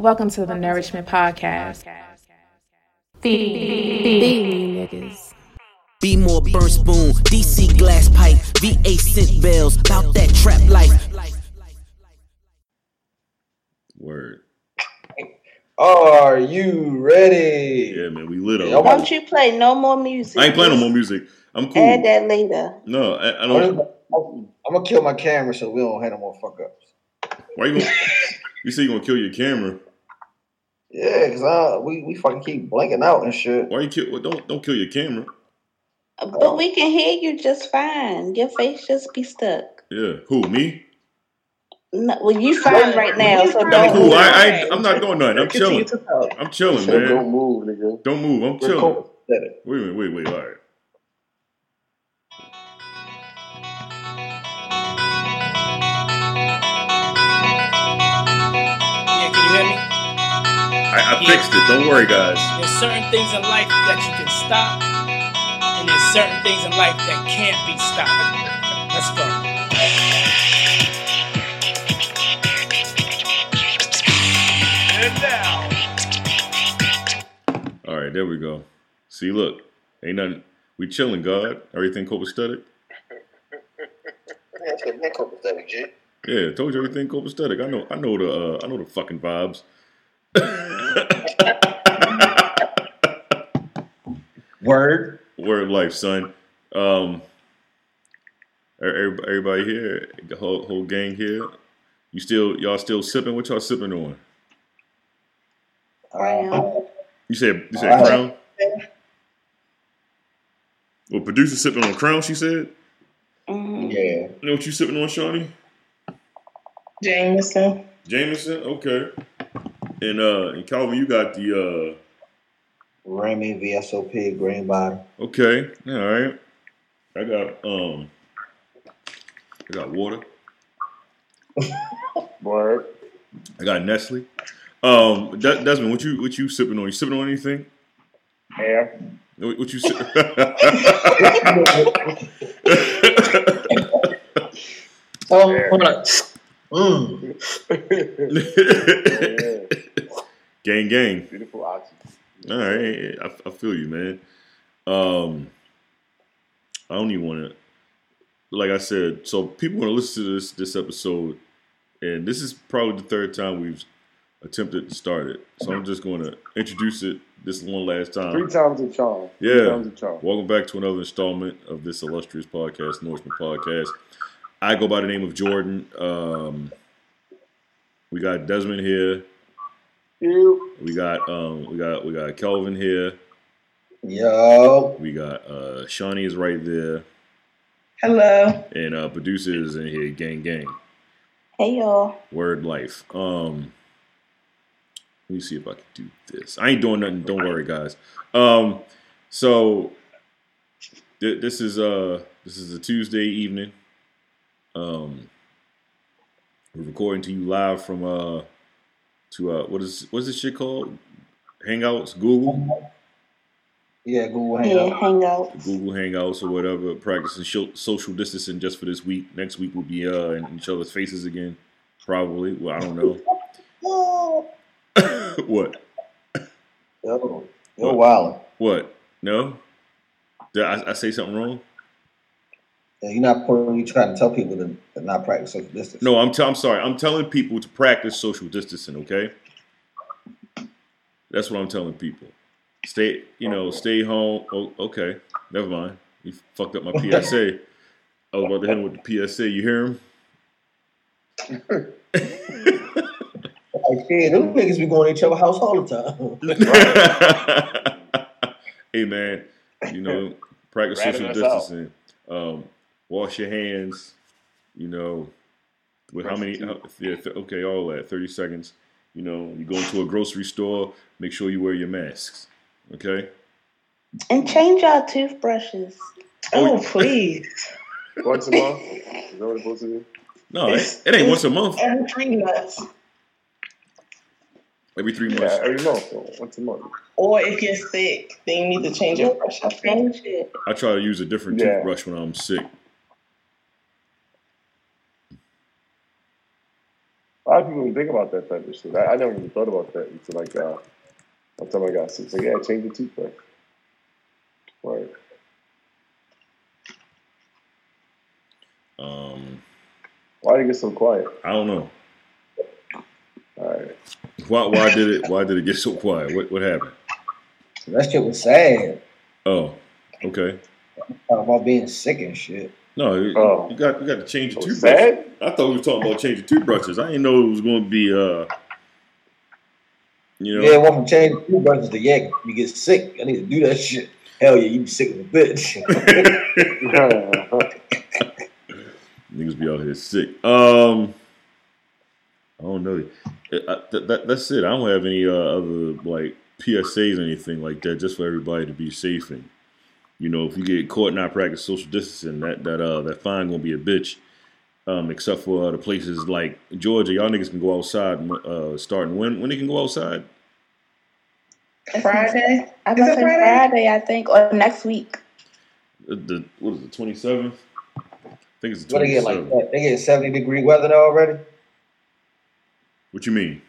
Welcome to the Nourishment Podcast. Feed, feed niggas. Be more burn spoon, DC glass pipe, VA scent bells, about that trap life. Word. Are you ready? Yeah, man, we lit Yeah, up. I'm- Don't you play no more music. I ain't playing no more music. I'm cool. Add that later. No, I, I don't. gonna, I'm gonna kill my camera so we don't have no more fuck ups. Why you gonna? You say you gonna kill your camera? Yeah, cause uh, we we fucking keep blinking out and shit. Why you kill? Well, don't don't kill your camera. But we can hear you just fine. Your face just be stuck. Yeah, who me? No, well, you fine right now, so I'm don't. cool. I, I I'm not doing nothing. I'm chilling. Continue to talk. I'm chilling, man. Don't move, nigga. Don't move. I'm We're chilling. copacetic. Wait a minute. Wait, wait. All right. I, I fixed it. Don't worry, guys. There's certain things in life that you can stop, and there's certain things in life that can't be stopped. Let's go. And now, All right, there we go. See, look, ain't nothing. We chilling, God. Everything copacetic. Yeah, it's been copacetic, G. Yeah, told you everything copacetic. I know. I know the. Uh, I know the fucking vibes. Word. Word of life, son. Um, er- everybody here, the whole whole gang here. You still, y'all still sipping? What y'all sipping on? Uh, You said you said Uh, Crown. Well, producer sipping on Crown. She said. Mhm. yeah. You know what you sipping on, Shawnee? Jameson. Jameson. Okay. And uh, and Calvin, you got the uh, Remy VSOP green bottle. Okay. All right. I got um. I got water. Word. I got Nestle. Um, Des- Desmond, what you what you sipping on? You sipping on anything? Air. What, what you sip? Oh, hold on. Mm. gang, gang. Beautiful oxygen. All right, I, I feel you, man. Um, I don't even want to. Like I said, so people want to listen to this this episode, and this is probably the third time we've attempted to start it. So I'm just going to introduce it this one last time. Three times a charm. Three Yeah. times a charm. Welcome back to another installment of this illustrious podcast, Nourishment Podcast. I go by the name of Jordan. Um, we got Desmond here. You. We got um, we got we got Kelvin here. Yo. We got uh, Shawnee is right there, Hello. and uh, producer is in here. Gang, gang. Hey y'all. Word life. Um, let me see if I can do this. I ain't doing nothing. Don't worry, guys. Um, so th- this is uh this is a Tuesday evening. Um, we're recording to you live from uh to uh what is what's this shit called? Hangouts, Google, Yeah, Google Yeah, Hangout. hangouts. Google Hangouts or whatever. Practicing sho- social distancing just for this week. Next week we'll be uh in each other's faces again. Probably. Well, I don't know. what? Yo, yo, wildin'. What? No? Did I, I say something wrong? Yeah, you're not putting. You trying to tell people to, to not practice social distancing. No, I'm. T- I'm sorry. I'm telling people to practice social distancing. Okay. That's what I'm telling people. Stay. You know, stay home. Oh, okay. Never mind. You fucked up my PSA. I was about to hit him with the PSA. You hear him? Like, yeah, them niggas be going to each other's house all the time. hey man, you know, practice social distancing. Um, wash your hands. You know, with how many? How, yeah, th- okay, all that. Thirty seconds. You know, you go into a grocery store. Make sure you wear your masks. Okay. And change our toothbrushes. Oh, oh please. Once a month. Is that what it's supposed to be? No, it, it ain't once a month. Every three months. Every three Yeah, months. every month. So once a month. Or if you're sick, then you need to change your brush. I think. Change it. I try to use a different Yeah. toothbrush when I'm sick. Lot of people, they think about that type of shit. I, I never even thought about that until like uh, until I got sick. So yeah, change the toothbrush. Right. Um, Why did it get so quiet? I don't know. All right. Why why did it why did it get so quiet? What what happened? That shit was sad. Oh, okay. About being sick and shit. No, you, Oh. you got you got to change your So toothbrush. sad? I thought we were talking about changing toothbrushes. I didn't know it was going to be uh, you know. Yeah, one from changing toothbrushes to yeah, you get sick. I need to do that shit. Hell yeah, you be sick as a bitch. Niggas be out here sick. Um, I don't know. I, that, that, that's it. I don't have any uh, other like PSAs or anything like that. Just for everybody to be safe and you know, if you get caught not practicing social distancing, that that uh that fine gonna be a bitch. Um, except for uh, the places like Georgia, y'all niggas can go outside. Uh, starting when when they can go outside? Friday. I Is was it say Friday? Friday, I think, or next week. The, the what is it? Twenty seventh. I think it's the what they get like that? They get seventy degree weather there already. What you mean?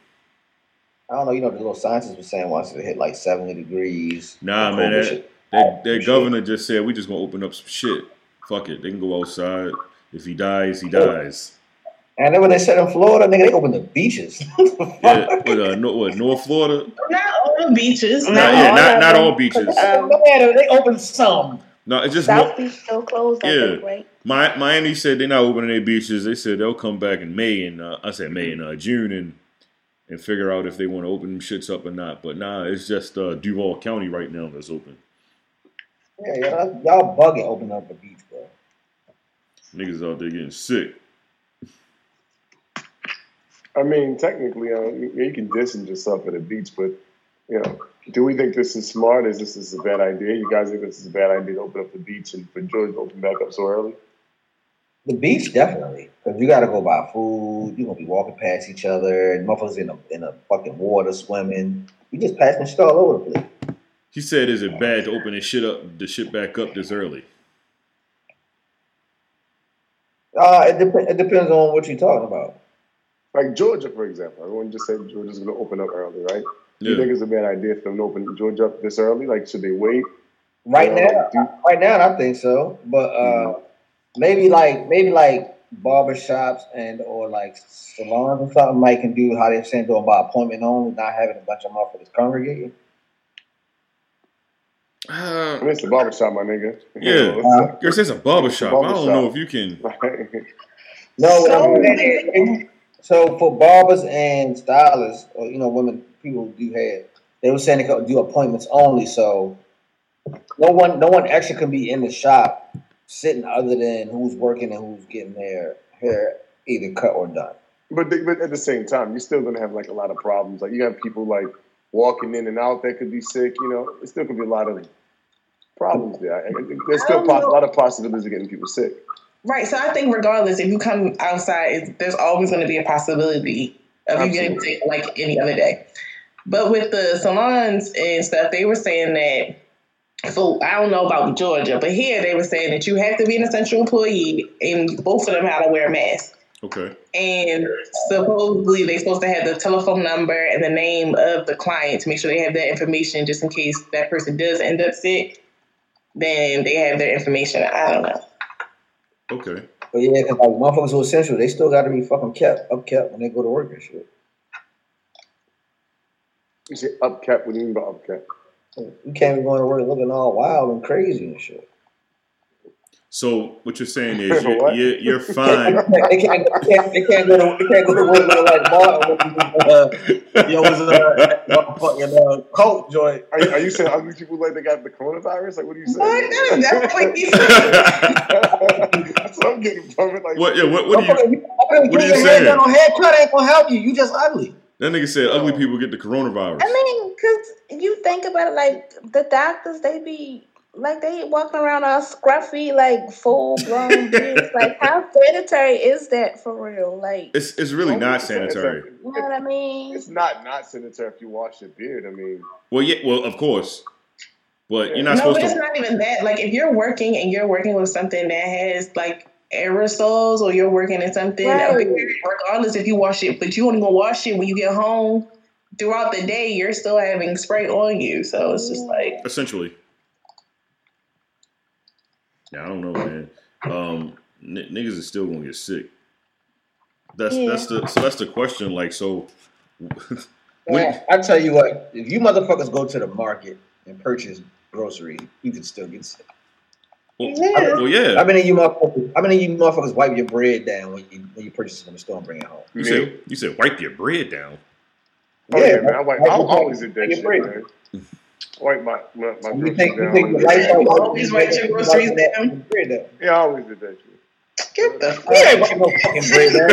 I don't know. You know, the little scientists were saying once it hit like seventy degrees. Nah, man. COVID That, that, that shit. governor just said we just gonna open up some shit. Fuck it. They can go outside. If he dies, he dies. And then when they said in Florida, nigga, they opened the beaches. Yeah, what, uh, no, what, North Florida? Not all beaches. Not, yeah, all not, not all beaches. Um, no matter, they opened some. No, it's just South no, Beach still closed, Yeah. think, right? Mi- Miami said they're not opening their beaches. They said they'll come back in May and uh, I said May and uh, June and and figure out if they want to open them shits up or not. But nah, it's just uh, Duval County right now that's open. Yeah, yeah, y'all bugging opening up the beach, bro. Niggas out there getting sick. I mean, technically, uh, you, you can distance yourself at a beach, but you know, do we think this is smart? Is this is a bad idea? You guys think this is a bad idea to open up the beach and for Georgia to open back up so early? The beach definitely, because you got to go buy food. You're gonna be walking past each other, and motherfuckers in a in a fucking water swimming. You just passing shit all over the place. He said, "Is it bad to open this shit up, the shit back up this early?" Uh, it, dep- it depends on what you're talking about. Like Georgia, for example, everyone just said Georgia's going to open up early, right? Do you think it's a bad idea for them to open Georgia up this early? Like, should they wait? Right Yeah, now, do- right now, I think so. But uh, maybe like maybe like barber shops and or like salons or something might can do how they're saying doing by appointment only, not having a bunch of motherfuckers congregating. Uh, I mean, it's a barbershop, my nigga. Yeah. What's Girl, it's a barber shop. I don't know if you can. No, So- what I'm so for barbers and stylists, or you know, women, people do hair, they were saying they could do appointments only. So no one, no one actually can be in the shop sitting other than who's working and who's getting their hair either cut or done. But, they, but at the same time, you're still gonna have like a lot of problems. Like you have people like walking in and out that could be sick. You know, it still could be a lot of problems there. There's still a lot of possibilities of getting people sick. Right. So I think regardless, if you come outside, there's always going to be a possibility of you getting sick like any other day. But with the salons and stuff, they were saying that. So I don't know about Georgia, but here they were saying that you have to be an essential employee, and both of them had to wear a mask. Okay. And supposedly they're supposed to have the telephone number and the name of the client to make sure they have that information just in case that person does end up sick. Then they have their information. I don't know. Okay. But yeah, because like motherfuckers who are essential, they still got to be fucking kept upkept when they go to work and shit. You say upkept. What do you mean by upkept? You can't be going to work looking all wild and crazy and shit. So what you're saying is you're, you're, you're fine. they, can't, they, can't, they can't go to they can't go to work looking like Martin. Uh, yo, was a fucking uh, coat joint. Are you, are you saying ugly people like they got the coronavirus? Like, what are you saying? What? That is definitely what he said. That's what I'm getting from it. Like, What? Yeah. What? What are you? What What are you saying? Hair done on haircut ain't gonna help you. You just ugly. That nigga said ugly people get the coronavirus. I mean, because you think about it, like the doctors, they be like they walking around all scruffy, like full blown beards. Like, how sanitary is that for real? Like, It's it's really not sanitary. you know what I mean? It's not not sanitary if you wash your beard. I mean, Well, yeah. Well, of course. But you're not no, supposed but it's to. not even that. Like if you're working and you're working with something that has like aerosols or you're working in something, Right. regardless if you wash it, but you only gonna wash it when you get home. Throughout the day, you're still having spray on you, so it's just like Essentially. Yeah, I don't know, man. Um, n- niggas is still gonna get sick. That's that's the so that's the question. Like, so Man, I tell you what, if you motherfuckers go to the market and purchase groceries, you can still get sick. well, Yeah. well, yeah. How many of you motherfuckers? How many of you motherfuckers wipe your bread down when you when you purchase it from the store and bring it home? you said you said wipe your bread down. Oh, yeah, man. I, wipe, I wipe always bread. did that shit, Wipe your man. Wipe my, my, my You groceries take you down. take the lights out. You always write your groceries down? Yeah, I always did that shit. get the You ain't wiping no fucking bread down.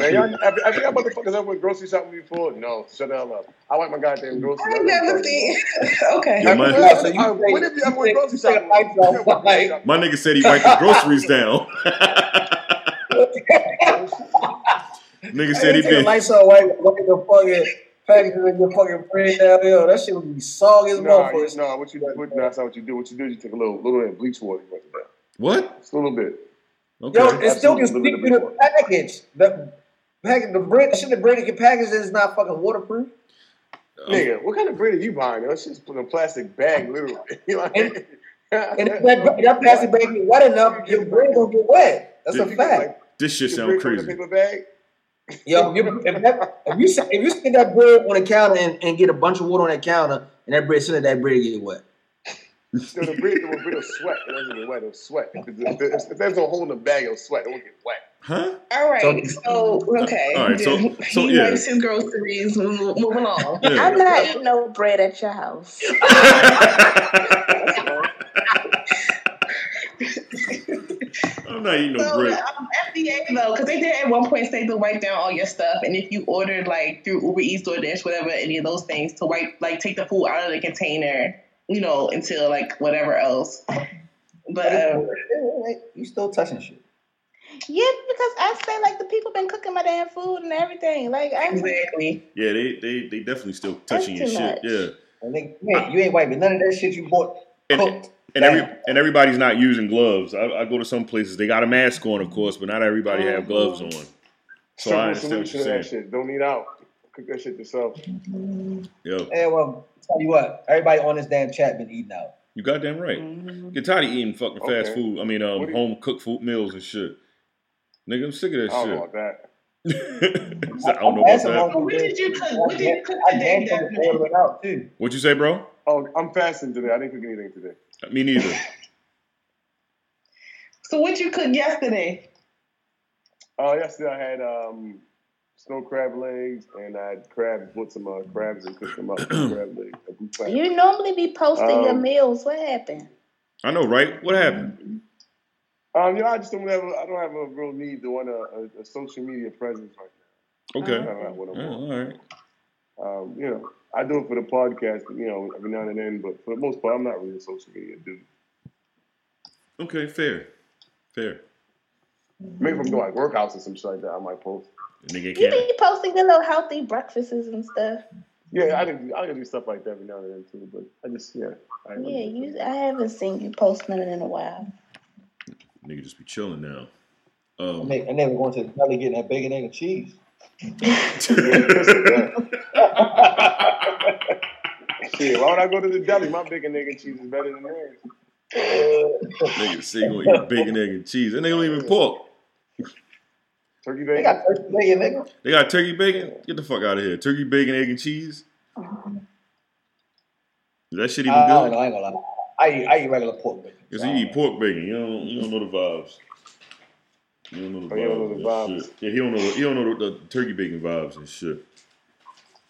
man, y'all, have, have y'all motherfuckers ever went grocery shopping before? No, shut the hell up. I wipe my goddamn groceries. I never seen. okay. Yo, my, Yeah, so you I- take- uh, when have you ever went grocery shopping? the lights out, You never went grocery like- shopping. my nigga said he wiped his groceries down. nigga said he You take the been. lights out, wipe, wipe the fucking packages in your fucking bread down. Yo, that shit would be soggy as No, you, motherfuckers. no, what you do? What, no, that's not what you do. What you do is you take a little, little bit of bleach water, you wipe it down. What? Just a little bit. Okay. Yo, it still can Absolutely. speak to the package. The package, the bread, shit, the bread that get packaged is not fucking waterproof. Um, Nigga, what kind of bread are you buying? That's just put in a plastic bag, literally. Like- And- And if that, that plastic bag get wet enough, your bread gonna get wet. That's a You get, fact. like, this shit your sound bread from the crazy. Paper bag. Yo, if, you- if, that, if you sit- if you stick that bread on the counter and, and get a bunch of water on that counter, and that bread, sit that bread get wet. So the bread, the bread will sweat. It doesn't get wet. It'll sweat. If, if, if there's no hole in the bag, it'll sweat. It won't get wet. Huh? All right. So- So, okay. All right, so- he so, yeah. wipes his groceries. Moving on. Yeah. I'm not eating no bread at your house. I'm not eating no So bread. um, FDA though, because they did at one point say to wipe down all your stuff, and if you ordered like through Uber Eats, or DoorDash, whatever, any of those things, to wipe like take the food out of the container, you know, until like whatever else. But um, you still touching shit. Yeah, because I say like the people been cooking my damn food and everything. Like I exactly. Yeah, they they they definitely still touching your too shit. Yeah. And they, you, ain't, you ain't wiping none of that shit you bought And- cooked. And every and everybody's not using gloves. I, I go to some places they got a mask on, of course, but not everybody have gloves on. So I Simple understand what you're to that saying. shit. Don't eat out. Cook that shit yourself. Yo, Hey, well, tell you what, everybody on this damn chat been eating out. you goddamn right. Mm-hmm. Get tired of eating fucking fast food. I mean, um, you- home cooked food meals and shit. Nigga, I'm sick of I that don't know shit. about that. I don't know about that. What did you cook? What did you cook I today, damn sure Devin? order it out too. What you say, bro? Oh, I'm fasting today. I didn't cook anything today. Me neither. So what you cooked yesterday? Oh, yesterday I had um, snow crab legs and I had crabs, bought some uh, crabs and cooked them up. crab legs. crab. you normally be posting your Um, meals. What happened? I know, right? What happened? Um, you know, I just don't have a, I don't have a real need to want a, a, a social media presence right now. Okay. I don't have one Yeah, more. all right. Um, you know, I do it for the podcast, you know, every now and then, but for the most part, I'm not really a social media dude. Okay, fair. Fair. Maybe if I'm doing like workouts or some shit like that, I might post. Nigga You can't. be posting your little healthy breakfasts and stuff. Yeah, I can, I can do stuff like that every now and then too, but I just, yeah. I, Yeah, you. I haven't seen you post nothing in a while. Nigga just be chilling now. I Um, never, I never going to the deli getting that bacon, egg, and cheese. Shit, why would I go to the deli? My bacon, egg, and cheese is better than theirs. nigga say you gonna eat bacon, egg, and cheese. And they don't even pork. Turkey They bacon? got turkey bacon, nigga. They got turkey bacon? Get the fuck out of here. Turkey bacon, egg, and cheese? Is that shit even I don't good? know. I ain't gonna lie. I eat, I eat regular pork bacon. Because so you eat know. pork bacon. You don't, you don't know the vibes. You don't know the Oh, you don't know vibes. the and shit. Yeah, he don't know. He don't know the, the turkey bacon vibes and shit.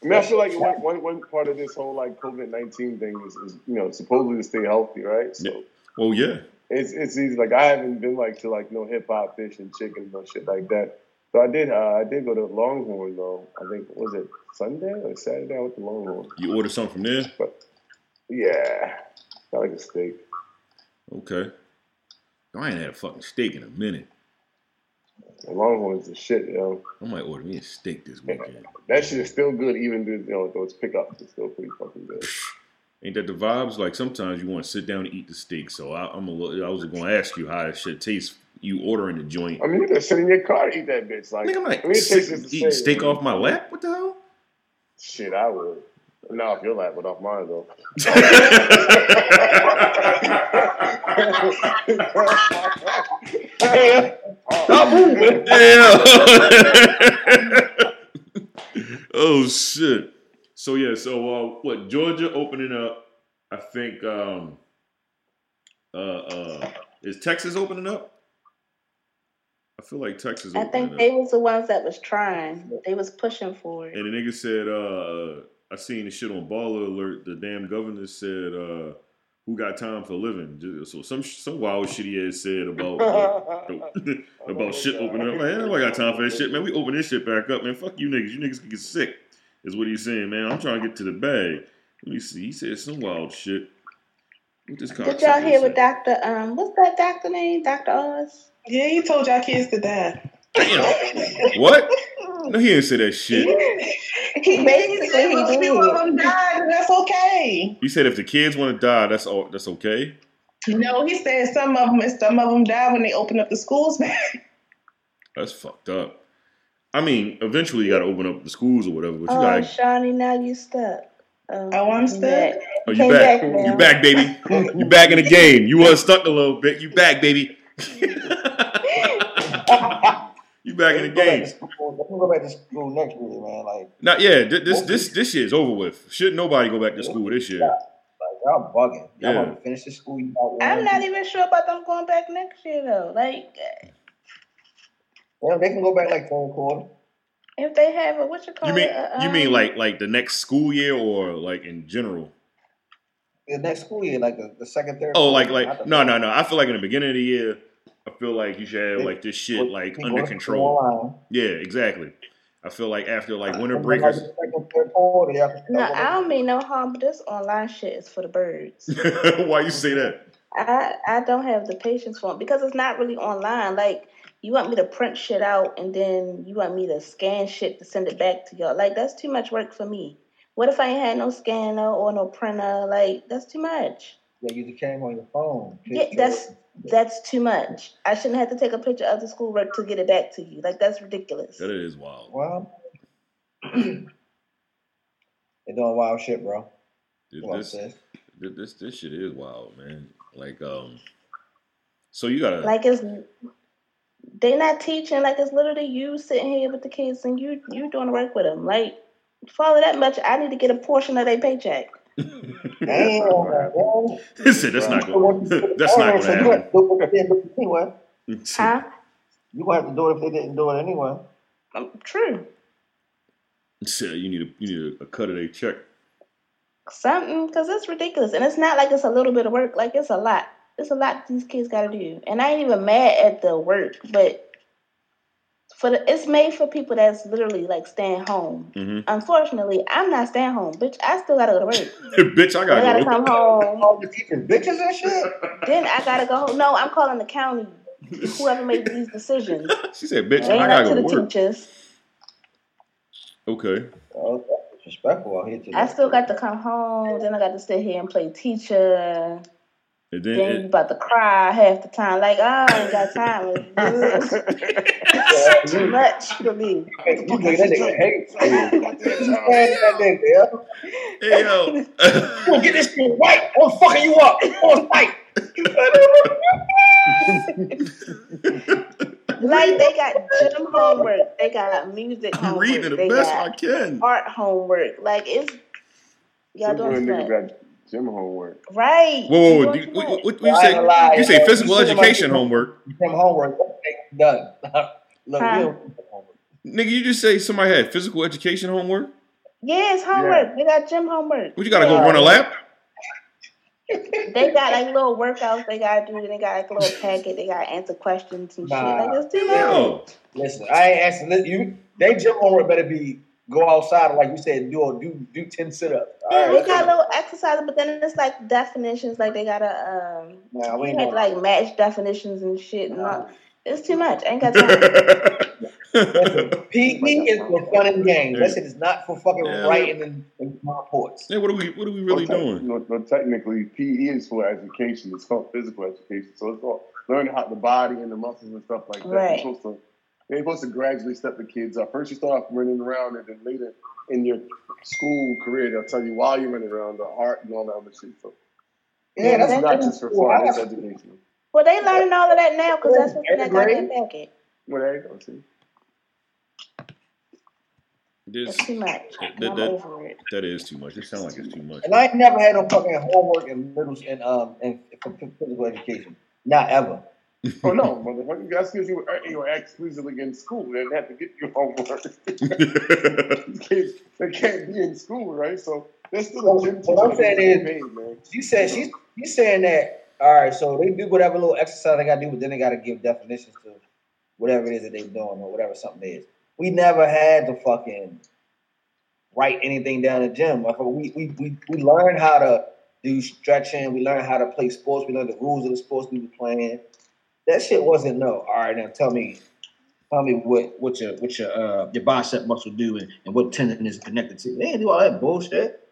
I mean, I feel like one, one, one part of this whole like COVID nineteen thing is, is you know supposedly to stay healthy, right? So Yeah. Well, yeah. it's it's easy. Like I haven't been like to like no hip hop, fish and chicken or shit like that. So I did. Uh, I did go to Longhorn though. I think was it Sunday or Saturday? I went to Longhorn. You ordered something from there? But yeah, got like a steak. Okay. I ain't had a fucking steak in a minute. And Longhorn's the shit, yo. I might order me a steak this weekend. That shit is still good, even though you know though it's pickups. It's still pretty fucking good. Ain't that the vibes? Like sometimes you want to sit down and eat the steak. So I, I'm a little, I was going to ask you how that shit tastes you ordering the joint. I mean, you just sit in your car to eat that bitch. Like, I'm I like mean, it takes sick, us eating say, steak man. off my lap. What the hell? Shit, I would. Not off your lap, but off mine though. Stop moving. Damn. oh shit. So yeah, so uh what Georgia opening up, I think um uh uh is Texas opening up? I feel like Texas I opening think up. they was the ones that was trying. They was pushing for it. And the nigga said, uh, I seen the shit on Baller Alert. The damn governor said, uh, "Who got time for a living?" So some some wild shit he had said about uh, about shit opening up. Like, ain't nobody got time for that shit, man. We open this shit back up, man. Fuck you niggas. You niggas can get sick. Is what he's saying, man. I'm trying to get to the bag. Let me see. He said some wild shit. What this Did y'all cocksucker hear say? what Doctor um what's that doctor name? Doctor Oz? Yeah, he told y'all kids to die. Damn. What? No, he didn't say that shit. He basically said he most people did. of them died, and that's okay. He said if the kids want to die, that's all. That's okay. No, he said some of them, some of them died when they opened up the schools back. That's fucked up. I mean, eventually you got to open up the schools or whatever, but you Oh, got to Shawnee, now you stuck. Oh, Oh, I'm you stuck? back. Oh, you Came back. back. You back, baby. You back in the game. You were stuck a little bit. You back, baby. you back in the game. Let me go back to school next year, man. Like, Now, yeah, thi- this this this shit is over with. Should nobody go back to school this year? like y'all bugging. Y'all Yeah. want to finish the school year. I'm not even sure about them going back next year though. Like Well, they can go back like third quarter. if they have a what you call You mean it? a, you mean um, like like the next school year or like in general? The next school year, like the, the second, third. Oh, like like no no no. I feel like in the beginning of the year, I feel like you should have like this shit like under control. Yeah, exactly. I feel like after like winter And then, breakers. Like the second, third quarter, y'all can No, I don't mean no harm, but this online shit is for the birds. Why you say that? I I don't have the patience for it because it's not really online. Like you want me to print shit out and then you want me to scan shit to send it back to y'all. Like that's too much work for me. What if I ain't had no scanner or no printer? Like that's too much. Yeah, you just came on your phone. Yeah, that's that's too much. I shouldn't have to take a picture of the schoolwork to get it back to you. Like that's ridiculous. That is wild. well. They're doing wild shit, bro. This, this, this this shit is wild, man. Like um, so you gotta Like it's they not teaching. Like it's literally you sitting here with the kids and you you doing the work with them. Like for all of that much, I need to get a portion of their paycheck. Damn, man. Said that's not gonna that's not gonna happen. Do it if they did it anyway. Huh? You gonna have to do it if they didn't do it anyway. Um, true. Said you need a you need a, cut of their check. Something because it's ridiculous, and it's not like it's a little bit of work. Like it's a lot. It's a lot these kids got to do, and I ain't even mad at the work, but for the it's made for people that's literally like staying home. hmm Unfortunately, I'm not staying home, bitch. I still gotta go to work. Bitch, I I gotta gotta come home. All the teachers bitches and shit. Then I gotta go home. No, I'm calling the county. Whoever made these decisions. She said, "Bitch, ain't I gotta to go the to work." teachers. Okay. Oh, that's disrespectful out here today. I still got to come home. Then I got to sit here and play teacher. And Then then you about to cry half the time. Like, oh, I ain't got time. It's too much for me. You nigga, that nigga hate that nigga, yeah. hey yo, Gonna get this shit right. I'm fucking you up on site. Like they got gym homework, they got music I'm homework, reading the they best I got can. art homework. Like it's y'all Some doing niggas stuff got gym homework. right. Whoa, You whoa, doing do, too what, what, what you say? lie, You say physical You education homework, From homework. Okay, done. Look, Huh? we don't do homework. nigga. You just say somebody had physical education homework. Yeah, it's homework. They got gym homework. What you gotta go run a lap? They got like little workouts they gotta do. They got like a little packet. They gotta answer questions and shit. Nah. Like it's too much. Oh. Listen, I ain't asking you. They gym homework better be go outside like you said, do do do ten sit ups. All They right, got little exercises, but then it's like definitions. Like they gotta um, Nah, we ain't had to like match definitions and shit. And all. It's too much. I ain't got time. Listen, PE is for fun and games. That shit is not for fucking Yeah, writing and, and reports. yeah, what are we? What are we really Well, doing? No, no, technically, PE is for education. It's called physical education. So it's all learn how the body and the muscles and stuff like that. Right. You're supposed to, they're supposed to gradually step the kids up. First, you start off running around, and then later in your school career, they'll tell you why you're running around the art and all that other shit. So Yeah, that's it's not just for fun; it's I- educational. Well, they learning all of that now because that's what's in that Eighth grade? goddamn packet. Well, there you go. See, This, It's too much. that, And I'm that- over it. that is too much. It sounds like it's too much. And I ain't never had no fucking homework in middle and um and for physical education. Not ever. Oh no, motherfucker, that's because you were uh, you were exclusively in school. They didn't have to get you homework. kids, they can't be in school, right? So they're still Well, a gym what I'm saying is- get paid, man. She said she's she's saying that all right, so they do whatever little exercise they gotta do, but then they gotta give definitions to whatever it is that they're doing or whatever something is. We never had to fucking write anything down in the gym. Motherfucker. We we we we learned how to do stretching, we learned how to play sports, we learned the rules of the sports we were playing. That shit wasn't no. All right, now tell me Tell me what what your what your uh your bicep muscle do and, and what tendon is connected to. They didn't do all that bullshit.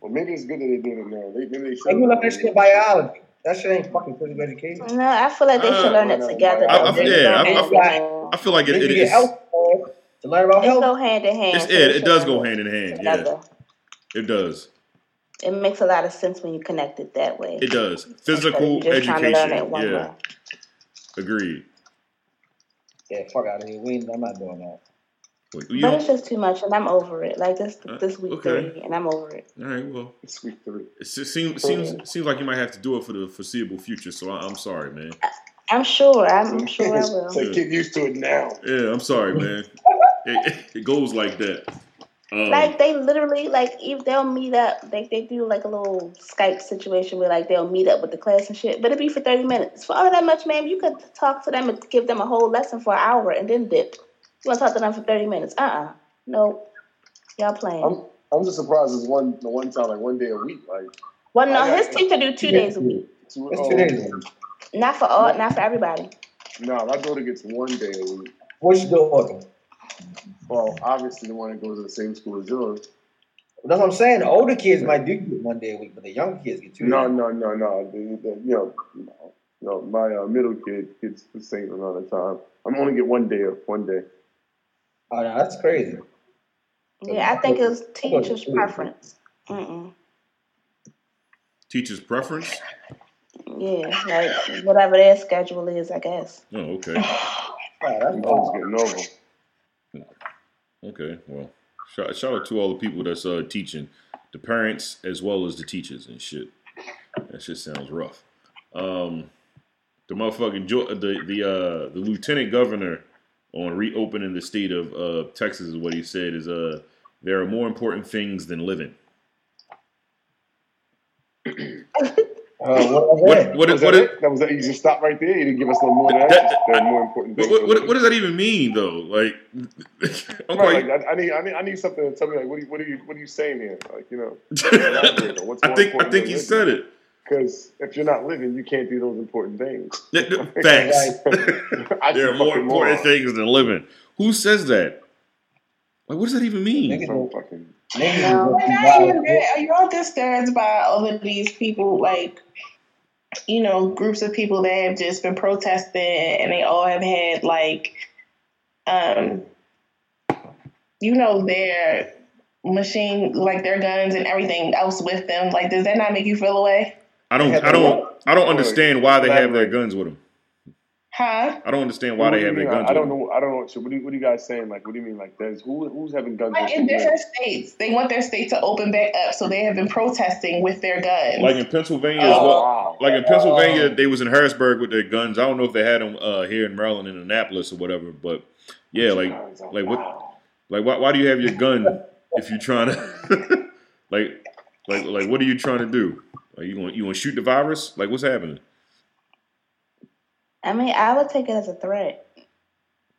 Well, maybe it's good that they did it now. They, maybe they They should. you learn that shit in biology. That shit ain't fucking physical education. No, I feel like they should Uh, learn it together. I- though. I- yeah, go I- hand I- I feel like it, They it can is. get health uh, to learn about They health. go hand in hand. It's, so yeah, they it does go hand in hand. Yeah, it does. It makes a lot of sense when you connect it that way. It does. Physical just trying to learn it education. one Yeah, way. Agreed. Yeah, fuck out of here. We I'm not doing that. Wait, But don't- it's just too much, and I'm over it. Like this, Uh, this week okay. three, and I'm over it. all right. Well, It's week three. it se- seems seems seems like you might have to do it for the foreseeable future. So I, I'm sorry, man. I'm sure. I'm sure I will. So get used to it now. Yeah, I'm sorry, man. It, it goes like that. Um, Like they literally, like if they'll meet up, they they do like a little Skype situation where like they'll meet up with the class and shit. But it'd be for thirty minutes. For all that much, ma'am, you could talk to them and give them a whole lesson for an hour and then dip. You want to talk to them for thirty minutes? Uh uh No, y'all playing. I'm I'm just surprised it's one the one time like one day a week. Like well, no, I got- his teacher do two days a week. two, It's two days. Not for all, not for everybody. No, my daughter gets one day a week. What's your daughter? Well, obviously the one that goes to the same school as yours. That's what I'm saying. The older kids might do get one day a week, but the younger kids get two. No, days. no, no, no. The, the, you know, no, no. My uh, middle kid gets the same amount of time. I'm only get one day. of One day. Oh, no, that's crazy. Yeah, I think it's teacher's preference. Mm-mm. teacher's preference. Yeah, like whatever their schedule is, I guess. Oh, okay. Oh, that's I'm always getting over. Okay. Well, shout, shout out to all the people that's uh, teaching, the parents as well as the teachers and shit. That shit sounds rough. Um, the motherfucking jo- the the uh, the lieutenant governor on reopening the state of uh, Texas is what he said is uh there are more important things than living. Uh, what What that? what Was what, that what, it? That was it. You just stopped right there. You didn't give us no more than that. That- Just the more important thing. what, what, what does that even mean though? Like, I'm Right, quite. like, I, I need, I need, I need something to tell me. Like, what are you, what are you, what are you saying here? Like, you know, what's I think I think than he living. said it. Because if you're not living, you can't do those important things. Yeah, Facts. I there are more important moron. things than living. Who says that? Like, what does that even mean? Niggas Some fucking. Niggas No. But not even wild. that. Are you all discouraged by all of these people, like, you know, groups of people that have just been protesting and they all have had, like, um, you know, their machine, like their guns and everything else with them. Like, does that not make you feel away? I don't. I don't. I don't understand why they have their guns with them. Huh? I don't understand why What they do you have their guns I, I don't them. know. I don't know. So what, do you, what are you guys saying? Like, what do you mean? Like, there's who, who's having guns? Like in who? different states, they want their state to open back up, so they have been protesting with their guns. Like in Pennsylvania as Oh, well. wow. Like in Pennsylvania, they was in Harrisburg with their guns. I don't know if they had them uh, here in Maryland, in Annapolis, or whatever. But yeah, like, Guns, oh, like what? Like, why, why do you have your gun if you're trying to, like, like, like, what are you trying to do? Like, you want you want to shoot the virus? Like, what's happening? I mean, I would take it as a threat.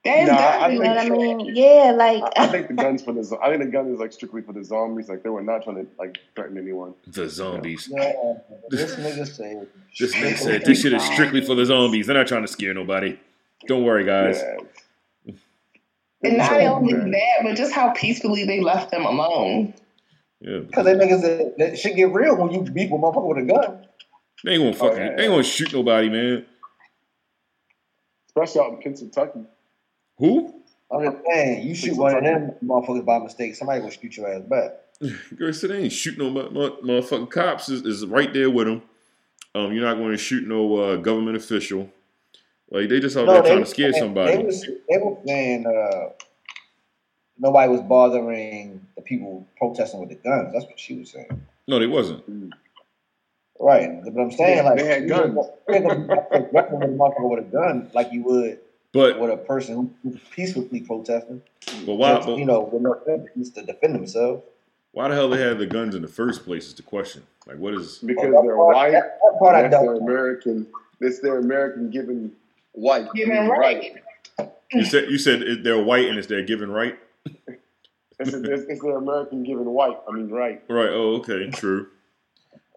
that is Nah, I definitely You know what I mean? Yeah, like I, I think the guns for the. zo- I think the gun is like strictly for the zombies. Like they were not trying to like threaten anyone. The zombies. Yeah, this nigga say. This nigga said this shit is strictly for the zombies. They're not trying to scare nobody. Don't worry, guys. Yeah. And not Yeah. only that, but just how peacefully they left them alone. Yeah, Because they niggas that, that shit get real when you beat with motherfucker with a gun. they ain't gonna fucking. Oh, yeah. They ain't gonna shoot nobody, man. Especially out in Pennsylvania. Who? I'm just saying, you shoot one of them motherfuckers by mistake, somebody gonna shoot your ass back. Girl said they ain't shooting no mo- mo- motherfucking cops. Is, is right there with them. Um, you're not going to shoot no uh, government official. Like they just out there trying to scare They, somebody. was, they were saying uh, nobody was bothering the people protesting with the guns. That's what she was saying. No, they wasn't. Right, but I'm saying like they had you guns. ain't gonna threaten with a motherfucker with a gun like you would But with a person who's peacefully protesting. but why? But you know, with no evidence to defend themselves. why the hell they had the guns in the first place? Is the question. Like, what is? Because that they're part- white. That, that part I That's their don't. American. That's their American given white. Given right. You said you said they're white and it's their given right. It's, it's, it's their American given white. I mean, right. Right. Oh, okay. True.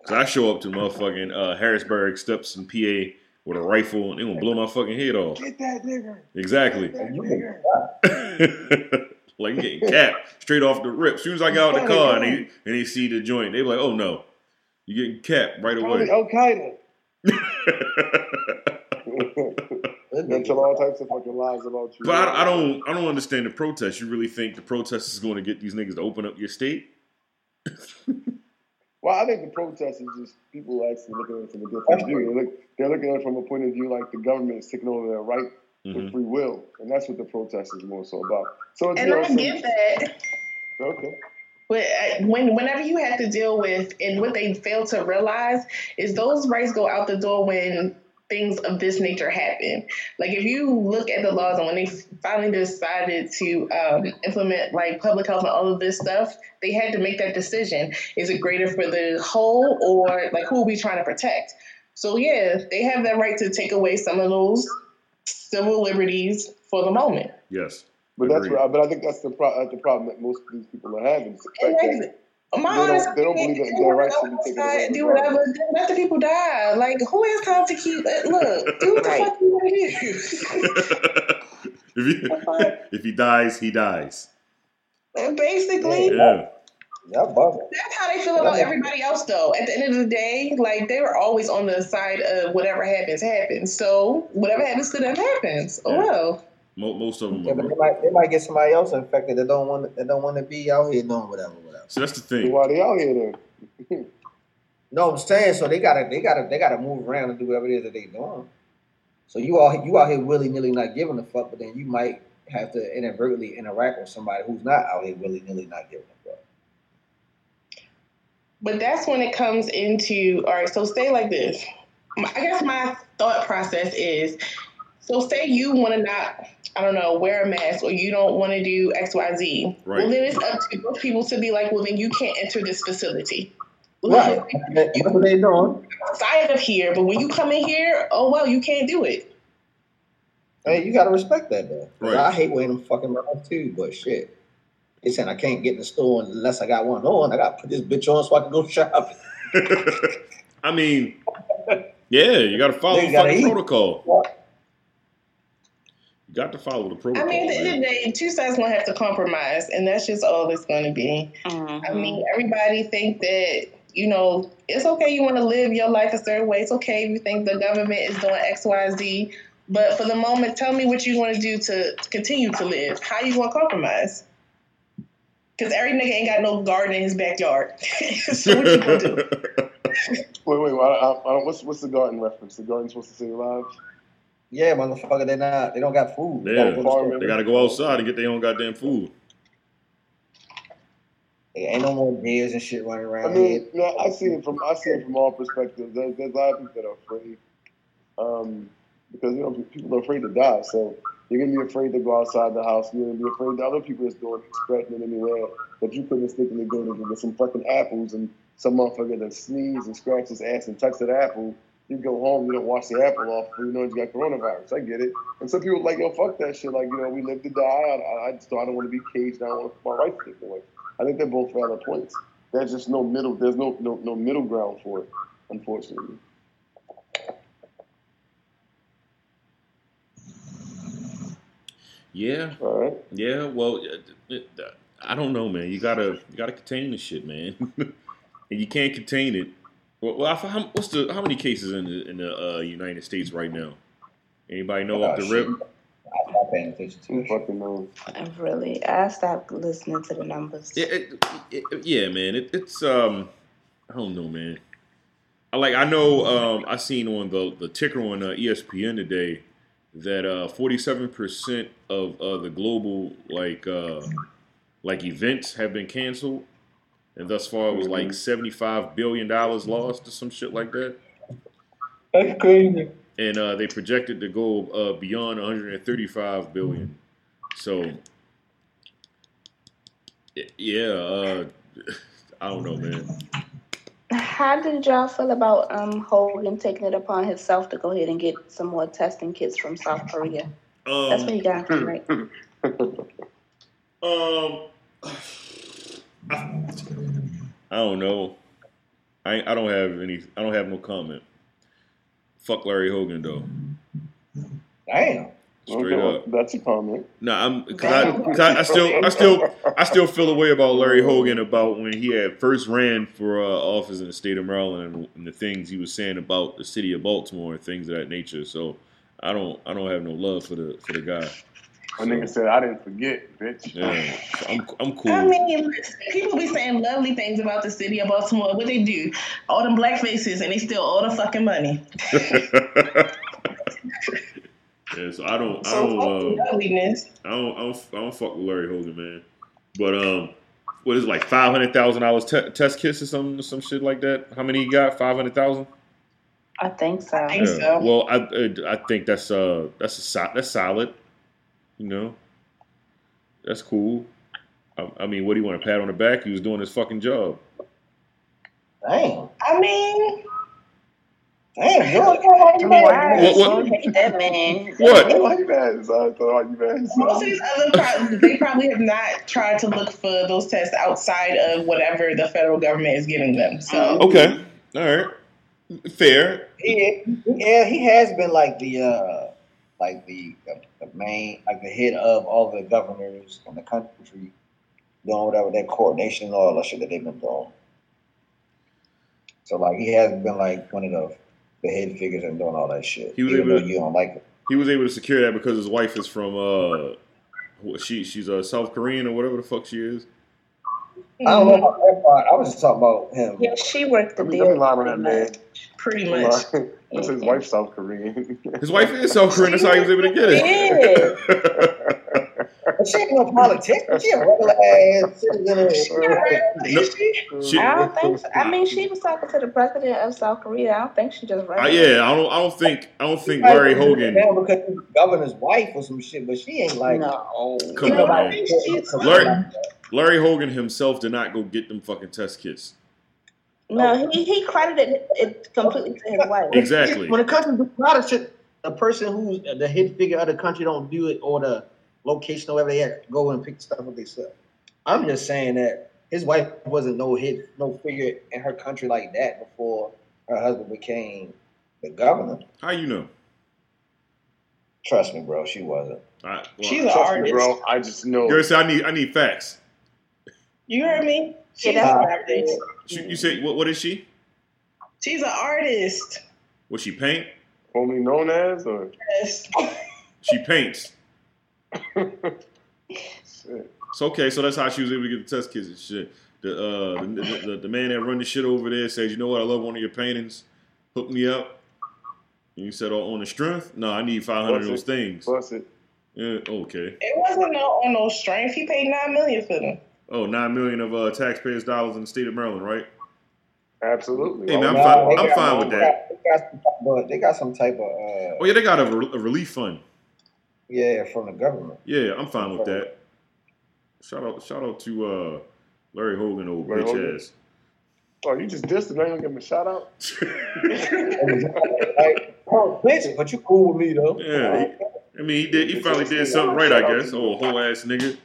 Cause I show up to motherfucking uh, Harrisburg steps in PA with a rifle and they gonna blow my fucking head off. Get that nigga. Exactly. Get that nigga. like getting capped straight off the rip. As soon as I got out the car and they and they see the joint, they be like, "Oh no, you getting capped right Probably away." Al Qaeda. That They nigga- tell all types of fucking lies about you. but I, I don't, I don't understand the protest. You really think the protest is going to get these niggas to open up your state? Well, I think the protest is just people actually looking at it from a different view. They look, they're looking at it from a point of view like the government is taking over their right Mhm. with free will, and that's what the protest is more so about. So it's And you know, I some- get that. Okay. But uh, when whenever you have to deal with and what they fail to realize is those rights go out the door when things of this nature happen. Like if you look at the laws and when they finally decided to um, implement like public health and all of this stuff, they had to make that decision. Is it greater for the whole or like who are we trying to protect? So yeah, they have that right to take away some of those civil liberties for the moment. Yes. But that's right. but I think that's the pro- that's the problem that most of these people are having. is the fact that My They don't- honest they don't opinion, believe that you their wanna rights be taken Do whatever. Let the people die. Like who has time to keep? uh, Look, do what the fuck you want to do. if he if he dies, he dies. And basically, Yeah. Y'all that's how they feel about everybody else. Though at the end of the day, like they were always on the side of whatever happens, happens. So whatever happens to them happens. Oh Yeah. well. Most of them. Yeah, but they might, they might get somebody else infected that don't want that don't want to be out here doing whatever, whatever. So that's the thing. why they out here then? No, I'm saying so they gotta they gotta they gotta move around and do whatever it is that they doing. So you all you out here willy nilly not giving a fuck, but then you might have to inadvertently interact with somebody who's not out here willy nilly not giving a fuck. But that's when it comes into all right. So say like this. I guess my thought process is so say you want to not I don't know wear a mask or you don't want to do X Y Z. Right. Well, then it's up to those people to be like, well, then you can't enter this facility. Right. That's what they doing. Outside of here, but when you come in here, oh well, you can't do it. Hey, you gotta respect that though. 'Cause Right. I hate wearing them fucking masks too, but shit. They saying I can't get in the store unless I got one on. I gotta put this bitch on so I can go shopping. I mean, yeah, you got to follow They the gotta fucking eat. protocol. You got to follow the protocol. I mean, at the end of the day, two sides gonna have to compromise, and that's just all it's gonna be. I mm-hmm. mean, everybody think that you know it's okay. You want to live your life a certain way. It's okay if you think the government is doing X, Y, Z. But for the moment, tell me what you want to do to continue to live. How you gonna compromise? Because every nigga ain't got no garden in his backyard. so what you gonna do? Wait, wait, I, I, I what's what's the garden reference? The garden's supposed to save lives. Yeah, motherfucker, they not they don't got food. They Yeah. gotta go to the store. they got to go outside and get their own goddamn food. There ain't no more deers and shit running around. I mean, here. you I see it from I see it from all perspectives. There's, there's a lot of people that are afraid, um, because you know people are afraid to die. So you're gonna be afraid to go outside the house. You're gonna be afraid that other people is doing it, spreading it anywhere that you couldn't stick in the to with some fucking apples and some motherfucker that sneezes and scratches his ass and touch that apple. You go home, you don't wash the apple off, you know you got coronavirus. I get it. And some people are like, yo, fuck that shit. Like, you know, we live to die. I, I just don't, I don't want to be caged. I don't want my rights taken away. I think they're both valid points. There's just no middle. There's no no, no middle ground for it, unfortunately. Yeah, All right. yeah. Well, uh, it- I don't know, man. You gotta you gotta contain the shit, man. and you can't contain it. Well, well how, what's the how many cases in the in the uh, United States right now? Anybody know off the rip? I stopped paying attention to Who it. fucking knows? I really, I stopped listening to the numbers. Yeah, it, it, yeah, man. It, it's um, I don't know, man. I like I know um, I seen on the the ticker on uh, ESPN today that uh 47 percent of uh, the global like uh like events have been canceled, and thus far it was like 75 billion dollars lost or some shit like that. That's crazy. and uh, they projected to go uh, beyond 135 billion. So, yeah, uh, I don't know, man. How did y'all feel about um Hogan taking it upon himself to go ahead and get some more testing kits from South Korea? That's what Um, he got right? um, I, I don't know. I I don't have any. I don't have no comment. Fuck Larry Hogan though. Damn. Straight Okay, up. That's a comment. No, I'm because I, 'cause I, I still I still I still feel a way about Larry Hogan about when he had first ran for uh, office in the state of Maryland and, and the things he was saying about the city of Baltimore and things of that nature. So I don't I don't have no love for the for the guy. A nigga said, I didn't forget, bitch. Yeah, I'm I'm cool. I mean, people be saying lovely things about the city of Baltimore. What they do? All them black faces, and they steal all the fucking money. yeah, so I don't I So don't fuck uh. I don't I don't I don't fuck with Larry Hogan, man. But um, what is it, like five hundred thousand dollars test kits or some some shit like that? How many he got? Five hundred thousand. I think so. I think Yeah. so. Well, I I I think that's uh that's a so- that's solid. You know, that's cool. I, I mean, what do you want a pat on the back? He was doing his fucking job. Damn. I mean, Damn, George. Tell me why you What- mad, what- son. hate that man. What? Why you mad, son. Tell me why you mad, most of these other pro- they probably have not tried to look for those tests outside of whatever the federal government is giving them. So Okay, all right, fair. He, yeah, he has been like the uh like the, the the main like the head of all the governors in the country doing whatever that coordination and all that shit that they've been doing. So like he hasn't been like one of the the head figures and doing all that shit. He was able to- you don't like it. He was able to secure that because his wife is from uh, she she's a South Korean or whatever the fuck she is. I don't know mm-hmm. about that part. I was just talking about him. Yeah, she worked the Let me, deal. let me lie on that man. pretty much. That's his wife's South Korean. His wife is South Korean. That's how he was able to get it. But she ain't no politician. She a regular ass citizen. of- She- I don't think so. I mean, she was talking to the president of South Korea. I don't think she just Uh, yeah, I don't. I don't think. I don't think Larry Hogan. Because he's the governor's wife or some shit, but she ain't like. No. Come You know, on, like, man. she's- Larry- Larry Hogan himself did not go get them fucking test kits. No, he, he credited it completely to his wife. Exactly. When it comes to a lot of shit, the person who's the head figure of the country don't do it, or the location or wherever they at, go and pick stuff up themselves. I'm just saying that his wife wasn't no hit, no figure in her country like that before her husband became the governor. How you know? Trust me, bro, she wasn't. I, well, She's an Trust me, artist. bro. I just know. Girl said, I need. I need facts. You heard me? She's Yeah, an that's- artist. She, you say what? What is she? She's an artist. What she paint? Only known as, or Yes. She paints. Shit. It's okay. So that's how she was able to get the test kits and shit. The uh the, the, the, the man that run the shit over there says, you know what? I love one of your paintings. Hook me up. And you said, oh, on the strength? No, I need five hundred of those things. Bust it. Yeah, okay. It wasn't on no strength. He paid nine million for them. Oh, nine million of uh, taxpayers' dollars in the state of Maryland, right? Absolutely. Hey, man, I'm Why fine- I'm why fine with that. They got, some type of, they got some type of uh, Oh yeah, they got a, re- a relief fund. Yeah from the government. Yeah, I'm fine with that. Shout out, shout out to uh, Larry Hogan, old Larry bitch Hogan? ass. Oh, you just dissed him. Now you gonna give him a shout out? like, oh, bitch, but you cool with me though. Yeah, I mean, he did. He finally did something right, I guess. Oh, whole ass nigga.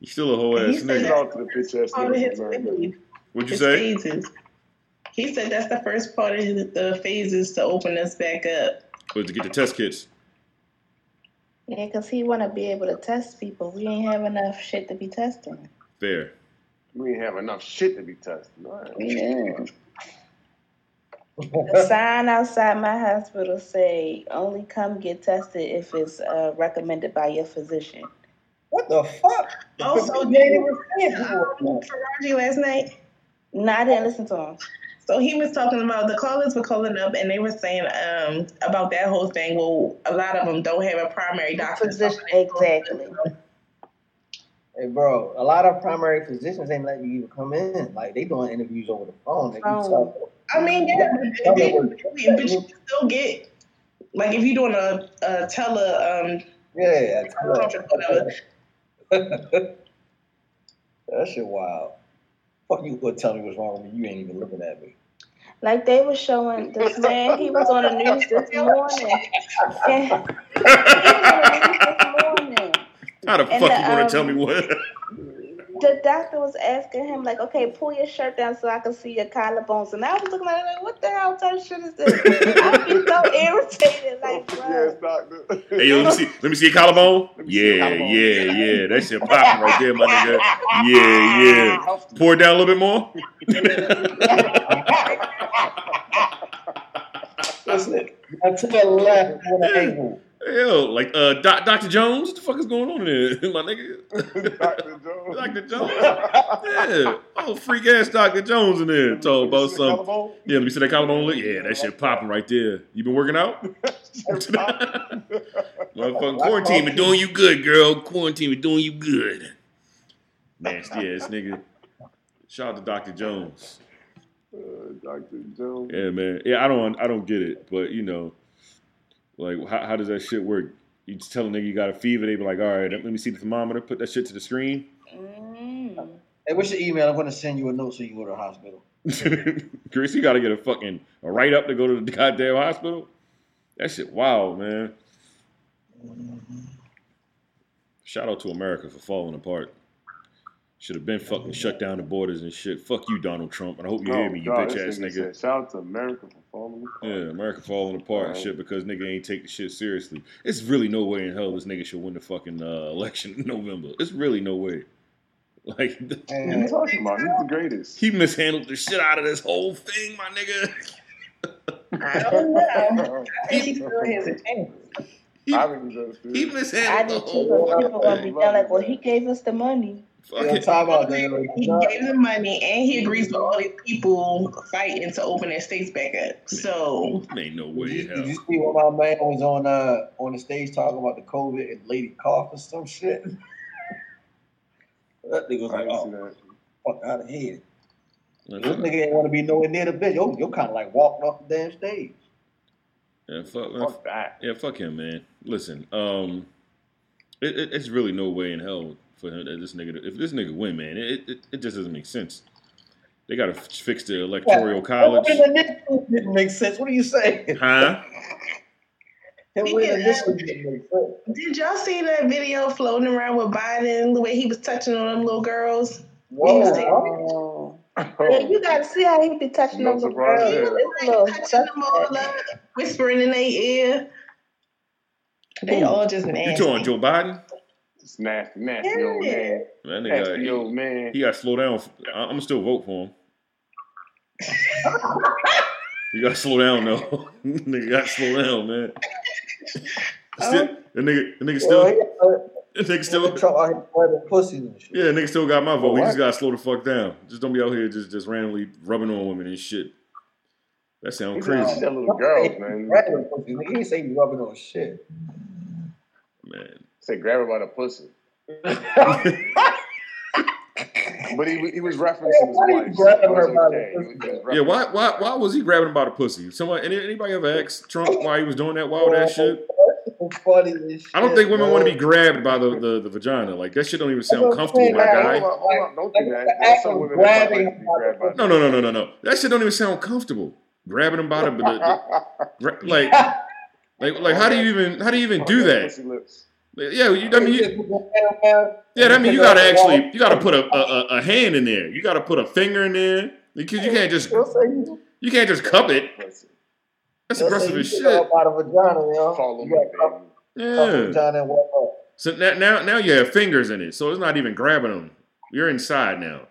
He's still a whole He ass nigga. Shout out to the bitch ass Part of his niggas, man. phase. What'd you His say? phases. He said that's the first part of his, the phases to open us back up. Was to get the test kits. Yeah, because he want to be able to test people. We ain't have enough shit to be testing. Fair. We ain't have enough shit to be tested. All right. Yeah. The sign outside my hospital say only come get tested if it's uh, recommended by your physician. What the fuck? Oh, so You did ain't even saying. Taraji last night? No, I didn't listen to him. So he was talking about the callers were calling up and they were saying um about that whole thing. Well, a lot of them don't have a primary doctor. Physician, exactly. Hey, bro, a lot of primary physicians ain't letting you even come in. Like they doing interviews over the phone. They Phone. can I mean, yeah, but, they, but you can still get like if you're doing a, a tele um yeah, conference, whatever. that shit wild. Fuck you gonna tell me what's wrong with me? You ain't even looking at me. Like they were showing this man, he was on the news this morning. And he was on the news this morning. How the And fuck the, you gonna um, tell me what? The doctor was asking him, like, okay, pull your shirt down so I can see your collarbones. And I was looking at it like, what the hell type of shit is this? I'd be so irritated, like, oh, Yes, doctor. Hey, yo, let me see. Let me see your collarbone. Let me see your Yeah, collarbone. yeah, yeah. That shit popping right there, my nigga. Yeah, yeah. Pour it down a little bit more. Listen, I to the left with an angle. Yo, like uh, Doc, Dr. Jones, what the fuck is going on in there, my nigga? Dr. Jones. Dr. Jones. Yeah, oh freak ass Dr. Jones in there talking about something. Collarbone? Yeah, let me see that collarbone. Yeah, that shit popping right there. You been working out? Motherfucking quarantine been doing you good, girl. Quarantine been doing you good. Nasty ass nigga. Shout out to Dr. Jones. Uh, Dr. Jones. Yeah, man. Yeah, I don't, I don't get it, but you know, like, how, how does that shit work? You just tell a nigga you got a fever, they be like, all right, let me see the thermometer, put that shit to the screen. Mm. Hey, what's your email? I'm gonna send you a note so you go to the hospital. Chris, you gotta get a fucking a write up to go to the goddamn hospital. That shit wild, man. Shout out to America for falling apart. Should have been fucking shut down the borders and shit. Fuck you, Donald Trump. And I hope you hear me, you Oh, God, bitch ass nigga. said, Shout out to America for falling apart. Yeah, America falling apart and shit because nigga ain't take the shit seriously. It's really no way in hell this nigga should win the fucking uh, election in November. It's really no way. Like What are you talking about? He's the greatest. he mishandled the shit out of this whole thing, my nigga. I don't know. I think he still has a chance. He, I really does he I mishandled do the too, whole but people gonna be down like, well, he gave us the money. Fuck yeah, it. talk about He gave them money and he agrees with all these people fighting to open their states back up. So Ain't no Did way you, in did hell. you see when my man was on uh on the stage talking about the COVID and lady cough or some shit? that nigga was like, oh, fuck out of here. Man, This fuck- nigga ain't want to be nowhere near the bitch. Yo, you're kind of like walking off the damn stage. Yeah, fuck, Fuck that. yeah, fuck him, man. Listen, um, it, it, it's really no way in hell for him that this nigga. to- If this nigga win, man, it, it, it just doesn't make sense. They got to fix the electoral college, Him winning didn't make sense. What are you saying? huh? Him winning this one didn't make sense. did y'all see that video floating around with Biden, the way he was touching on them little girls? Whoa. Oh. Yeah, you gotta see how he be touching No those little girls. there. It's a little touching them all up, whispering in their ear. They Who? all just You talking Joe Biden? It's nasty, nasty old man. Man, Nasty nigga, old he, man. he got to slow down. I- I'm gonna still vote for him. You gotta slow down though. nigga got to slow down, man. Still, the nigga, the nigga still, Well, he, uh, nigga still, Donald Trump out here grabbing pussies and shit. yeah, nigga still got my vote. He just gotta slow the fuck down. Just don't be out here just just randomly rubbing on women and shit. That sounds He said, crazy, "Shit, little girls, man. Grabbing pussies. Nigga, He ain't say he rubbing on shit. man. Say grab her by the pussy. But he, he was referencing his wife. So grabbing her okay. He was- Yeah, why why why was he grabbing him by the pussy? Someone any, anybody ever asked Trump why he was doing that wild ass shit? Funny shit. I don't think women bro. want to be grabbed by the, the, the vagina. Like that shit don't even sound That's what I'm comfortable, my like, Hold guy. on, hold on, don't do that. There's some women grabbing like grabbed No, no, no, no, no, no. That shit don't even sound comfortable. Grabbing him by the, the, the gra- like like like how do you even how do you even do that? Pussy lips. Yeah, you, I mean, you, yeah, that mean you gotta actually you gotta put a, a, a- a hand in there. You gotta put a finger in there because you can't just you can't just cup it. That's aggressive as shit. Out of vagina, yo. Follow You me, got cup- baby. cup Yeah. vagina and walk up. So now, now, now you have fingers in it, so it's not even grabbing them. You're inside now.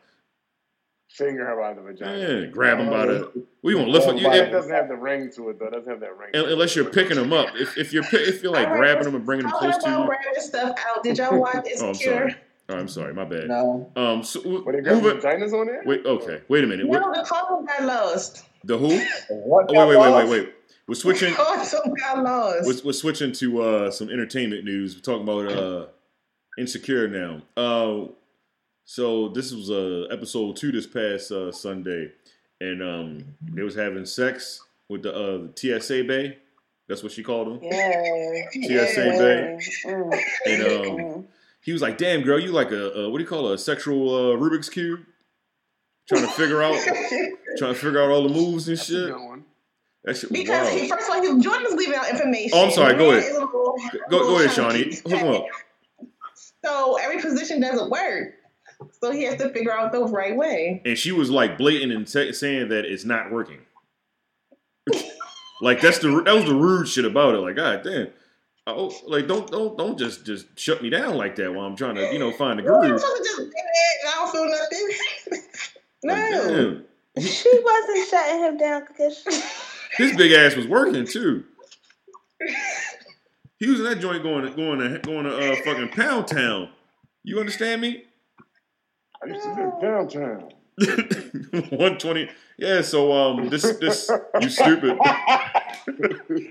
Finger her by the vagina. Yeah, grab him by the. We want to lift up. You, It if- doesn't have the ring to it though. It doesn't have that ring. to unless you're picking them up. If, if you're if you're like grabbing them and bringing them Talking close to about you. grabbing stuff out. Did y'all watch Oh, I'm Insecure? sorry. Oh, I'm sorry. My bad. No. Um. So What they got move it- vaginas on there? Wait. Okay. Wait a minute. no, What, the couple got lost. the who? What Oh, got wait, wait, wait, wait, wait. We're switching. Couple got lost. We're, we're switching to uh, some entertainment news. We're talking about uh, Insecure now. Uh, so this was uh, episode two this past uh, Sunday, and um, they was having sex with the, uh, the TSA Bae. That's what she called him. Yeah. TSA Bae. Mm. And um, he was like, "Damn, girl, you like a, a what do you call it, a sexual uh, Rubik's cube? Trying to figure out, trying to figure out all the moves and That's a shit. good one. That shit was Because he, first of all, he, Jordan was leaving out information. Oh, I'm sorry, go ahead. is a little- Go, go ahead, little Shawnee. chunky. Hook him up. So every position doesn't work. So he has to figure out the right way. and she was like blatant and sa- saying that it's not working. like that's the that was the rude shit about it. Like, god damn. Oh, like don't don't don't just just shut me down like that while I'm trying to you know find the I'm groove. supposed to just get it and I don't feel nothing. No. damn. She wasn't shutting him down because she. His big ass was working too. He was in that joint going to going to going to uh, fucking Pound Town. You understand me? I used to live downtown. 120. Yeah, so um this this you stupid. I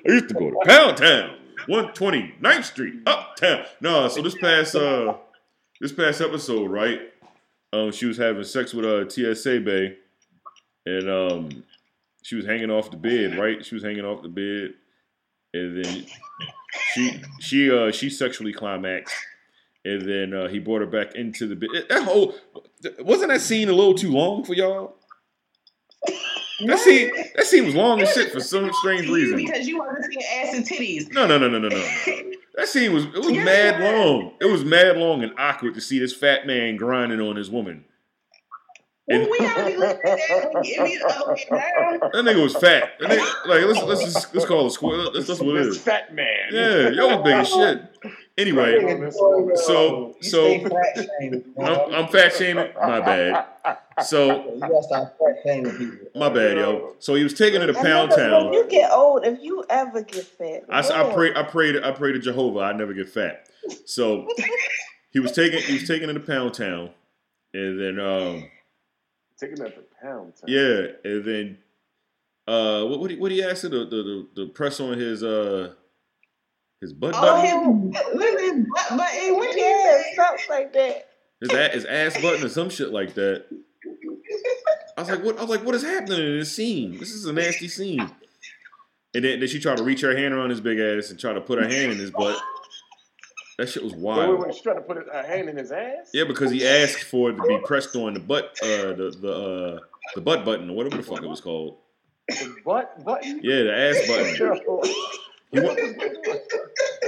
used to go to Pound Town, 129th Street, uptown. No, so this past uh this past episode, right? Um she was having sex with uh TSA Bae and um she was hanging off the bed, right? She was hanging off the bed and then she she uh she sexually climaxed and then uh, he brought her back into the. That whole wasn't that scene a little too long for y'all? That scene that scene was long as shit for some strange reason. Because you wasn't seeing ass and titties. No, no, no, no, no, no. That scene was it was mad long. It was mad long and awkward to see this fat man grinding on his woman. Well, And- we already looked at that. It the other down. That nigga was fat. That nigga, like let's let's just let's call it square. That's, that's what it This is. fat man. Yeah, y'all was big as shit. Anyway, so so fat. I'm, I'm fat shaming. My bad. So You gotta stop fat shaming people. my bad, yo. So he was taking her to And Pound Town. When you get old, if you ever get fat, I, s- I Lord. pray I pray to, I pray to Jehovah I never get fat. So he was taking he was taking her to Pound Town, and then um Taking that to pound town. yeah, and then uh what what he, what he asked her the, the the the press on his uh his butt Oh, button, him, listen, but, but hey, what he Yeah, said, something like that. his ass, his ass button or some shit like that. I was like, what? I was like, what is happening in this scene? This is a nasty scene. And then, then she tried to reach her hand around his big ass and try to put her hand in his butt. That shit was Wait, wait, wild. wait. She tried to put a hand in his ass? Yeah, because he asked for it to be pressed on the butt, uh, the the uh, the butt button or whatever the fuck it was called. The butt button? Yeah, the ass button. He wa-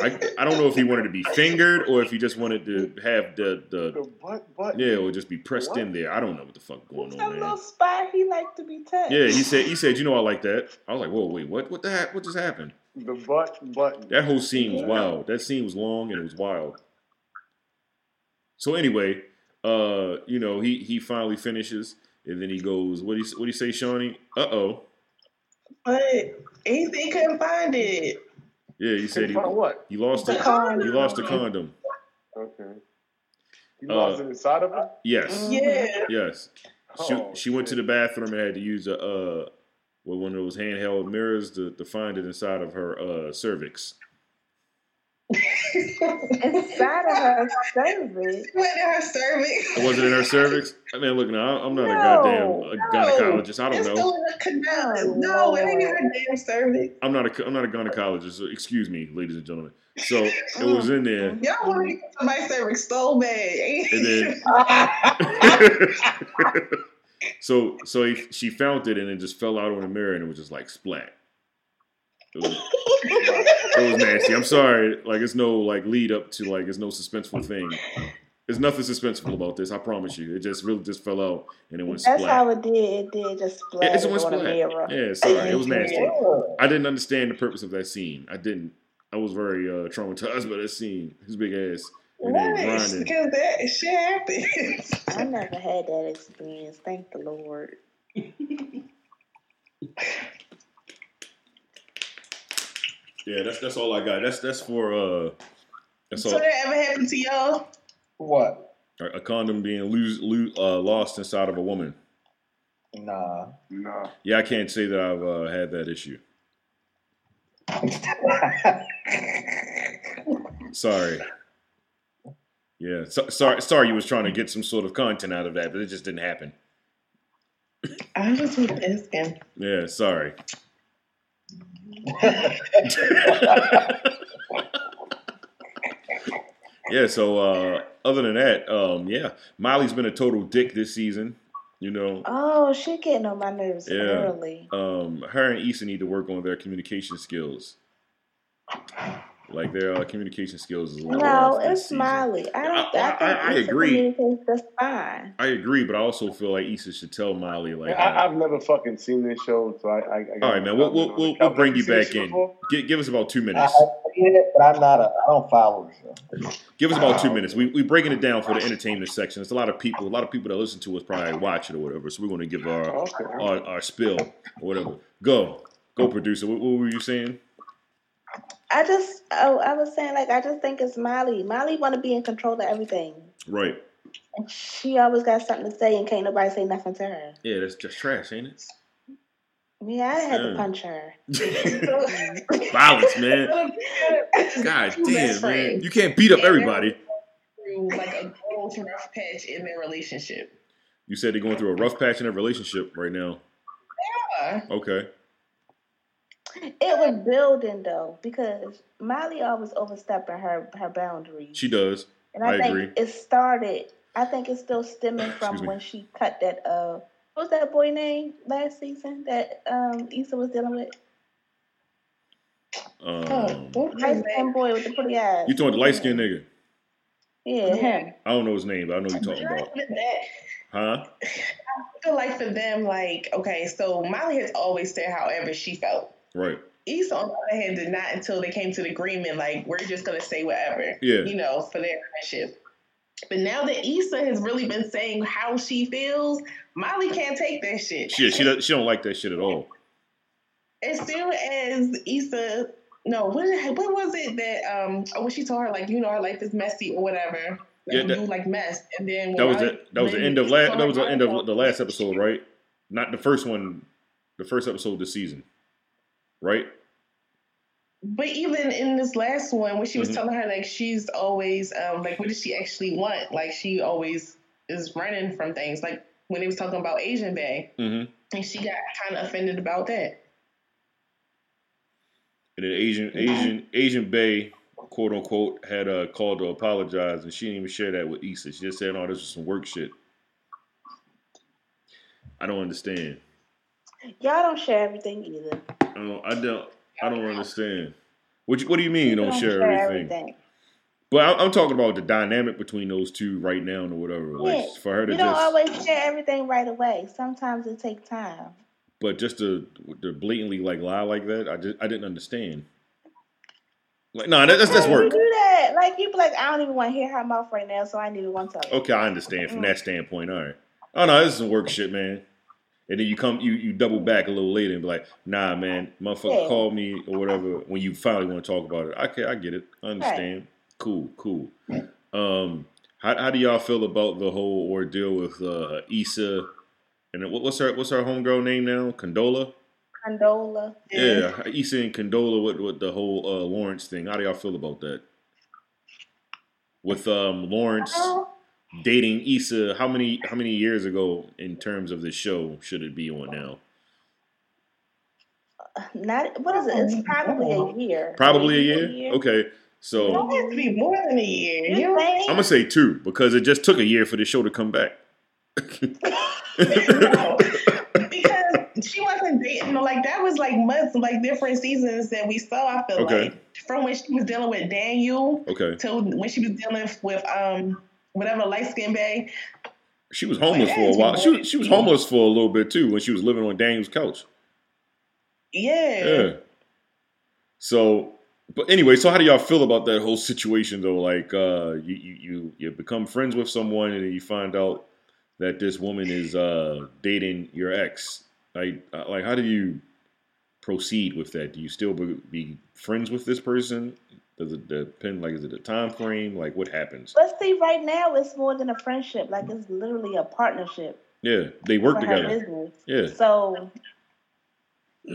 I, I don't know if he wanted to be fingered or if he just wanted to have the the The butt button? yeah, or just be pressed What? in there. I don't know what the fuck going That on, little man. spot he liked to be touched. Yeah, he said he said you know I like that. I was like, whoa, wait, what? What the heck? What just happened? The butt button. That whole scene was wild. That scene was long and it was wild. So anyway, uh, you know, he he finally finishes and then he goes, what do you what do you say, Shawnee? Uh oh. but he he couldn't find it. Yeah, he said he, what? he lost The it. condom. He lost the condom. Okay. You Uh, lost it inside of her? Yes, Yeah. yes. She Oh, she went to the bathroom and had to use a uh, with one of those handheld mirrors to, to find it inside of her uh cervix. Inside of her cervix. Went in her cervix. Was it in her cervix? I mean, look now, I'm not a goddamn a gynecologist. I don't it's know. Still in the canal. No, No, it ain't in her damn cervix. I'm not a I'm not a gynecologist. So excuse me, ladies and gentlemen. So it was in there, Y'all want to get somebody's cervix so bad. and then so so he, she found it, and it just fell out on the mirror, and it was just like splat. It was, it was nasty. I'm sorry. Like it's no like lead up to like it's no suspenseful thing. There's nothing suspenseful about this. I promise you. It just really just fell out and it went splat. That's splat. how it did. It did just splat one on a splat. Yeah, sorry, it was nasty. I didn't understand the purpose of that scene. I didn't. I was very uh, traumatized by that scene. His big ass. We there What? Because that shit happens. I never had that experience. Thank the Lord. Yeah, that's that's all I got. That's that's for uh, that's so all. that ever happened to y'all? What? A a condom being lose, lose, uh, lost inside of a woman. Nah. Nah. Yeah, I can't say that I've uh, had that issue. Sorry. Yeah, so, sorry. Sorry, you was trying to get some sort of content out of that, but it just didn't happen. I just was asking. Yeah, sorry. yeah. So uh, other than that, um, yeah, Molly's been a total dick this season. You know, Oh, she getting on my nerves Yeah. early. um, her and Issa need to work on their communication skills. Like their uh, communication skills is a little No, it's season. Molly. I don't. I- I, think I- I agree. That's fine. I agree, but I also feel like Issa should tell Molly like, I, I've never fucking seen this show, so I. I, I all right, man, we'll we'll, we'll, we'll bring you back in. Gi- give us about two minutes. I see it, but I'm not a. I don't follow the show. Give us about two minutes. We we breaking it down for the entertainment section. It's a lot of people, a lot of people that listen to us probably watch it or whatever. So we're going to give our Okay. our, our spill or whatever. Go, go, producer. What, what were you saying? I just. Oh, I was saying like I just think it's Molly. Molly want to be in control of everything. Right. And she always got something to say, and can't nobody say nothing to her. Yeah, that's just trash, ain't it? Yeah, I had Yeah. to punch her. Violence, man. God damn, man. You can't beat up everybody. Through like a growth rough patch in their relationship. You said they're going through a rough patch in their relationship right now. Yeah. Okay. It was building though, because Molly always overstepping her her boundaries. She does. And I, I think agree. it started. I think it's still stemming from when she cut that. Uh, what was that boy name last season that um Issa was dealing with? Um, what Light his skinned boy with the pretty eyes. you talking the light skinned nigga? Yeah. I don't know his name, but I know you're talking about. Huh? I feel like for them, like, okay, so Molly has always said however she felt. Right. Issa, on the other hand, did not until they came to the agreement, like, we're just going to say whatever, Yeah. you know, for their friendship. But now that Issa has really been saying how she feels, Molly can't take that shit. She she don't, she don't like that shit at all. As soon as Issa, no, what, what was it that, um, oh, when she told her, like, you know, her life is messy or whatever. Like, Yeah, that- you like mess. And then That was when the that was the end of last that was the end of the last episode, right? Not the first one, the first episode this season, right? But even in this last one, when she was Mhm. telling her like she's always um like what does she actually want? Like she always is running from things. Like when they was talking about Asian Bae, Mm-hmm. and she got kind of offended about that. And then Asian Asian Asian Bae, quote unquote, had uh, called to apologize, and she didn't even share that with Issa. She just said, "Oh, this was some work shit." I don't understand. Y'all don't share everything either. I don't. I don't. I don't understand. What you, What do you mean you People don't share everything? But I, I'm talking about the dynamic between those two right now or whatever. Like for her to You don't just, always share everything right away. Sometimes it takes time. but just to, to blatantly like lie like that, I just I didn't understand. Like, no, that, that's that's work. Do that. Like you be like, I don't even want to hear her mouth right now, so I need to want to. Okay, I understand from that standpoint. All right. Oh no, this is some work shit, man. And then you come, you you double back a little later and be like, Nah, man, motherfucker Yeah. called me or whatever. When you finally want to talk about it, okay, I get it, I understand. Cool, cool. Um, how how do y'all feel about the whole ordeal with uh, Issa? And what, what's her what's her homegirl name now? Condola. Condola. Yeah, Issa and Condola with with the whole uh, Lawrence thing. How do y'all feel about that? With um Lawrence dating Issa, how many how many years ago in terms of the show should it be on now? Not what is it? It's probably a year. Probably a Maybe year. Okay, So It so has to be more than a year. You You know? I'm gonna say two because it just took a year for the show to come back. because she wasn't dating. no, Like that was like months, like different seasons that we saw. I feel Okay. like from when she was dealing with Daniel Okay, till when she was dealing with um whatever light skin bay. she was homeless for a while. She was, she was homeless for a little bit too when she was living on Daniel's couch. Yeah. Yeah. So but anyway, so how do y'all feel about that whole situation though? Like, uh, you you you, you become friends with someone and you find out that this woman is uh, dating your ex. Like, uh, like how do you proceed with that? Do you still be, be friends with this person? Does it depend? Like, is it a time frame? Like, what happens? But see, right now it's more than a friendship. Like it's literally a partnership Yeah, they work together. Yeah. So,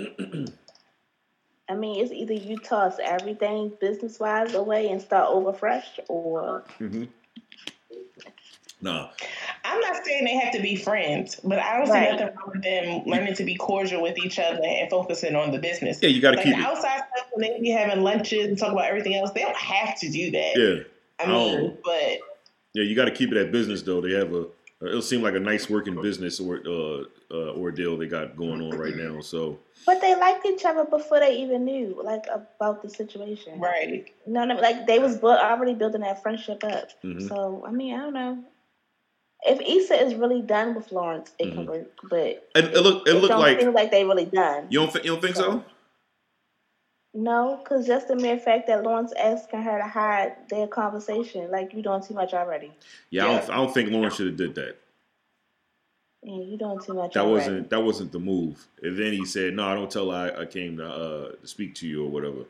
I mean, it's either you toss everything business wise away and start over fresh, or hmm Nah, I'm not saying they have to be friends, but I don't Right. see nothing wrong with them learning to be cordial with each other and focusing on the business. yeah, you got to Like keep the it. outside stuff when they be having lunches and talk about everything else, they don't have to do that. Yeah, I mean, Oh. but yeah, you got to keep it at business though. They have a. It'll seem like a nice working business or uh, uh, ordeal they got going on right now. So but they liked each other before they even knew like about the situation. right. You know I mean? Like they was bu- already building that friendship up. mhm. So I mean, I don't know. If Issa is really done with Lawrence, it can Mhm. work. But it, it look it it looked like seem like they really done. you don't think you don't think so? No, because just the mere fact that Lawrence asking her to hide their conversation, like you doing too much already. Yeah, I don't I don't think Lawrence should have did that. Yeah, you doing too much. That already. wasn't that wasn't the move. And then he said, "No, I don't tell I, I came to uh, to speak to you or whatever."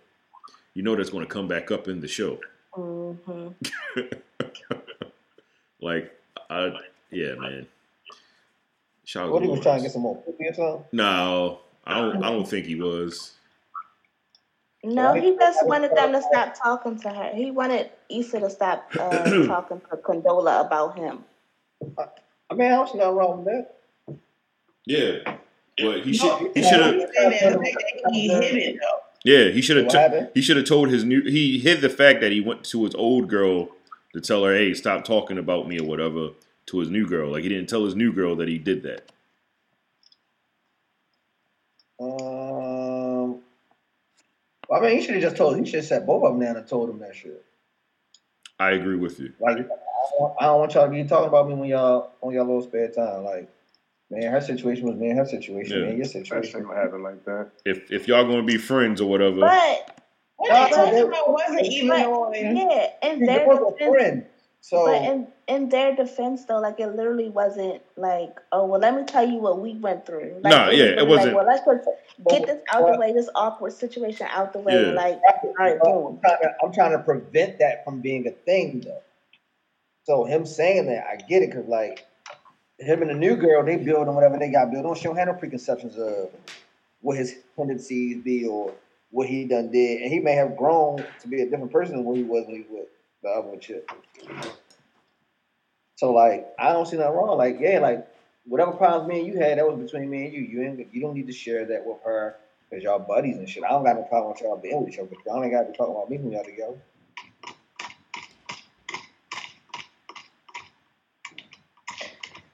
You know that's going to come back up in the show. hmm Like, I yeah, man. Shout What to he was trying to get some more pussy or something? No, I don't. I don't think he was. No, he just wanted them to stop talking to her. He wanted Issa to stop uh, talking to Condola about him. I mean, I don't wrong with that. Yeah, but he No, should. He should have. I'm saying that the fact that he hid it though. Yeah, he should have. happened? he should have told his new. He hid the fact that he went to his old girl to tell her, "Hey, stop talking about me" or whatever. To his new girl, like he didn't tell his new girl that he did that. Um, I mean, he should have just told. He should have sat both of them down and told them that shit. I agree with you. Like, I don't want- I don't want y'all to be talking about me when y'all on your little spare time. Like, man, her situation was man, her situation, Yeah. man, your That shit situation. don't happen like that. If if y'all gonna be friends or whatever, But What No, they talking about wasn't even but on. yeah, and They their was a friend. So but in in their defense though, like it literally wasn't like, oh well, let me tell you what we went through. Like, Nah, yeah, it wasn't- Like, well, let's just get this out the way, this awkward situation out the way. Yeah. Like, all right, I'm trying, to, I'm trying to prevent that from being a thing, though. So him saying that, I get it, cause like him and the new girl, they build on whatever they got built on. She don't have no preconceptions of what his tendencies be or what he done did, and he may have grown to be a different person than what he was when he was with the other chick. So like, I don't see nothing wrong. Like, yeah, like whatever problems me and you had, that was between me and you. You ain't, you don't need to share that with her because y'all buddies and shit. I don't got no problem with y'all being with each other, but y'all ain't got to be talking about me when y'all together.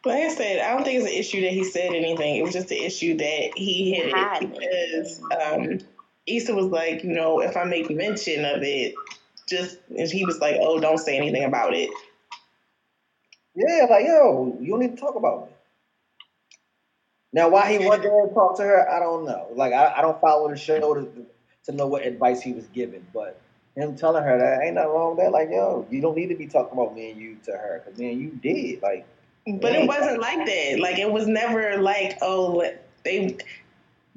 Like I said, I don't think it's an issue that he said anything. It was just the issue that he hid Hide it it. because um, Issa was like, you know, if I make mention of it, just and he was like, oh, don't say anything about it. Yeah, like yo, you don't need to talk about me. Now, why he went there and talk to her, I don't know. Like, I, I don't follow the show to, to know what advice he was giving, but him telling her that ain't nothing wrong with that. Like, yo, you don't need to be talking about me and you to her, cause man, you did. Like, But it wasn't like that. Like it was never like, oh, they.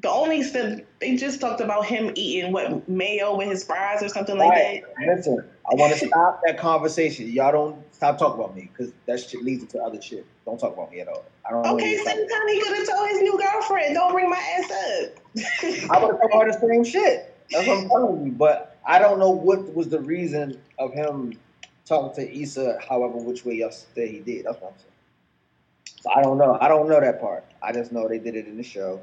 The only stuff they just talked about him eating what mayo with his fries or something like right? that. Listen, I want to stop that conversation. Y'all don't stop talking about me, cause that shit leads to other shit. Don't talk about me at all. I don't. know Okay, same time he could have told his new girlfriend, "Don't bring my ass up." I would have told her the same shit. That's what I'm telling you. But I don't know what was the reason of him talking to Issa, however, which way y'all he did. That's what I'm saying. So I don't know. I don't know that part. I just know they did it in the show.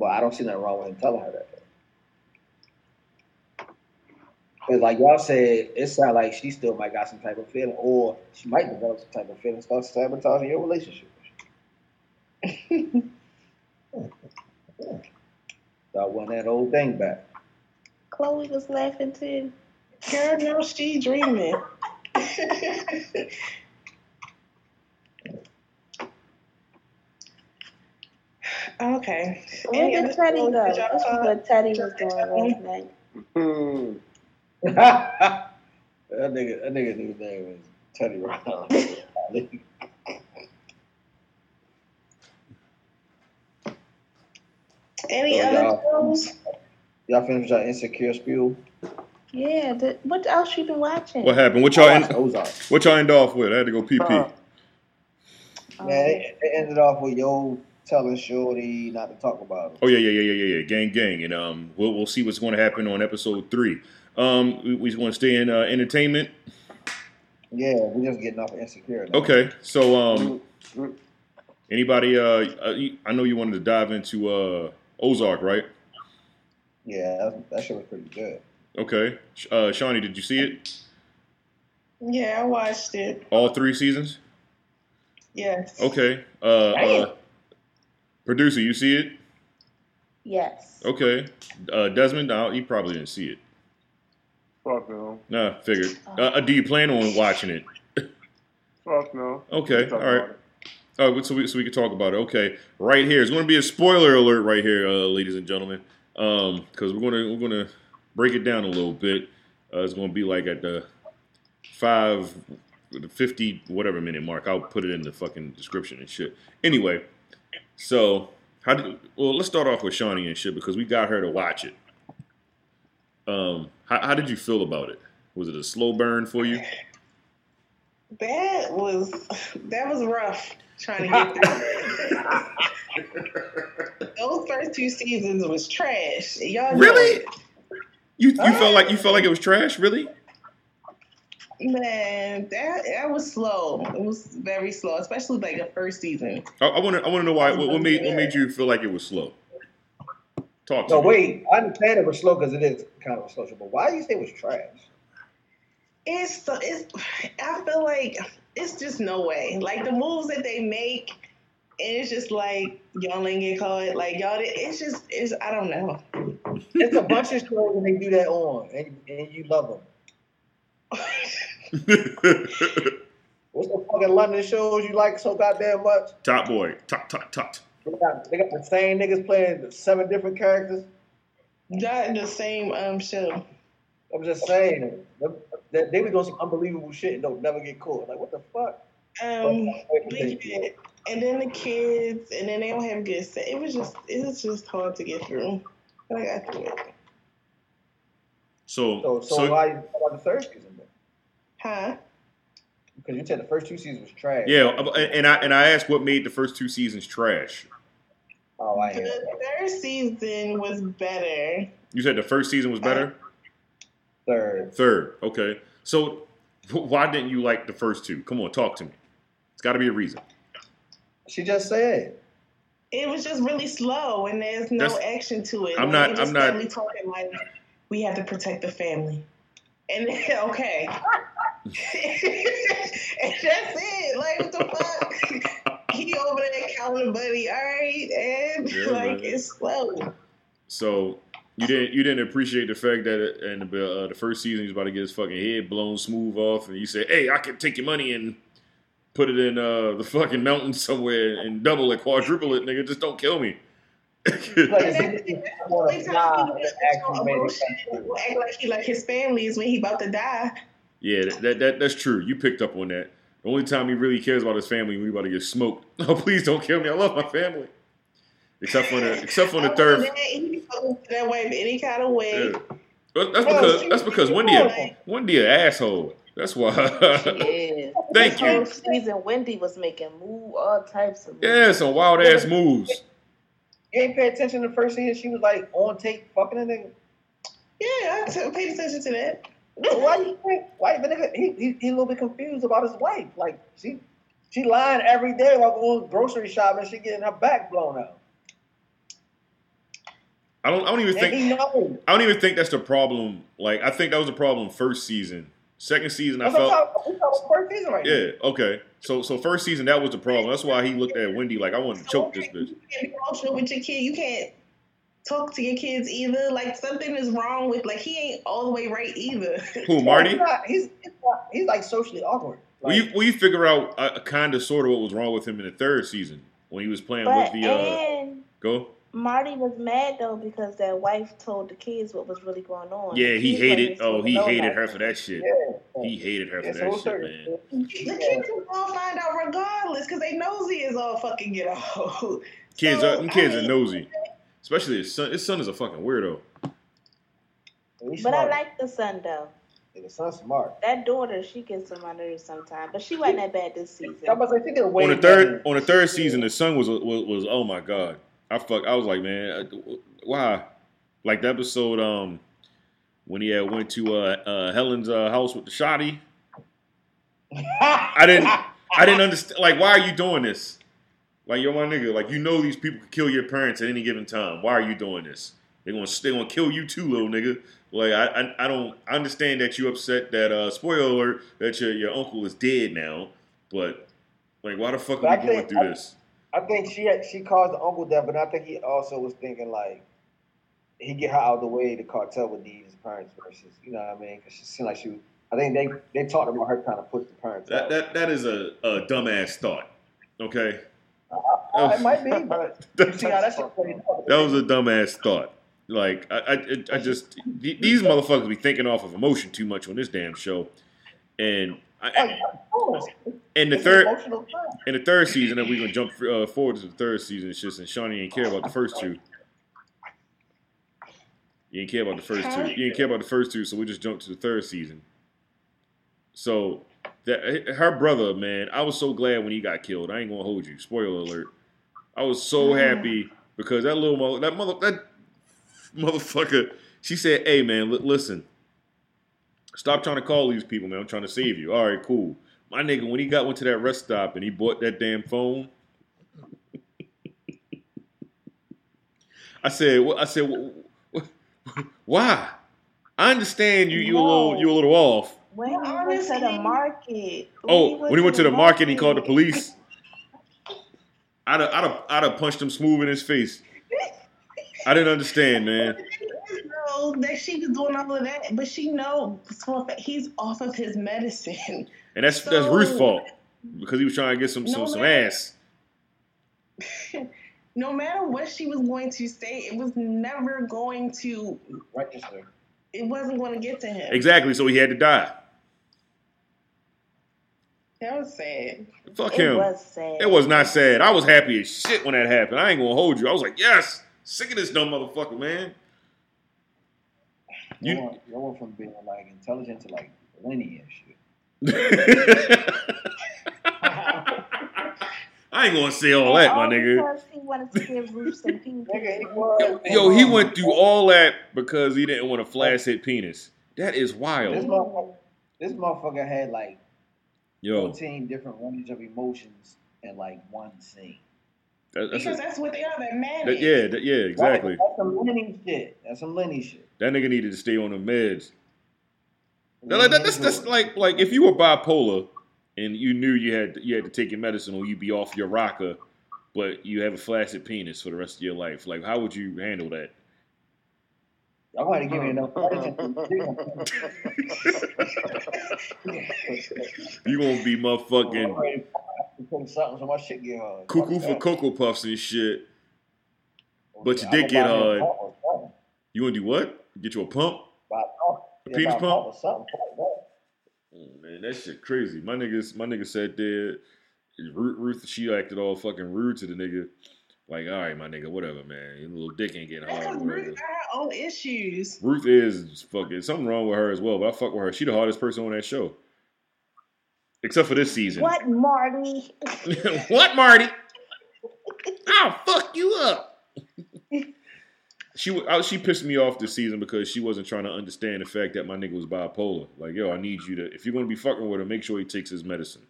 But I don't see nothing wrong with him telling her that. Because like y'all said, it sounds like she still might got some type of feeling, or she might develop some type of feeling, start sabotaging your relationship. Y'all want that old thing back. Chloe was laughing too. Girl, no, she dreaming. okay. Where Any did Teddy shows go? that This y'all was saw? what Teddy was doing last night. Hmm. That nigga, that nigga, nigga's name is Teddy Riley. Any Oh, other y'all- shows? Y'all finished your insecure spiel? Yeah. The, what else you been watching? What happened? What y'all I end, watched Ozark. what y'all end off with? I had to go pee pee. Uh, Um, Man, it, it ended off with yo telling Shorty not to talk about it. Oh yeah, yeah, yeah, yeah, yeah, yeah. Gang, gang, and um, we'll we'll see what's going to happen on episode three. Um, we, we want to stay in uh, entertainment. Yeah, we're just getting off of insecure. now. Okay, so um, anybody? Uh, uh, I know you wanted to dive into uh Ozark, right? Yeah, that, that shit was pretty good. Okay, Sh- uh, Shawnee, did you see it? Yeah, I watched it. All three seasons? Yes. Okay. Uh, uh, producer, you see it? Yes. Okay. Uh, Desmond, no, you probably didn't see it. Fuck no. Nah, figured. Uh, uh, do you plan on watching it? Fuck no. Okay, all right. about. Oh, so we so we can talk about it. Okay, right here. It's going to be a spoiler alert right here, uh, ladies and gentlemen, because we're gonna we're gonna break it down a little bit. Uh, it's going to be like at the five, the fifty whatever minute mark. I'll put it in the fucking description and shit. Anyway, so how did well? Let's start off with Shawnee and shit because we got her to watch it. Um, how, how did you feel about it? Was it a slow burn for you? That was that was rough trying to get through. Those first two seasons was trash. Y'all know Really? it. You you felt like you felt like it was trash, really? Man, that that was slow. It was very slow, especially like the first season. I want to. I want to know why. What, what made what made you feel like it was slow? Talk to No, me. wait. I understand it was slow because it is kind of a slow show, but why do you say it was trash? It's so it's. I feel like it's just no way. Like the moves that they make, and it's just like y'all ain't get caught. Like y'all, did- it's just it's. I don't know. It's a bunch of shows and they do that on, and, and you love them. What's the fucking London shows you like so goddamn much? Top boy. Top top top. They got, they got the same niggas playing seven different characters. Not in the same um show. I'm just saying, that they, they be doing some unbelievable shit and don't never get caught. Like what the fuck? Um, but yeah, and then the kids, and then they don't have good set. It was just it was just hard to get through. But I got through it. So So, so, so why you talk about the third season then? Huh? Because you said the first two seasons was trash. yeah, and I and I asked what made the first two seasons trash. Oh, I The hear that. third season was better. You said the first season was better. Third. Third. Okay. So why didn't you like the first two? Come on, talk to me. It's got to be a reason. She just said. It was just really slow, and there's no That's- action to it. I'm Like, not- I'm not- steadily talking like we have to protect the family, and okay, and that's it. Like what the fuck? he over there counting money, all right, and Yeah, like man. it's slow. So you didn't you didn't appreciate the fact that it- in the uh, the first season he's about to get his fucking head blown smooth off, and you say, "Hey, I can take your money and put it in uh, the fucking mountain somewhere and double it, quadruple it, nigga. Just don't kill me." Like, And it's- then it's the more only of time nah, he it actually was made it bullshit, sense. act like he like his family is when he about to die. Yeah, that, that, that that's true. You picked up on that. The only time he really cares about his family when he about to get smoked. Oh, please don't kill me. I love my family. Except for the except for the third. that, he be fucking with that wife any kind of way. Yeah. That's because that's because Wendy a. Wendy an asshole. That's why. Yeah. Thank this you. whole season, Wendy was making move all types of moves. yeah, some wild ass moves. You ain't pay attention to the first season. She was like on tape fucking a nigga. Yeah, I paid attention to that. So why you think? Why the nigga? He, he he a little bit confused about his wife. Like she she lying every day while going grocery shopping. She getting her back blown out. I don't. I don't even And think. I don't even think that's the problem. Like I think that was the problem first season. Second season, I That's felt. talking- first season right now. Yeah. Okay. So so first season that was the problem. That's why he looked at Wendy like I want to choke this bitch. You can't be emotional with your kid. You can't talk to your kids either. Like something is wrong with like he ain't all the way right either. Who He's Marty? not, he's, he's, not, he's like socially awkward. Will Like, you will you figure out a kind of sort of what was wrong with him in the third season when he was playing But with the uh, and go? Marty was mad though because that wife told the kids what was really going on. Yeah, The he hated. Oh, he hated her for that shit. Yeah. He hated her Yeah, for so that it's shit, her- man. The kids is gonna find out regardless because they nosy as all fucking get out. Kids, So, are, kids I are nosy. Especially his son. His son is a fucking weirdo. He's But I like the son though. Yeah, the son's smart. That daughter, she gets on my nerves sometimes, but she wasn't that bad this season. I was like, she did way on the better. third on the third season, the son was was, was oh my god. I fuck. I was like, man, uh, why? Like the episode um when he had went to uh, uh Helen's uh, house with the shotty. I didn't I didn't understand. Like, why are you doing this? Like, yo, my nigga. Like, you know these people could kill your parents at any given time. Why are you doing this? They gonna they gonna kill you too, little nigga. Like, I I, I don't I understand that you upset that uh spoiler alert that your your uncle is dead now, but like, why the fuck But are I we going through this? I think she had, she caused the uncle death, but I think he also was thinking like he get her out of the way. The cartel would need his parents versus you know what I mean? Because she seemed like she. was- I think they they talked about her trying to push the parents. That out. that that is a, a dumbass thought. Okay, Uh, it might be, but you see how that shit played out. that was a dumbass thought. Like I, I, I just these motherfuckers be thinking off of emotion too much on this damn show, and I, and the third an in the third season, and we're gonna jump uh, forward to the third season. It's just and Shawnee ain't care about the first two. You ain't care about the first two. You ain't care about the first two, so we just jumped to the third season. So that eh, her brother, man, I was so glad when he got killed. I ain't gonna hold you. Spoiler alert. I was so mm-hmm. happy because that little mother, that mother, that motherfucker. She said, "Hey, man, li- listen, stop trying to call these people, man. I'm trying to save you. All right, cool." My nigga, when he got went to that rest stop and he bought that damn phone, I said, "What?" I said, "Wh- wh- "Why?" I understand you. You a little, you a little off. When he went to the market. Oh, when he went to the market, he called the police. I'd have, I'd have, I'd have punched him smooth in his face. I didn't understand, man. know that she was doing all of that, but she know for a fact he's off of his medicine. And that's that's Ruth's fault because he was trying to get some some, No, some man. ass. no matter what she was going to say, it was never going to. Register. It wasn't going to get to him. Exactly. So he had to die. That was sad. Fuck It him. was sad. It was not sad. I was happy as shit when that happened. I ain't gonna hold you. I was like, yes, sick of this dumb motherfucker, man. You You- went, went from being like intelligent to like linear shit. I ain't gonna say all that, my nigga. He wanted to give Ruth some pink. Nigga. Yo, he went through all that because he didn't want a flash hit penis. That is This wild. motherfucker, this motherfucker had like Yo, 14 different ranges of emotions in like one scene. that, that's Because a, that's what they are. They're mad. that, yeah, that, yeah, exactly. That's some Lenny shit. That's some Lenny shit. That nigga needed to stay on the meds. Like, that- that's that's like like if you were bipolar and you knew you had you had to take your medicine or you'd be off your rocker, but you have a flaccid penis for the rest of your life. Like, how would you handle that? I'm going to give you enough You gonna be motherfucking I'm ready to put something so my shit get hard. cuckoo for cocoa puffs and shit. Oh, but you I'ma get buy me a hard. pump or something. You gonna do what? Get you a pump? A Yeah, penis buy a pump? Or something. Fuck that. Oh, man, that shit crazy. My niggas, my nigga sat there, Ruth, Ruth, she acted all fucking rude to the nigga. Like, all right, my nigga, whatever, man. Your little dick ain't getting hard. Because Whatever. Ruth got her own issues. Ruth is fucking something wrong with her as well, but I fuck with her. She the hardest person on that show, except for this season. What, Marty? what, Marty? I'll fuck you up. She I- she pissed me off this season because she wasn't trying to understand the fact that my nigga was bipolar. Like, yo, I need you to if you're gonna be fucking with him, make sure he takes his medicine.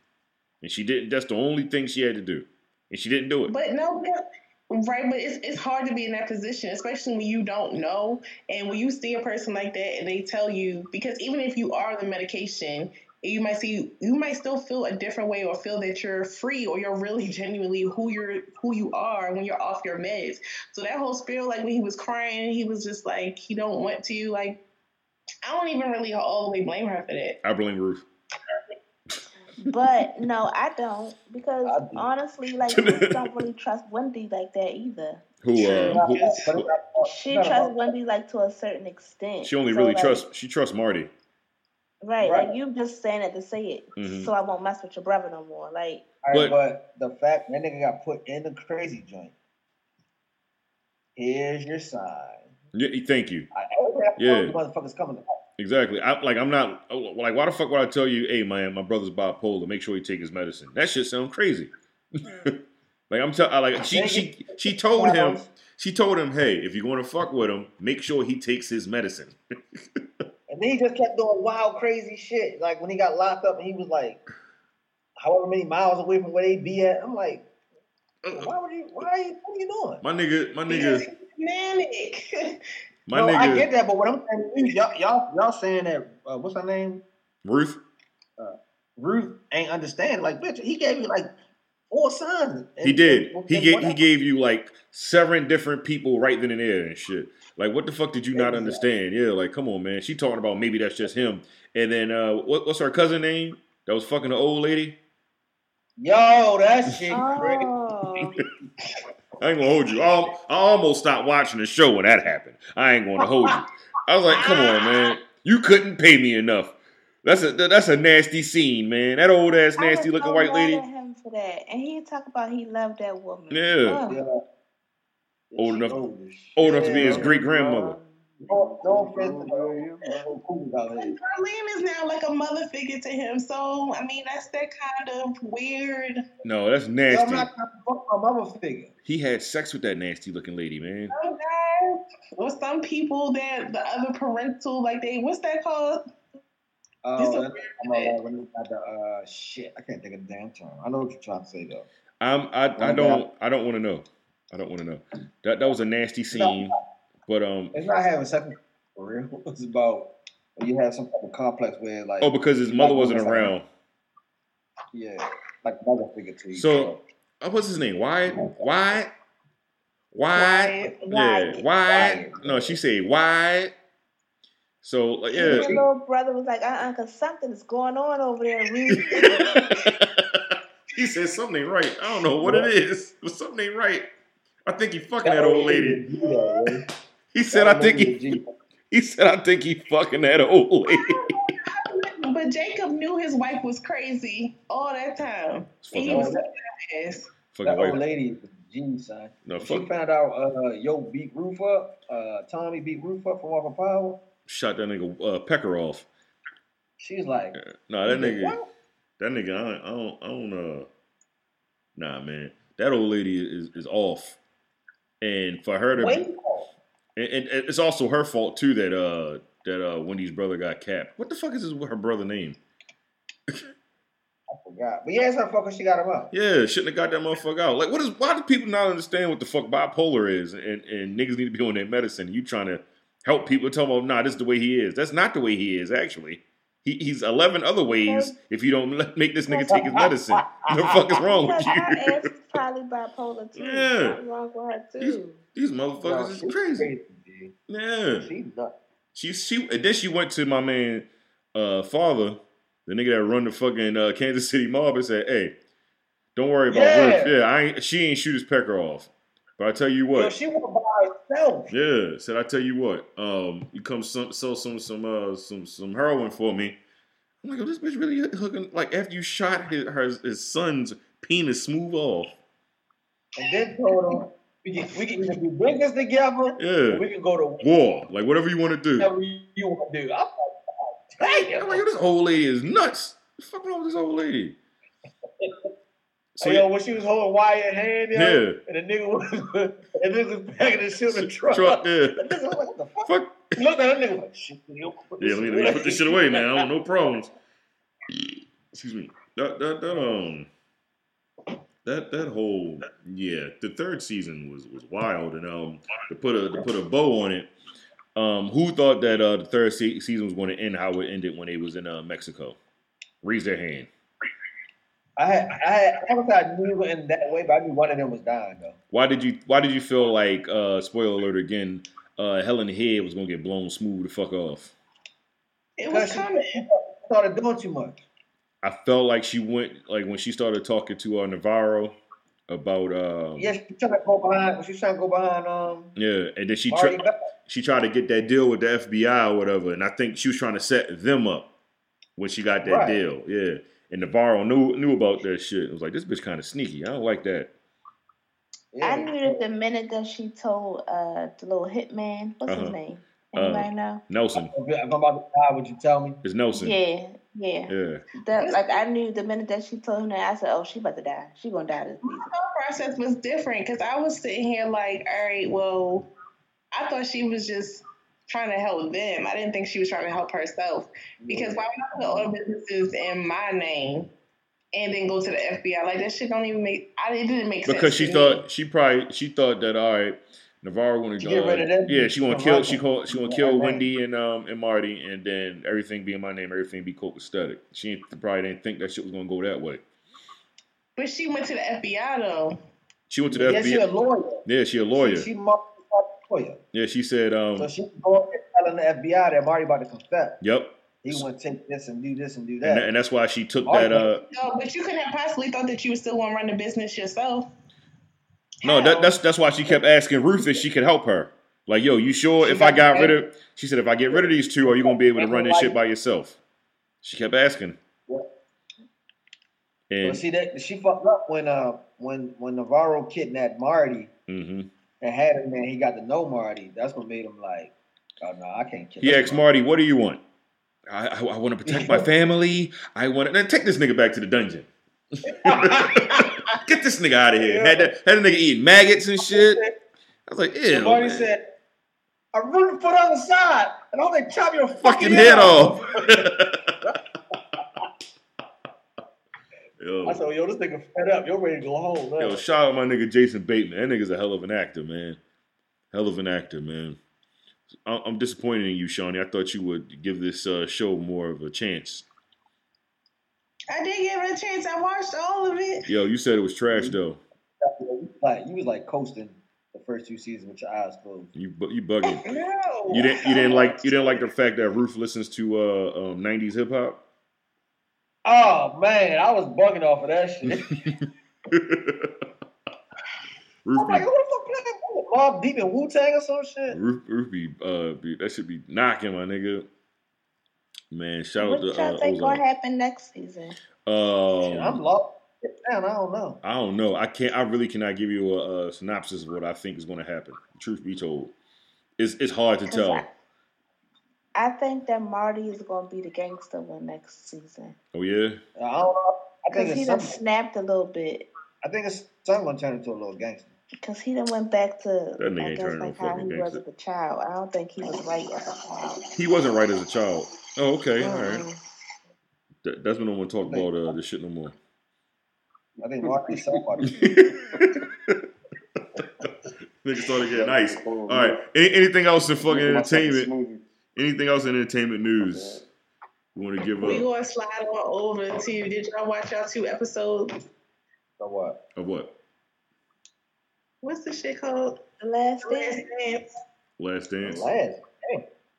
And she didn't. That's the only thing she had to do, and she didn't do it. But no, right, but it's it's hard to be in that position, especially when you don't know. And when you see a person like that and they tell you, because even if you are the medication, you might see you might still feel a different way or feel that you're free or you're really genuinely who you're who you are when you're off your meds. So that whole spiel, like when he was crying, he was just like he don't want to, like I don't even really all the way blame her for that. I blame Ruth. But no, I don't because I do. honestly, like Ruth don't really trust Wendy like that either. Who? Uh, But who, it's not- She trusts Wendy like to a certain extent. she only So, really like, trusts. She trusts Marty. Right, Right. like you just saying it to say it, Mhm. so I won't mess with your brother no more. Like, All right, But- but, the fact that nigga got put in the crazy joint. Here's your sign. Yeah, thank you. I always have Yeah. yeah. motherfuckers coming to Exactly. I, like I'm not like why the fuck would I tell you, hey man, my brother's bipolar. Make sure he take his medicine. That shit sound crazy. like I'm telling, like she she she told him, she told him, hey, if you're going to fuck with him, make sure he takes his medicine. And then he just kept doing wild, crazy shit. Like when he got locked up and he was like, however many miles away from where they be at. I'm like, why would you? Why are you? What are you doing? My nigga, my nigga, he's manic. my no, I get that, but what I'm saying is y'all, y'all, y'all saying that uh, what's her name? Ruth. Ruth ain't understand. Like, bitch, he gave you like four sons. And- He did. and- He and gave he whatever. gave you like seven different people right then and there and shit. Like what the fuck did you not Exactly. understand? Yeah, like come on, man. She talking about maybe that's just him. And then uh what, what's her cousin name? That was fucking the old lady. Yo, that shit crazy. oh, I ain't gonna hold you. I, I almost stopped watching the show when that happened. I ain't gonna hold you. I was like, come on, man. You couldn't pay me enough. That's a that's a nasty scene, man. That old ass I nasty looking so white lady. at him for that, and he talk about he loved that woman. Yeah. Ugh. Yeah. Old enough- old enough to be his great grandmother. No, no offense to no cool out here. Darlene is now like a mother figure to him, so I mean that's that kind of weird. No, that's Yo, I'm nasty. not trying to fuck my mother figure. He had sex with that nasty looking lady, man. Some guys or some people that the other parental like they what's that called? This Oh, that's, I'm all when we got the uh shit. I can't think of the damn term. I know what you're trying to say though. I'm I, I don't I don't want to know. I don't want to know. That that was a nasty scene. But um It's not having sex for real. It's about you have some type of complex where like oh because his mother wasn't like- around. Yeah, like mother figure to you. So uh, what's his name? Why? Why? Why? Wyatt. Yeah, Wyatt. Wyatt. No, she said why. So like, yeah. Your little brother was like, uh-uh, because something is going on over there, he said something ain't right. I don't know what it is, but something ain't right. I think he fucking that old lady. He said I think he he said I think he fucking that old lady. But Jacob knew his wife was crazy all that time. It's He was that, ass. fucking that old white. lady is a genius, son. No, When she fuck. found out uh yo beat Ruth up, uh Tommy beat Ruth up from off of power. Shot that nigga uh, Pecker off. She's like, No, that nigga. What? That nigga, I, I don't, I don't, uh, nah, man, that old lady is is off, and for her to, wait. and, and it's also her fault too that uh that uh Wendy's brother got capped. What the fuck is his, her brother name? I forgot. But yeah, it's her fucker. She got him out. Yeah, shouldn't have got that motherfucker out. Like, what is? Why do people not understand what the fuck bipolar is? And and niggas need to be on their medicine. You trying to help people tell them, nah, this is the way he is. That's not the way he is. Actually, he, he's eleven other ways. If you don't let, make this nigga take his medicine, what the fuck is wrong with Because her you? ass is probably bipolar too. Yeah. Something wrong with her too. These No, motherfuckers she's is crazy. G. Yeah, She's nuts. she she and then she went to my man uh father, the nigga that run the fucking uh, Kansas City mob, and said, "Hey, don't worry about Yeah. Ruth. Yeah, I ain't, she ain't shoot his pecker off, but I tell you what." Yo, she went by herself. Yeah, said I tell you what, um, you come some, sell some some uh some some heroin for me. I'm like, oh, this bitch really hooking like after you shot his her, his son's penis smooth off. And then told him we can we can either do business together Yeah, or we can go to war, like whatever you want to do. whatever you want to do. I'm like, I'm like, yo, this old lady is nuts. What the fuck wrong with this old lady? So yo, when she was holding Wyatt hand, yo, Yeah. and the nigga was, and this was packing the shit in the truck. truck, yeah, The nigga was like, what the fuck? fuck. He looked at that nigga like, shit, yo, put Yeah, let me, shit let me put this shit away, man. I don't no problems. Excuse me. That that that um that that whole yeah, the third season was was wild, and um to put a to put a bow on it. Um, who thought that uh, the third se- season was going to end how it ended when they was in uh, Mexico? Raise their hand. I had, I had, I was I knew it in that way, but I knew one of them was dying though. Why did you Why did you feel like uh, spoiler alert again? Uh, Helen Head was going to get blown smooth the fuck off. It was Because she coming. started doing too much. I felt like she went like when she started talking to uh, Navarro. about um Yeah, she's trying to go behind. She's trying to go behind. Um, yeah, and then she Marty tri- Bell. she tried to get that deal with the FBI or whatever, and I think she was trying to set them up when she got that Right. deal. Yeah, and Navarro knew knew about that shit. It was like this bitch kind of sneaky. I don't like that. I knew that the minute that she told uh the little hitman, what's Uh-huh. his name? Uh, Anybody know? Nelson If I'm about to die, would you tell me? is Nelson. Yeah, yeah. Yeah. That like I knew the minute that she told him that I said, Oh, she about to die. She gonna die this season. My thought process was different because I was sitting here like, all right, well, I thought she was just trying to help them. I didn't think she was trying to help herself because why would I put all the businesses in my name and then go to the FBI? Like that shit don't even make. I it didn't make sense because she to thought me. she probably she thought that all right, Navarro want to To get rid of them, yeah she want to from kill she name. call she want to kill her Wendy and um and Marty and then everything be in my name everything be copacetic. She probably didn't think that shit was gonna go that way. But she went to the FBI though. She went to the Yeah, she a FBI. lawyer. Yeah, she a lawyer. She, she Marty a lawyer. Yeah, she said um So she going there telling the FBI that Marty about to confess. yep, He want to take this and do this and do and, that. that, and that's why she took that uh No, but you couldn't have possibly thought that you was still going to run the business yourself. no that, that's that's why she kept asking Ruth if she could help her. Like yo, you sure She if I got got rid of she said if I get rid of these two, are you gonna be able to run this shit by yourself? She kept asking. But And see that she fucked up when uh when when Navarro kidnapped Marty hmm and had him and he got to know Marty. That's what made him like, oh no, I can't kill. He asked Marty, "What do you want?" I, I, I want to protect my family. I want to then take this nigga back to the dungeon. Get this nigga out of here. Had that had a nigga eating maggots and shit. I was like, ew. Marty man. said, "I'm rooting for the other side, and I'm gonna chop your fucking fucking head off. I yo, said, yo, this nigga fed up. You're ready to go home. yo, shout out my nigga Jason Bateman. That nigga's a hell of an actor, man. Hell of an actor, man. I- I'm disappointed in you, Shawnee. I thought you would give this uh, show more of a chance. I did give it a chance. I watched all of it. Yo, you said it was trash though. Like you was like coasting the first two seasons with your eyes closed. You bu- you bugging. No, You didn't you didn't like you didn't like the fact that Ruth listens to uh um, 90s hip hop. Oh man, I was bugging off of that shit. Ruth I'm like, be, who the fuck playing Wu- Mobb Deep and Wu Tang or some shit? Ruth, Ruth be, uh, be that should be knocking my nigga. Man, shout out What to y'all uh, think gonna happen next season? Shit, I'm Um, lost. Man, I don't know. I don't know. I can't. I really cannot give you a, a synopsis of what I think is going to happen. Truth be told, it's it's hard to tell. I, I think that Marty is gonna be the gangster one next season. Oh yeah, I don't know. I think Cause he it's done snapped a little bit. I think it's some gonna turn into a little gangster. Cause he done went back to That nigga I ain't guess turning no like how fucking he was gangster. as a child. I don't think he was right as a child. he wasn't right as a child. Oh okay, all right. That, that's when I want to talk about uh, this shit no more. I think Marty somebody. Niggas started getting nice. All right. Any, anything else in fucking entertainment? Anything else in entertainment news? You want to give up. We up gonna slide on over to. Did y'all watch y'all two episodes? Of what? of what? What's the shit called? The last Last dance. Dance. Last Dance. Last.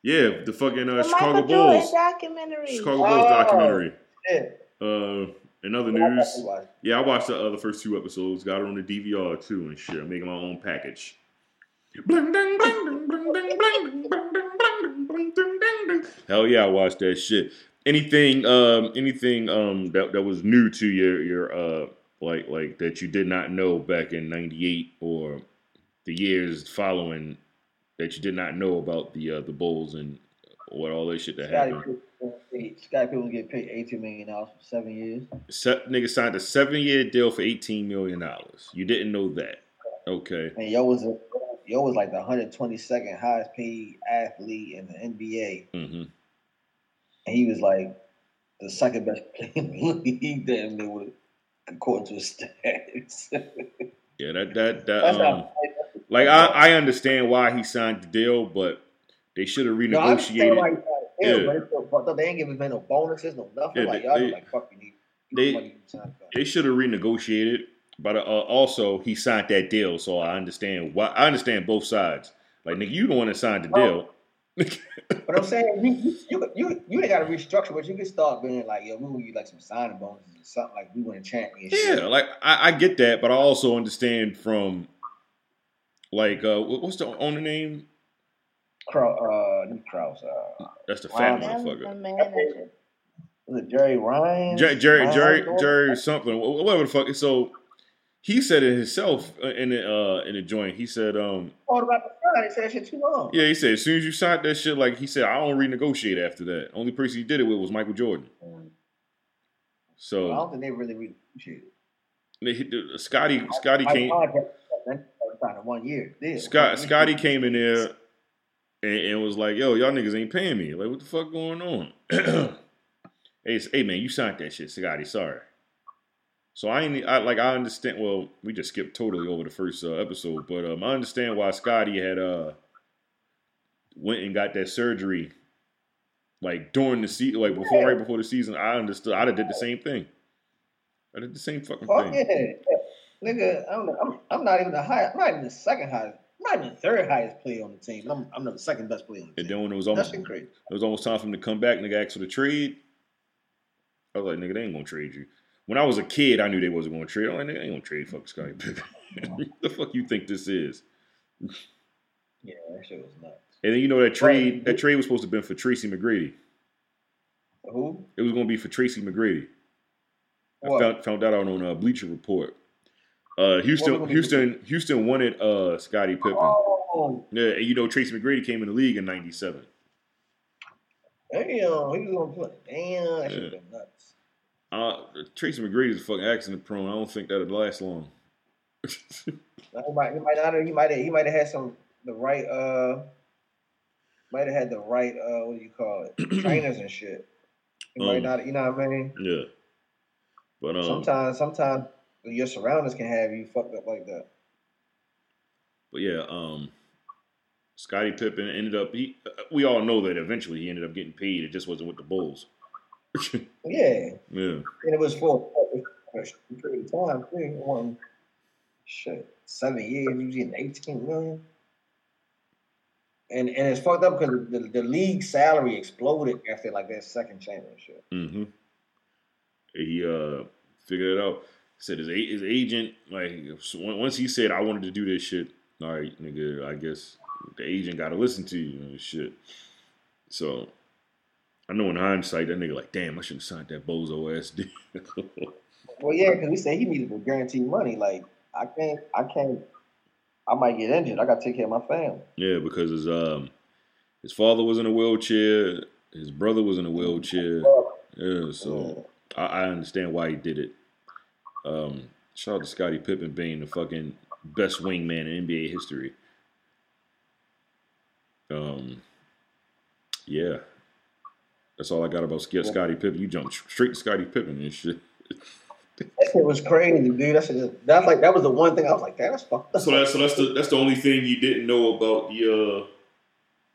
Yeah, the fucking uh, The Chicago Michael Jordan Bulls. documentary. Chicago Bulls Oh. documentary. Yeah. Uh, in other I news, definitely yeah, I watched the other first two episodes. Got it on the DVR too and shit. I'm making my own package. Hell yeah, I watched that shit. Anything, um, anything, um, that that was new to your your uh, like like that you did not know back in '98 or the years following that you did not know about the uh, the Bulls and what all that shit that Scottie happened. Scottie Pippen get paid eighteen million dollars for seven years. Se- nigga signed a seven year deal for eighteen million dollars. You didn't know that, okay? And yo was a, yo was like the 122nd highest paid athlete in the NBA, hmm and he was like the second best player in the league. Damn, they would according to his stats. Yeah, that that that um, how- like I I understand why he signed the deal, but they should have No, I understand why he renegotiated. the deal, Yeah. but it's still fucked up. They ain't giving him no bonuses, no nothing. Yeah, like they- y'all they- like fuck you need. they- you money you signed for. They should have renegotiated, but uh, also he signed that deal, so I understand why. I understand both sides. Like nigga, you the one that signed the deal. But I'm saying you you you you, you ain't got to restructure, but you can start being like, yo, we want you like some signing bonuses or something like we win a championship. Yeah, like I, I get that, but I also understand from like uh what's the owner name? Crow, uh, not Krause, uh, That's the fat Ryan. That was motherfucker. the manager. was it Jerry Ryan? Jerry, Jerry, Ryan Jerry, Thornton? Jerry, something, whatever the fuck. So he said it himself uh, in the uh, in the joint. He said, um, Thought about the. He said that shit too long. yeah, he said as soon as you signed that shit, like he said, I don't renegotiate after that. Only person he did it with was Michael Jordan. Mm. I don't think they really renegotiated. they the- Scottie, Scottie My came, signed one year. Scott, Scottie came in there and, and was like, "Yo, y'all niggas ain't paying me. Like, what the fuck going on?" hey, hey, man, you signed that shit, Scottie. Sorry. So I ain't I, like I understand. Well, we just skipped totally over the first uh, episode, but um, I understand why Scottie had uh went and got that surgery like during the season, like before right before the season. I understood. I'd have did the same thing. I did the same fucking Fuck thing. yeah. Nigga, I'm, I'm, I'm not even the highest, I'm not even the second highest, I'm not even the third highest player on the team. I'm, I'm the second best player on the And team. then when it was almost crazy. It was almost time for him to come back. Nigga asked for the trade. I was like, nigga, they ain't gonna trade you. When I was a kid, I knew they wasn't gonna trade. I'm like, they ain't gonna trade fuck Scottie Pippen. the fuck you think this is? Yeah, that shit was nuts. And then you know that trade that trade was supposed to have been for Tracy McGrady. Who? It was gonna be for Tracy McGrady. I found found that out on uh, Bleacher Report. Uh, Houston, What? Houston, Houston wanted uh, Scottie Pippen. Oh, Yeah, and you know Tracy McGrady came in the league in '97. damn, he was gonna play. Damn, that shit Yeah. been nuts. Uh, Tracy McGrady is fucking accident prone. I don't think that'd last long. He might, he might not have, he might have, he might have had some, the right, uh, might have had the right, uh, what do you call it, trainers and shit. He might Um, not, you know what I mean? yeah, but um, Sometimes, sometimes your surroundings can have you fucked up like that. But yeah, um, Scottie Pippen ended up. He, we all know that eventually he ended up getting paid. It just wasn't with the Bulls. Yeah, yeah, and it was for a period of time. too. It wasn't- shit, seven years, you was getting eighteen million. And and it's fucked up because the, the league salary exploded after like that second championship. Mm-hmm. He uh figured it out. Said his his agent like once he said I wanted to do this shit. All right, nigga. I guess the agent got to listen to you and shit. So I know in hindsight that nigga like, damn, I should have signed that bozo ass dude. Well, yeah, because we said he needed to guarantee money. Like I can't, I can't, I might get injured. I got to take care of my family. Yeah, because his um his father was in a wheelchair, his brother was in a wheelchair. Yeah, so I, I understand why he did it. Um, shout out to Scottie Pippen being the fucking best wingman in NBA history. Um, yeah, that's all I got about Sc- Scottie Pippen. You jumped straight to Scottie Pippen and shit. That shit was crazy, dude. That shit, just- that's like that was the one thing I was like, damn, that's fucked up. So that's so that's the that's the only thing you didn't know about the. Uh,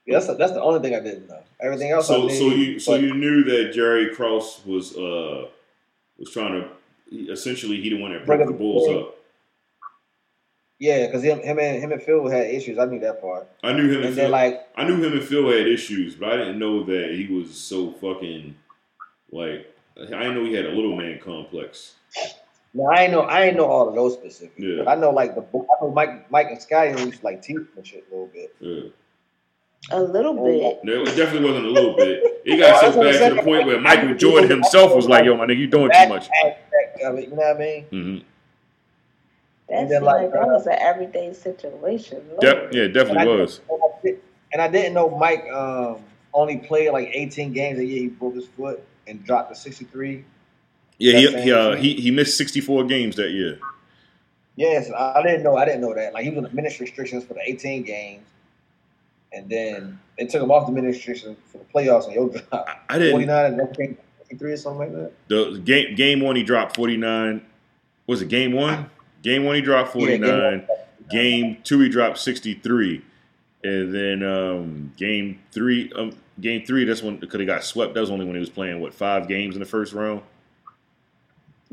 Yeah, that's the, that's the only thing I didn't know. Everything else, I so so you so but- you knew that Jerry Krause was uh was trying to essentially he the one that broke Bring the Bulls up. Yeah, because him, him and him and Phil had issues. I knew that part. I knew him and, And Phil. then like, I knew him and Phil had issues, but I didn't know that he was so fucking like. I didn't know he had a little man complex. no, I ain't know, I ain't know all of those specifics. Yeah. But I know like the, I know Mike, Mike and Sky used to like teach him and shit a little bit. Yeah. A little bit. No, it definitely wasn't a little bit. It got so That's what I'm bad to the point where Michael Jordan himself was like, "Yo, my nigga, you doing too much." aspect of it, you know what I mean? hmm That And then, seemed like, like that uh, was an everyday situation. Yep, yeah, it definitely I, was. and I did- and I didn't know Mike um, only played like 18 games a year. He broke his foot and dropped to 63. Yeah, he he, uh, he he missed sixty four games that year. Yes, I I didn't know. I didn't know that. Like he was on the minutes restrictions for the 18 games, and then they took him off the minutes restrictions for the playoffs, and he'll drop I didn't. 49 and then came 53 or something like that. The game game one he dropped forty nine. Was it game one? Game one he dropped Yeah, game game two he dropped sixty three, and then um, game three um, game three that's when because he got swept. That was only when he was playing what five games in the first round.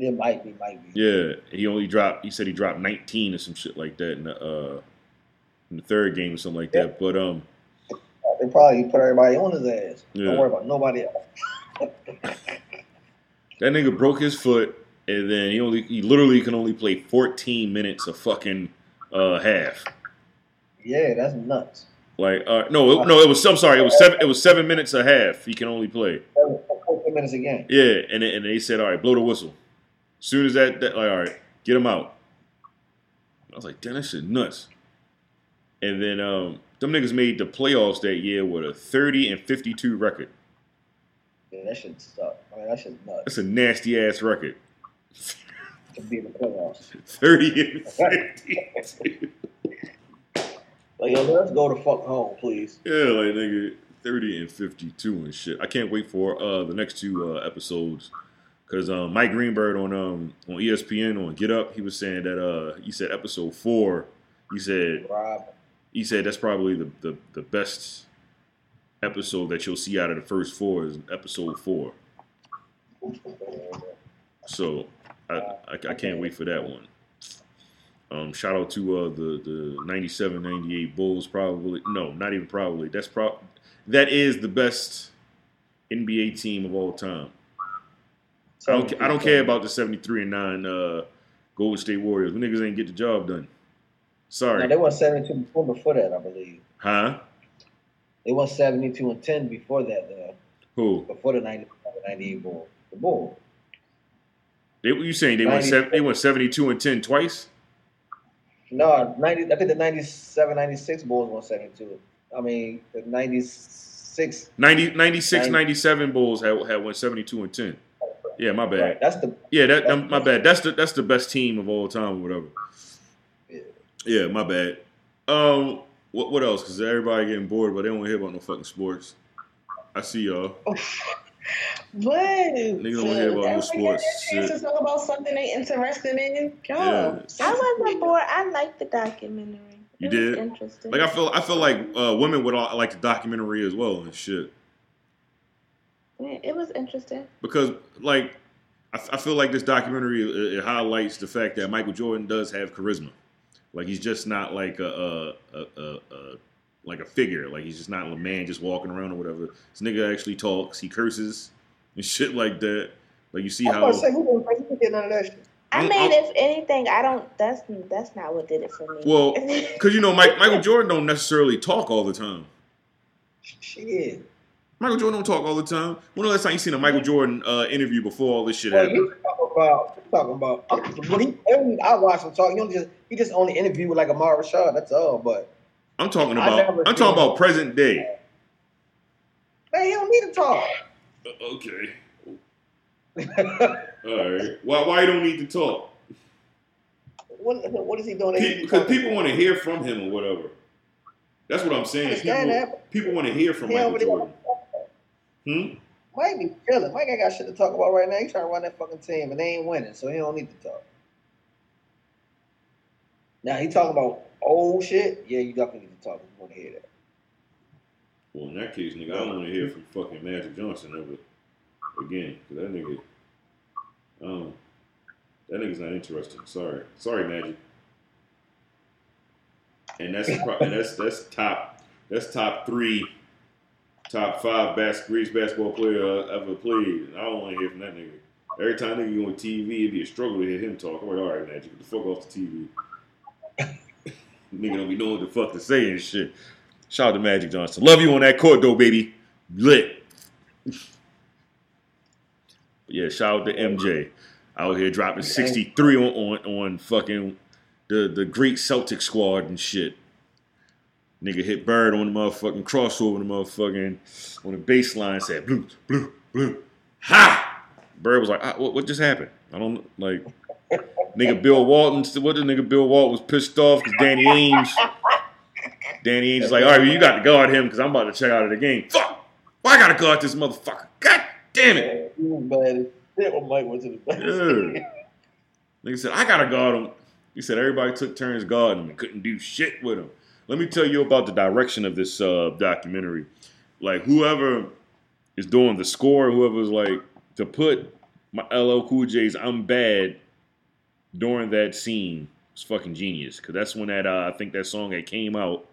It might be, might be. Yeah, he only dropped. He said he dropped nineteen or some shit like that in the uh, in the third game or something like that. But um, They probably put everybody on his ass. Yeah. Don't worry about nobody else. That nigga broke his foot, and then he only he literally can only play 14 minutes of fucking uh, half. Yeah, that's nuts. Like, uh, no, it, no, it was. I'm sorry, it was seven. It was seven minutes a half. He can only play. Seven- 14 minutes a game. Yeah, and then- and they said, all right, blow the whistle. As soon as that, that like, all right, get him out. I was like, damn, that shit nuts. And then um, them niggas made the playoffs that year with a 30 and 52 record. Yeah, that shit suck. I mean, that shit nuts. That's a nasty ass record. To be in the playoffs. 30 and 52. Like, yo, let's go to fuck home, please. Yeah, like nigga, 30 and 52 and shit. I can't wait for uh the next two uh, episodes. Cause um, Mike Greenberg on um on ESPN on Get Up, he was saying that uh he said episode four, he said Rob. he said that's probably the, the, the best episode that you'll see out of the first four is episode four. So I, I, I can't wait for that one. Um, shout out to uh, the the 97 98 Bulls probably no not even probably that's pro that is the best NBA team of all time. I don't, I don't care about the 73 and 9 uh, Golden State Warriors. The niggas ain't get the job done. No, Sorry. they won 72 before, before that, I believe. Huh? They won 72 and 10 before that, though. Who? Before the 90, 98 Bull. The Bull. They, were you saying they went 90. seven, they went 72 and 10 twice? No, 90, I think the 97, 96 Bulls won 72. I mean, the 96. 90, 96, 90. 97 Bulls had, had went 72 and 10. Yeah, my bad. Right, that's the. Yeah, that um, my bad. That's the that's the best team of all time or whatever. Yeah. Yeah, my bad. Um, what what else? Because everybody getting bored, but they don't want to hear about no fucking sports. I see y'all. What? Niggas don't hear about no sports Chance shit. to talk about something they interested in. Yo, Yeah. I wasn't bored. I liked the documentary. You It was did? Interesting. Like I feel I feel like uh, women would all like the documentary as well and shit. Yeah, it was interesting. because like I, I feel like this documentary it, it highlights the fact that Michael Jordan does have charisma. Like he's just not like a, a, a, a, a like a figure. Like he's just not a man just walking around or whatever. This nigga actually talks. He curses and shit like that. Like you see I was how say, who didn't, get none of that shit? I mean, I'm- if anything, I don't. That's that's not what did it for me. well because you know Mike, Michael Jordan don't necessarily talk all the time. Shit. Michael Jordan don't talk all the time. When the last time you seen a Michael Jordan uh, interview before all this shit Well, happened? you talking about, you talking about, when he, when I watched him talk, he only just, he just only interviewed with like Ahmad Rashad, that's all, but, I'm talking about I'm talking about present day. man, he don't need to talk. Uh, Okay. All right. Why why you don't need to talk? what, what is he doing? Because people want to hear from him or whatever. That's what I'm saying. People, people want to hear from He Michael Jordan. Hmm? Mike be chilling. Mike ain't got shit to talk about right now. He trying to run that fucking team, and they ain't winning, so he don't need to talk. Now he talking about old shit. Yeah, you definitely need to talk. You want to hear that? Well, in that case, nigga, I want to hear from fucking Magic Johnson ever again. Cause that nigga, um, that nigga's not interesting. Sorry, sorry, Magic. And that's pro- and that's that's top that's top three, top five bas- greatest basketball player uh, ever played. And I don't want to hear from that nigga. Every time nigga go on TV, it'd be a struggle to hear him talk. I'm like, all right, Magic, get the fuck off the TV. Nigga don't be knowing what the fuck to say and shit. Shout out to Magic Johnson. Love you on that court though, baby. Lit. But yeah, shout out to MJ. Out here dropping 63 on, on, on fucking the, the great Celtic squad and shit. Nigga hit Bird on the motherfucking crossover, the motherfucking on the baseline said blue, blue, blue. Ha! Bird was like, ah, what, what just happened? I don't like nigga Bill Walton. What the nigga Bill Walton was pissed off because Danny Ainge. Danny Ainge is like, all right, well, you got to guard him because I'm about to check out of the game. Fuck! Why I gotta guard this motherfucker? God damn it! He was bad as when Mike went to the. Yeah. Nigga said, I gotta guard him. He said everybody took turns guarding him and couldn't do shit with him. Let me tell you about the direction of this uh, documentary. Like whoever is doing the score, whoever's like to put my LL Cool J's "I'm Bad" during that scene was fucking genius. Cause that's when that uh, I think that song that came out,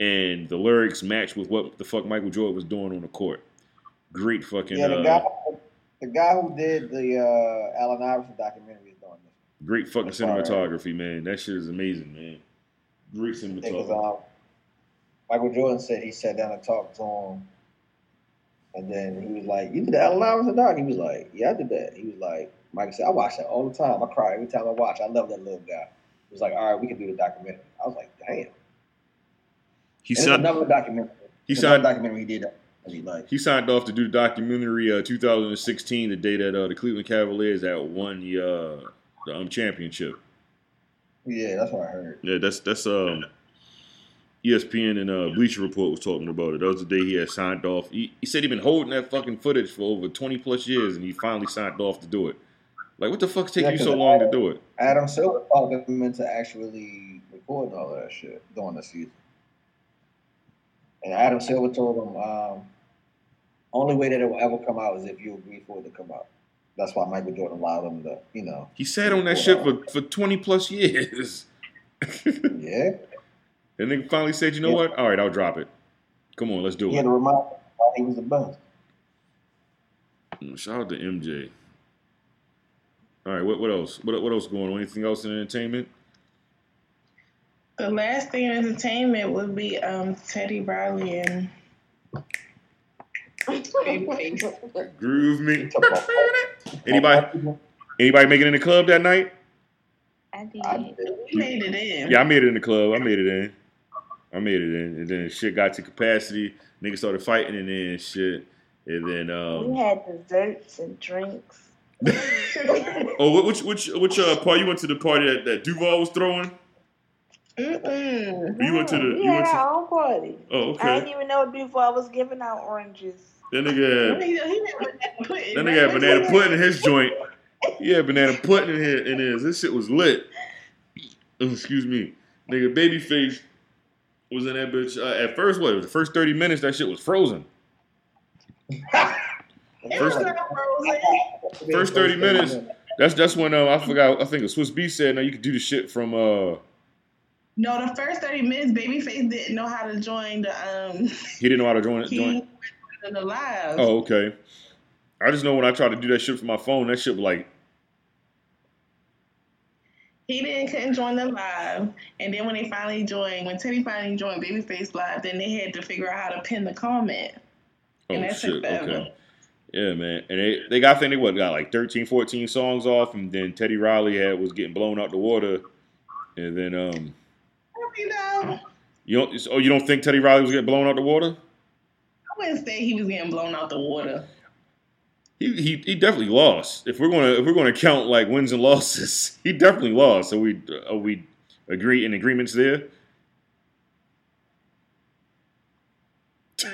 and the lyrics matched with what the fuck Michael Jordan was doing on the court. Great fucking Yeah, the uh, guy, the guy who did the uh, Allen Iverson documentary is doing this. great fucking That's all right. cinematography, man. That shit is amazing, man. Great Because cinematography. um, Michael Jordan said he sat down and talked to him, and then he was like, "You did the Allen Iverson doc?" He was like, "Yeah, I did that." He was like, "Michael said I watch that all the time. I cry every time I watch. I love that little guy." He was like, "All right, we can do the documentary." I was like, "Damn." He And signed. another documentary. He another signed. documentary he did that he liked. He signed off to do the documentary uh, 2016, the day that uh, the Cleveland Cavaliers had won the uh, the um, championship. Yeah, that's what I heard. Yeah, that's that's um ESPN and uh, Bleacher Report was talking about it. That was the day he had signed off. He, he said he'd been holding that fucking footage for over 20 plus years, and he finally signed off to do it. Like, what the fuck's taking Yeah, you so long to do it? Adam Silver talked him into actually recording all that shit during the season. And Adam Silver told him, um, only way that it will ever come out is if you agree for it to come out. That's why Michael Jordan allowed him to, you know. He sat on that shit for, for 20 plus years. Yeah. And then finally said, you know Yeah. what? All right, I'll drop it. Come on, let's do He had it. to remind him why he was the best. Mm, Shout out to MJ. All right, what what else? What what else going on? Anything else in entertainment? The last thing in entertainment would be um, Teddy Riley and Groove me. Anybody anybody making it in the club that night? I did. I did. We made it in. Yeah, I made it in the club. I made it in. I made it in, and then shit got to capacity. Niggas started fighting, and then shit, and then we um. had desserts and drinks. Oh, which which which uh part you went to the party that, that Duval was throwing? Mm-mm. You went to the we you had went to our own party. oh okay. I didn't even know it Duval was giving out oranges. That nigga had He, he had banana pudding. that nigga had banana pudding in his joint. Yeah, banana pudding in his in his. This shit was lit. Oh, excuse me, nigga. Babyface was in that bitch. Uh, at first, what? The first thirty minutes, that shit was frozen. It was First- First 30 minutes. That's that's when uh, I forgot. I think a Swizz Beatz said, "Now you can do the shit from uh." No, the first 30 minutes, Babyface didn't know how to join the um He didn't know how to join it. Join. the live. Oh, okay. I just know when I tried to do that shit from my phone, that shit was like, He didn't couldn't join the live. And then when they finally joined, when Teddy finally joined Babyface Live, then they had to figure out how to pin the comment. oh And that shit, forever. okay. Yeah, man. And they they got I think they what got like 13, 14 songs off, and then Teddy Riley had was getting blown out the water, and then um, You know, you don't oh you don't think Teddy Riley was getting blown out the water? I wouldn't say he was getting blown out the water. He, he he definitely lost. If we're gonna if we're gonna count like wins and losses, he definitely lost. So we are we agree in agreements there? I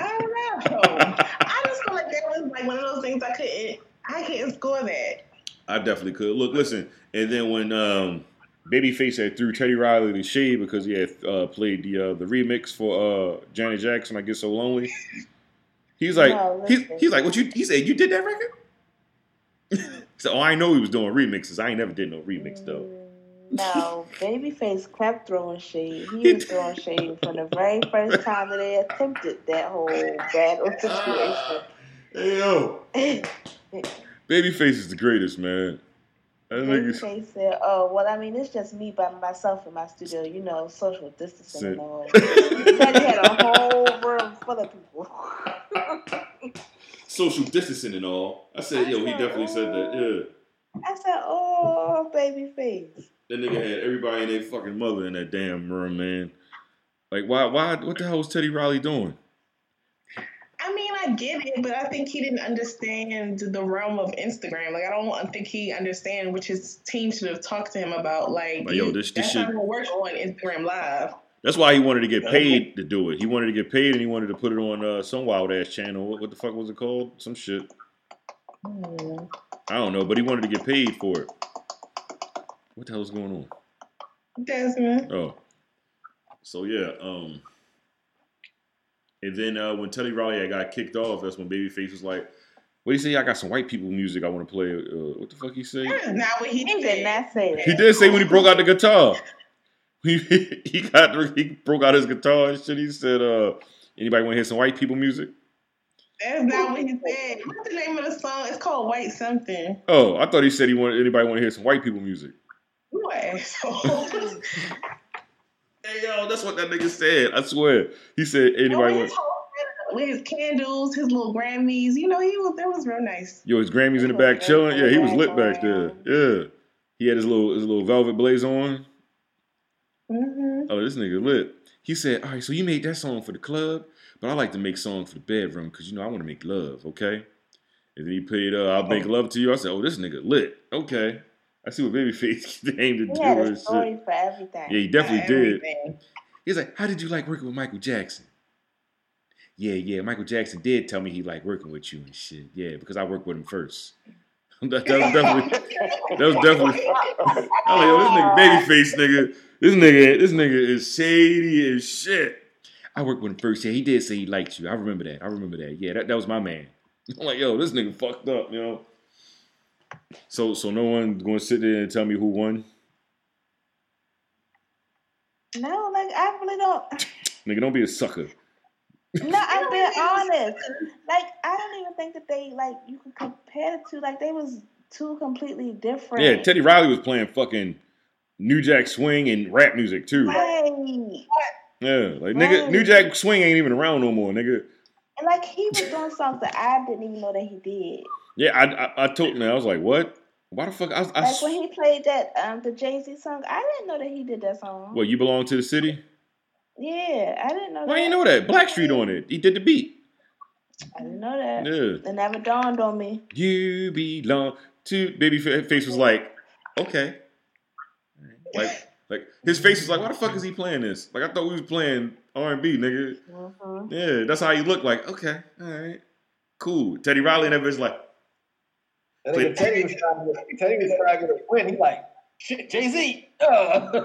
don't know. I just feel like that was like one of those things I couldn't I couldn't score that. I definitely could. Look, listen, and then when um, Babyface had threw Teddy Riley the shade because he had uh, played the uh, the remix for uh, Janet Jackson, "I Get So Lonely." He's like, No, he's, he's like, what you? He said, you did that record? so oh, I know he was doing remixes. I ain't never did no remix though. No, Babyface kept throwing shade. He was throwing shade from the very first time that they attempted that whole battle situation. Hey yo, Babyface is the greatest, man. That nigga's said, "Oh, well, I mean, it's just me by myself in my studio. You know, social distancing Sit. and all." Teddy had a whole room full of people. social distancing and all. I said, yo, he definitely said that. Oh. Yeah. I said, "Oh, Babyface." That nigga had everybody and their fucking mother in that damn room, man. Like, why? Why? What the hell was Teddy Riley doing? I get it, but I think he didn't understand the realm of Instagram. Like, I don't think he understand, which his team should have talked to him about. Like, Like, yo, this- this that's shit- not gonna work on Instagram Live. That's why he wanted to get paid to do it. He wanted to get paid, and he wanted to put it on uh, some wild ass channel. What, what the fuck was it called? Some shit. Hmm. I don't know, but he wanted to get paid for it. What the hell's going on? Desmond. Oh, so yeah. Um, and then uh, when Teddy Riley got kicked off, that's when Babyface was like, "What do you say? I got some white people music I want to play." Uh, what the fuck he say? That is not what he He said. did not say that. He did say when he broke out the guitar. He he got he broke out his guitar and shit. He said, uh, "Anybody want to hear some white people music?" That's not what he said. What's the name of the song? It's called White Something. Oh, I thought he said he wanted anybody want to hear some white people music. You asshole. Hey yo, that's what that nigga said. I swear. He said Oh, anybody his want with his candles, his little Grammys. You know, he was that was real nice. Yo, his Grammys in the back chilling. Yeah, he was lit back there. Yeah. He had his little his little velvet blaze on. hmm Oh, this nigga lit. He said, "All right, so you made that song for the club, but I like to make songs for the bedroom because you know I want to make love, okay?" And then he played, uh, "I'll make love to you." I said, "Oh, this nigga lit, okay." I see what Babyface aimed to He do had a shit. for everything. Yeah, he definitely did. He's like, "How did you like working with Michael Jackson?" Yeah, yeah, Michael Jackson did tell me he liked working with you and shit. Yeah, because I worked with him first. that, that was definitely, that was definitely. I'm like, yo, this nigga babyface nigga, this nigga, this nigga is shady as shit. I worked with him first. Yeah, he did say he liked you. I remember that. I remember that. Yeah, that, that was my man. I'm like, yo, this nigga fucked up, you know. So, so no one's gonna sit there and tell me who won. No, like I really don't. Nigga, don't be a sucker. No, I'm being honest. Like I don't even think that they like you could compare the two. Like they was two completely different. Yeah, Teddy Riley was playing fucking New Jack Swing and rap music too. Right. Yeah, like nigga, New Jack Swing ain't even around no more, nigga. And like he was doing songs that I didn't even know that he did. Yeah, I I, I told him I was like, what? Why the fuck? I, I, Like when he played that um the Jay Z song, I didn't know that he did that song. Well, You belong to the city? Yeah, I didn't know Why that. you know that? Blackstreet on it. He did the beat. I didn't know that. Yeah. It never dawned on me. You belong to Babyface was like, okay. Like, like his face was like, why the fuck is he playing this? Like I thought we was playing R and B, nigga. Mhm. Yeah, that's how he looked. Like, okay, all right, cool. Teddy Riley and that bitch like, That nigga Teddy was trying to get, Teddy was trying to win. He like, shit, Jay Z. Uh.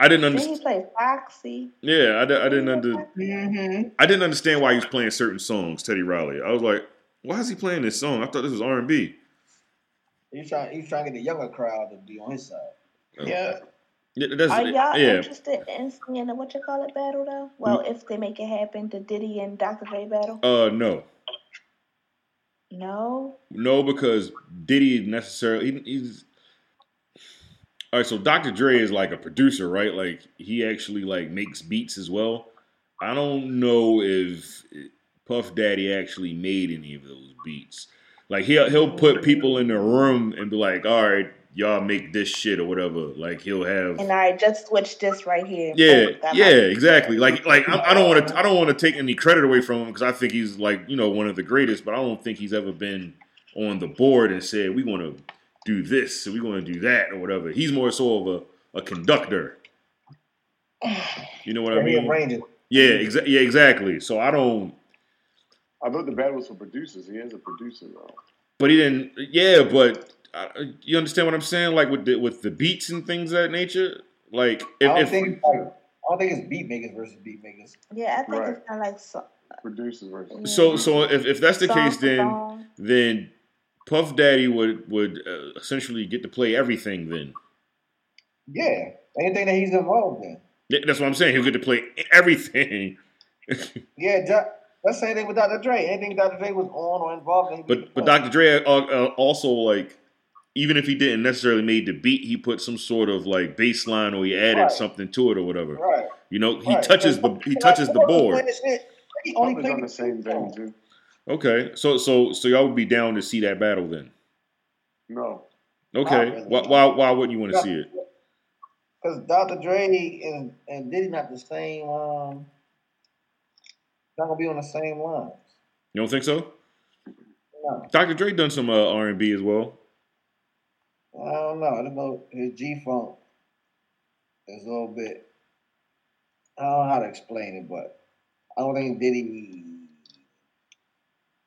I didn't Then he understand. played Foxy. Yeah, I, I didn't under, hmm I didn't understand why he was playing certain songs. Teddy Riley. I was like, why is he playing this song? I thought this was R and B. He's trying. He's trying to get the younger crowd to be on his side. Yeah. Yeah, that's, Are y'all yeah. interested in seeing the what you call it battle though? Well, if they make it happen, the Diddy and Dr. Dre battle. Uh, no, No. no, because Diddy necessarily he, he's. All right, so Dr. Dre is like a producer, right? Like he actually like makes beats as well. I don't know if Puff Daddy actually made any of those beats. Like he'll he'll put people in the room and be like, "All right, y'all make this shit or whatever." Like he'll have And I just switched this right here. Yeah, Boom, yeah, my- exactly. Like, like I, I don't want to, I don't want to take any credit away from him because I think he's like, you know, one of the greatest. But I don't think he's ever been on the board and said we want to do this, and we want to do that, or whatever. He's more so of a, a conductor. You know what I Yeah, he mean? Yeah, exa- yeah, exactly. So I don't. I thought the battle was for producers. He is a producer though. But he didn't. Yeah, but uh, you understand what I'm saying? Like with the with the beats and things of that nature. Like I don't if think. Like, I don't think it's beat makers versus beat makers. Yeah, I think Right. it's kind of like so, Producers versus. so so if, if that's the song case, then song. then Puff Daddy would would uh, essentially get to play everything. Then Yeah, anything that he's involved in. Yeah, that's what I'm saying. He'll get to play everything. Yeah, Jo- that's the same thing with Dr. Dre. Anything Dr. Dre was on or involved in. But was but. Dr. Dre uh, uh, also like even if he didn't necessarily made the beat, he put some sort of like baseline or he added Right. something to it or whatever. right, You know, he right. touches the he touches the board. playing this shit. He only Puff played on the same vein too. Okay, so so so y'all would be down to see that battle then. No, Okay, really. why why why wouldn't you want to see it? Because Dr. Dre and and Diddy not the same. Um, not gonna be on the same lines. You don't think so? No, Dr. Dre done some uh, R and B as well. I don't know. I don't know his G funk is a little bit. I don't know how to explain it, but I don't think Diddy.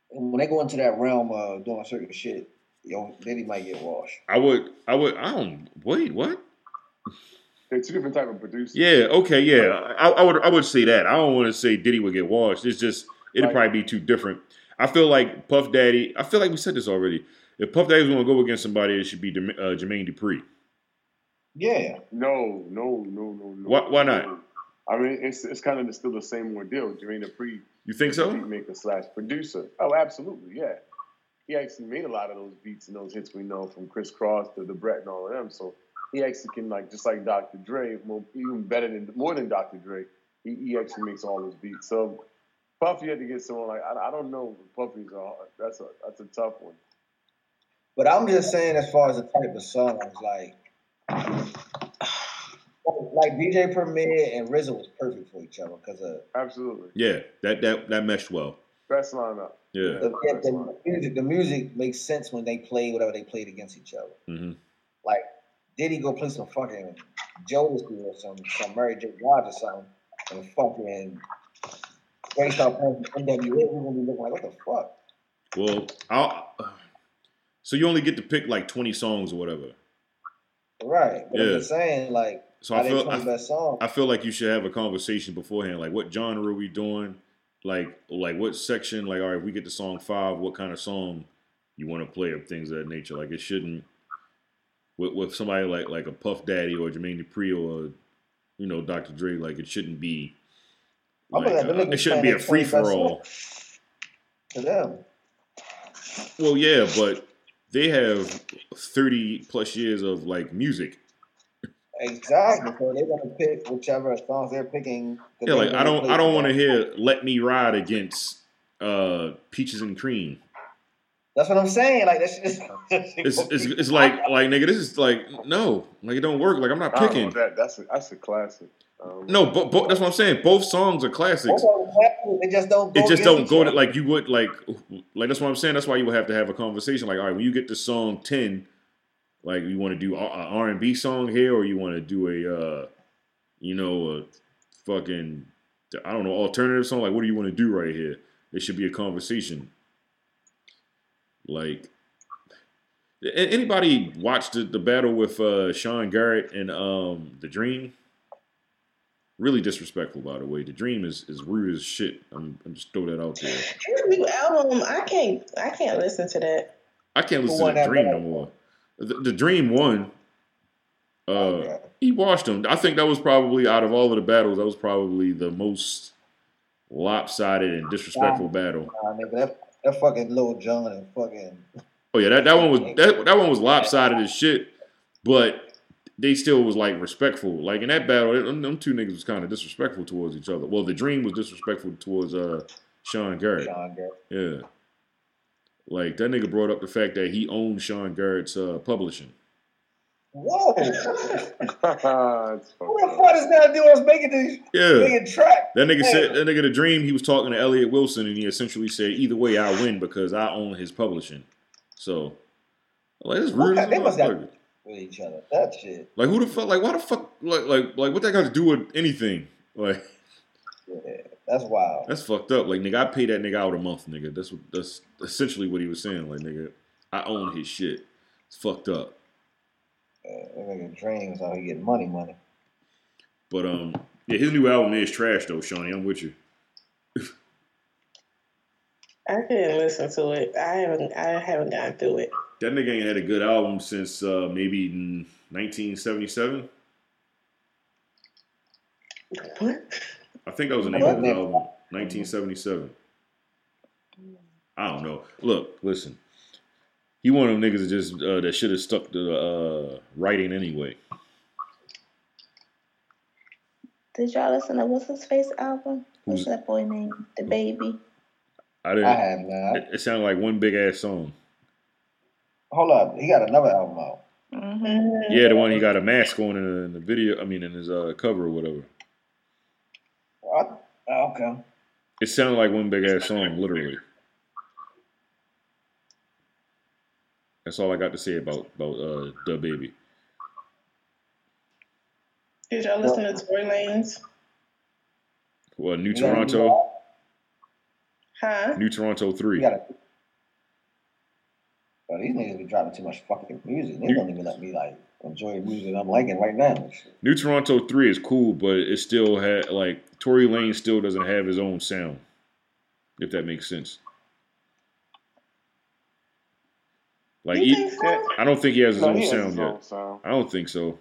When they go into that realm of doing certain shit, yo, Diddy might get washed. I would I would I don't wait what? they're two different type of producers. Yeah, okay, yeah. I, I would I would say that. I don't want to say Diddy would get washed. It's just it'd Right. probably be too different. I feel like Puff Daddy. I feel like we said this already. If Puff Daddy was going to go against somebody, it should be Dem- uh, Jermaine Dupri. Yeah. No, no, no, no, no. Why- why not? I mean, it's it's kind of still the same ordeal. Jermaine Dupri, You think so? beat maker slash producer. Oh, absolutely, yeah. He actually made a lot of those beats and those hits we know from Kris Kross to Da Brat and all of them. So he actually can like just like Dr. Dre, more, even better than more than Dr. Dre. He, he actually makes all those beats. So Puffy had to get someone like I, I don't know. Puffy's a that's a that's a tough one. But I'm just saying, as far as the type of songs, like, like DJ Premier and RZA was perfect for each other because of Absolutely, Yeah, that that that meshed well. best lineup. Yeah. the, yeah, the music. The music makes sense when they play whatever they played against each other. hmm Like, did he go play some fucking Joe Jodeci or some some Mary J. Blige or something, and fucking they start playing NWA? We gonna be looking like, what the fuck? Well, I'll, so you only get to pick like twenty songs or whatever. Right. But Yeah. I'm just saying, like, So I feel I. I feel like you should have a conversation beforehand. Like, what genre are we doing? Like, like what section? Like, all right, if we get to song five, what kind of song you want to play of things of that nature? Like, it shouldn't with, with somebody like like a Puff Daddy or Jermaine Dupri or you know Dr. Dre. Like, it shouldn't be. I'm Like, uh, it shouldn't be a free 20 for all. to them. Well, yeah, but they have thirty plus years of like music. Exactly. So they're gonna pick whichever songs they're picking. 'cause Yeah, they like I don't I don't want to hear "Let Me Ride" against uh Peaches and Cream. That's what I'm saying. Like that's just. It's, it's it's like like nigga, this is like no, like it don't work. Like I'm not I don't know picking. that that's a, that's a classic. Um, No, but, but that's what I'm saying. Both songs are classics. They just don't. Go It just don't go to like you would like like that's what I'm saying. That's why you would have to have a conversation. Like all right, when you get to song ten, like you want to do an R and B song here, or you want to do a uh you know a fucking I don't know alternative song. Like what do you want to do right here? There should be a conversation. Like anybody watched the, the battle with uh Sean Garrett and um the Dream? Really disrespectful, by the way. The Dream is, is rude as shit. I'm, I'm just throw that out there. His new album, I can't, I can't listen to that. I can't listen to the Dream no more. The, the Dream won. Uh, Okay. he washed him. I think that was probably out of all of the battles, that was probably the most lopsided and disrespectful battle. Nah, nigga, that, that fucking Lil Jon and fucking. Oh yeah, that, that one was that, that one was lopsided as shit, but they still was like respectful. Like in that battle, them, them two niggas was kind of disrespectful towards each other. Well, the Dream was disrespectful towards uh Sean Garrett. Sean Garrett. Yeah. Like that nigga brought up the fact that he owned Sean Garrett's uh, publishing. Whoa! Who the fuck is that doing was making these Yeah. making track? That nigga said that nigga the dream he was talking to Elliott Wilson and he essentially said either way I win because I own his publishing. So like it's rude They must have- motherfucker. With each other. That shit. Like who the fuck like why the fuck like like like what that got to do with anything? Like Yeah, that's wild. that's fucked up. Like nigga, I pay that nigga out a month, nigga. That's what that's essentially what he was saying. Like nigga, I own his shit. It's fucked up. Uh, that nigga dreams out here getting money, money. But um, yeah, his new album is trash though, Shawnee. I'm with you. I couldn't listen to it. I haven't, I haven't gotten through it. That nigga ain't had a good album since uh, maybe 1977. What? I think that was the name of his album, 1977. I don't know. Look, listen. He one of them niggas that just uh, that should have stuck to uh, writing anyway. Did y'all listen to what's his face album? What's Who's- that boy name? DaBaby. I I didn't. I have now. It, it sounded like one big ass song. Hold up, he got another album out. Mm-hmm. Yeah, the one he got a mask on in the, in the video. I mean, in his uh, cover or whatever. What? Oh, okay. It sounded like one big ass song, literally. That's all I got to say about about uh, DaBaby. Did y'all listen to Tory Lanez? Well, New You got a new Toronto. Huh? New Toronto You three. gotta. Bro, these niggas be dropping too much fucking music. They don't even let me like enjoy music I'm liking right now. New Toronto three is cool, but it still had like Tory Lane still doesn't have his own sound. If that makes sense. Like he- so? I don't think he has his No, own has sound his yet. own sound. I don't think so.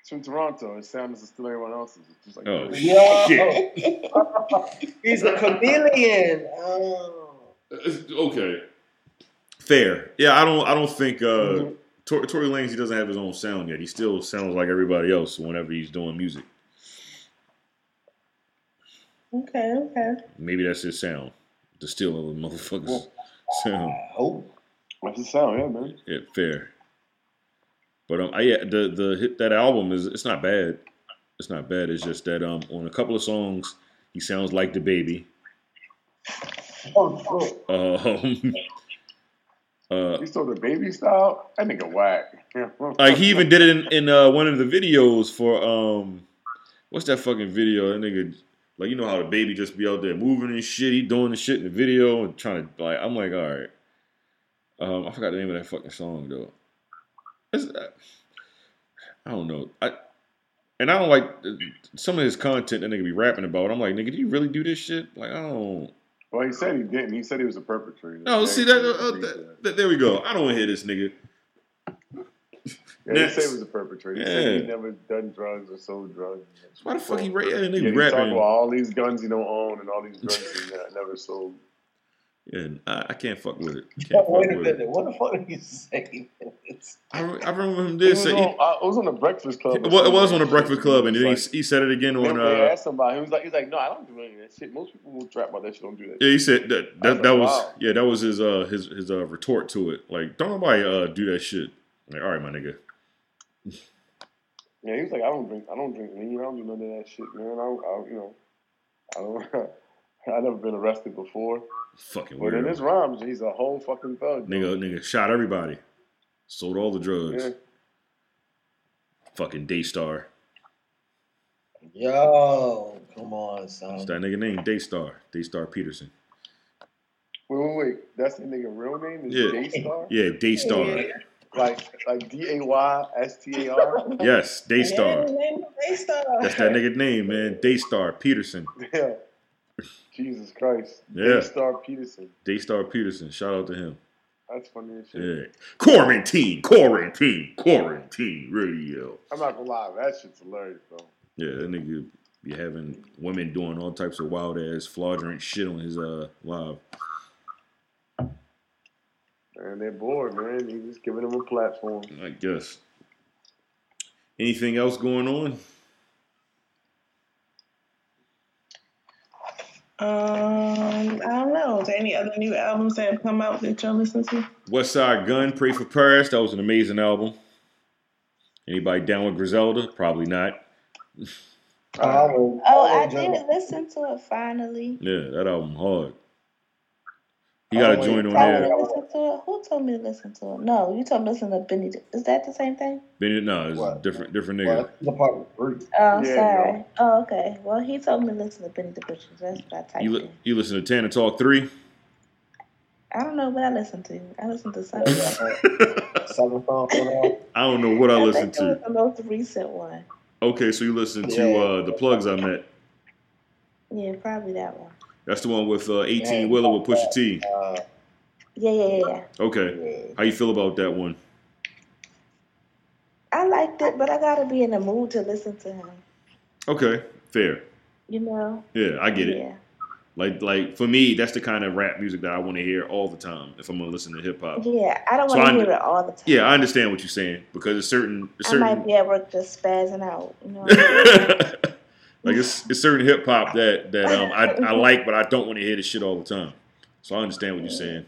It's from Toronto. His sound is still everyone else's. It's just like Oh, shit. he's a chameleon. Oh. Okay. Fair. Yeah, I don't. I don't think uh, Mhm. Tor- Tory Lanez he doesn't have his own sound yet. He still sounds like everybody else whenever he's doing music. Okay, okay. Maybe that's his sound. The steal of the motherfuckers sound. I hope. That's his sound, yeah, man. Yeah, fair. But um, I, yeah, the the hit that album is it's not bad. It's not bad. It's just that um, on a couple of songs he sounds like DaBaby. Oh, shit. Um, uh, He stole DaBaby style. That nigga whack. like he even did it in, in uh, one of the videos for um, what's that fucking video? That nigga, like you know how DaBaby just be out there moving and shit. He doing the shit in the video and trying to like. I'm like, all right. Um, I forgot the name of that fucking song though. It's, uh, I don't know. I and I don't like uh, some of his content that nigga be rapping about. I'm like, nigga, do you really do this shit? Like, I don't. Well, he said he didn't. He said he was a perpetrator. No, see that, uh, that, that- There we go. I don't want to hear this nigga. Yeah, Next. he said he was a perpetrator. He said he never done drugs or sold drugs. Why the fuck he ra- yeah, Yeah, he's rapping? talking about all these guns he don't own and all these drugs he ne- never sold. Yeah, I, I can't fuck with it. Can't fuck Wait a with it. minute. What the fuck are you saying? I, I remember him It did say on, he, uh, it was on the Breakfast Club. well, it was on the Breakfast Club, and then he, he said it again they, on. they Uh, asked somebody. He was like, he's like, no, I don't do any of that shit. Most people will trap about that shit don't do that. yeah, he said that that, was that like, was wow. yeah that was his uh his his uh retort to it. Like, don't nobody uh do that shit. Like, all right, my nigga. Yeah, he was like, I don't drink, I don't drink lean, I don't do none of that shit, man. I, I you know, I don't. I never been arrested before, Fucking weird. but in his weirdo. rhymes, he's a whole fucking thug. Nigga, nigga shot everybody, sold all the drugs. Yeah. Fucking Daystar. Yo, come on, son. What's that nigga name? Daystar. Daystar Peterson. Wait, wait, wait. That's the nigga real name? Is Yeah. Daystar? Yeah, Daystar. Like like D A Y S T A R? Yes, Yeah, Daystar. his Daystar. That's that nigga name, man. Daystar Peterson. Yeah. Jesus Christ. Yeah. Daystar Peterson. Daystar Peterson. Shout out to him. That's funny as shit. Yeah. Quarantine, quarantine, quarantine radio. I'm not gonna lie, that shit's hilarious though. Yeah, that nigga be having women doing all types of wild ass flagrant shit on his uh live. And they're bored, man. He's just giving them a platform. I guess. Anything else going on? Um, I don't know. Is there any other new albums that have come out that y'all listen to? Westside Gunn, Pray for Paris. That was an amazing album. Anybody down with Griselda? Probably not. I will- Oh, will I enjoy did listen to it finally. Yeah, that album hard. You got a will joint on Told me there. to listen to it. Who told me to listen to it? No, you told me to listen to Benny. Is that the same thing? Benny, no, it's What? different, different nigga. that's the part with Bruce. Oh, Yeah, sorry. Oh, okay. Well, he told me to listen to Benny the Butcher. That's what I typed You, li- you listen to Tana Talk Three? I don't know what I listened to. I listened to something. Seven songs on there. I don't know what I I listened think it to. the most recent one. Okay, so you listened to uh, the plugs I met. Yeah, probably that one. That's the one with uh, 18 Yeah, Wheeler with Pusha T. Uh, Yeah, yeah, yeah, yeah. Okay, yeah. how you feel about that one? I liked it, but I gotta be in the mood to listen to him. Okay, fair. You know? Yeah, I get it. Yeah. Like, like for me, that's the kind of rap music that I want to hear all the time if I'm gonna listen to hip hop. Yeah, I don't want to hear it all the time. Yeah, I understand what you're saying because it's certain, it's I might be at work just spazzing out. You know? What I mean? like it's, it's certain hip hop that that um I, I like, but I don't want to hear this shit all the time. So I understand what you're saying.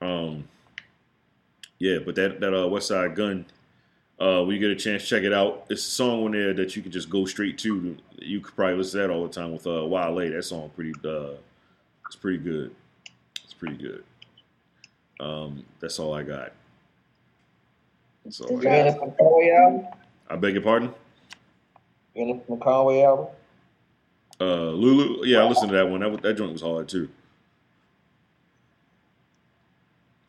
Um, yeah, but that that uh Westside Gunn, uh, when you get a chance, check it out. It's a song on there that you can just go straight to. You could probably listen to that all the time with uh Wale. That song pretty uh, it's pretty good. It's pretty good. Um, that's all I got. So Did You hear the Conway album? I beg your pardon. You hear the Conway album? Uh, Lulu, yeah, I listened to that one. That, that joint was hard too.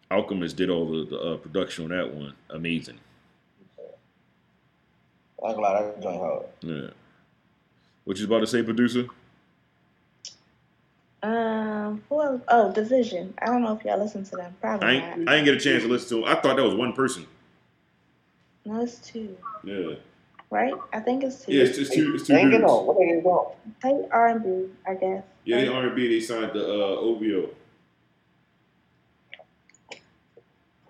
Alchemist did all the, the uh, production on that one. Amazing. I ain't gonna lie, that joint hard. Yeah. What you about to say, producer? Um, who else? Oh, Division. I don't know if y'all listen to them. Probably I not. ain't, I ain't get a chance to listen to it. I thought that was one person. No, it's two. Yeah. Right? I think it's two. Yeah, it's just two. It's two Hanging dudes. on. What are you? They R and B, I guess. Yeah, they R and B. They signed the uh, OVO.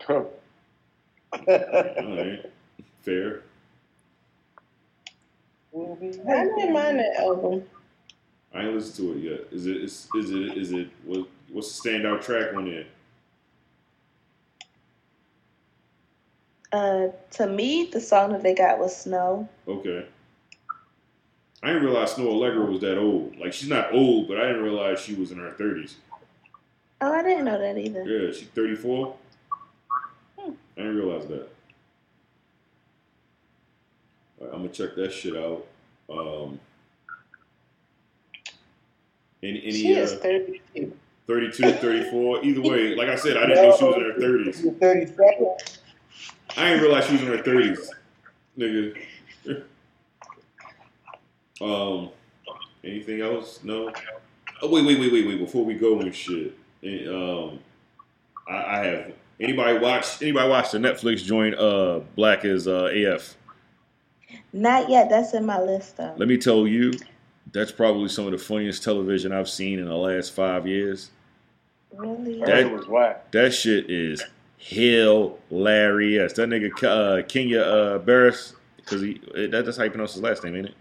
Huh. All right, fair. I didn't mind that album. I ain't listened to it yet. Is it? Is, is it? Is it? What, what's the standout track on there? Uh, to me, the song that they got was Snow. Okay. I didn't realize Snoh Aalegra was that old. Like she's not old, but I didn't realize she was in her thirties. Oh, I didn't know that either. Yeah, she's thirty four. Hmm. I didn't realize that. All right, I'm gonna check that shit out. Um, any any She is uh, 32. 32, 34. Either way, like I said, I didn't know she was in her thirties. You're 37. I didn't realize she was in her thirties, nigga. um, anything else? No. Oh wait, wait, wait, wait, wait. Before we go and shit, um, I, I have anybody watch anybody watch the Netflix joint? Uh, Black is uh, AF. Not yet. That's in my list though. Let me tell you, that's probably some of the funniest television I've seen in the last five years. Really? That That- was whack. That shit is hilarious. That nigga uh, Kenya uh, Barris, because he that, that's how you pronounce his last name, ain't it?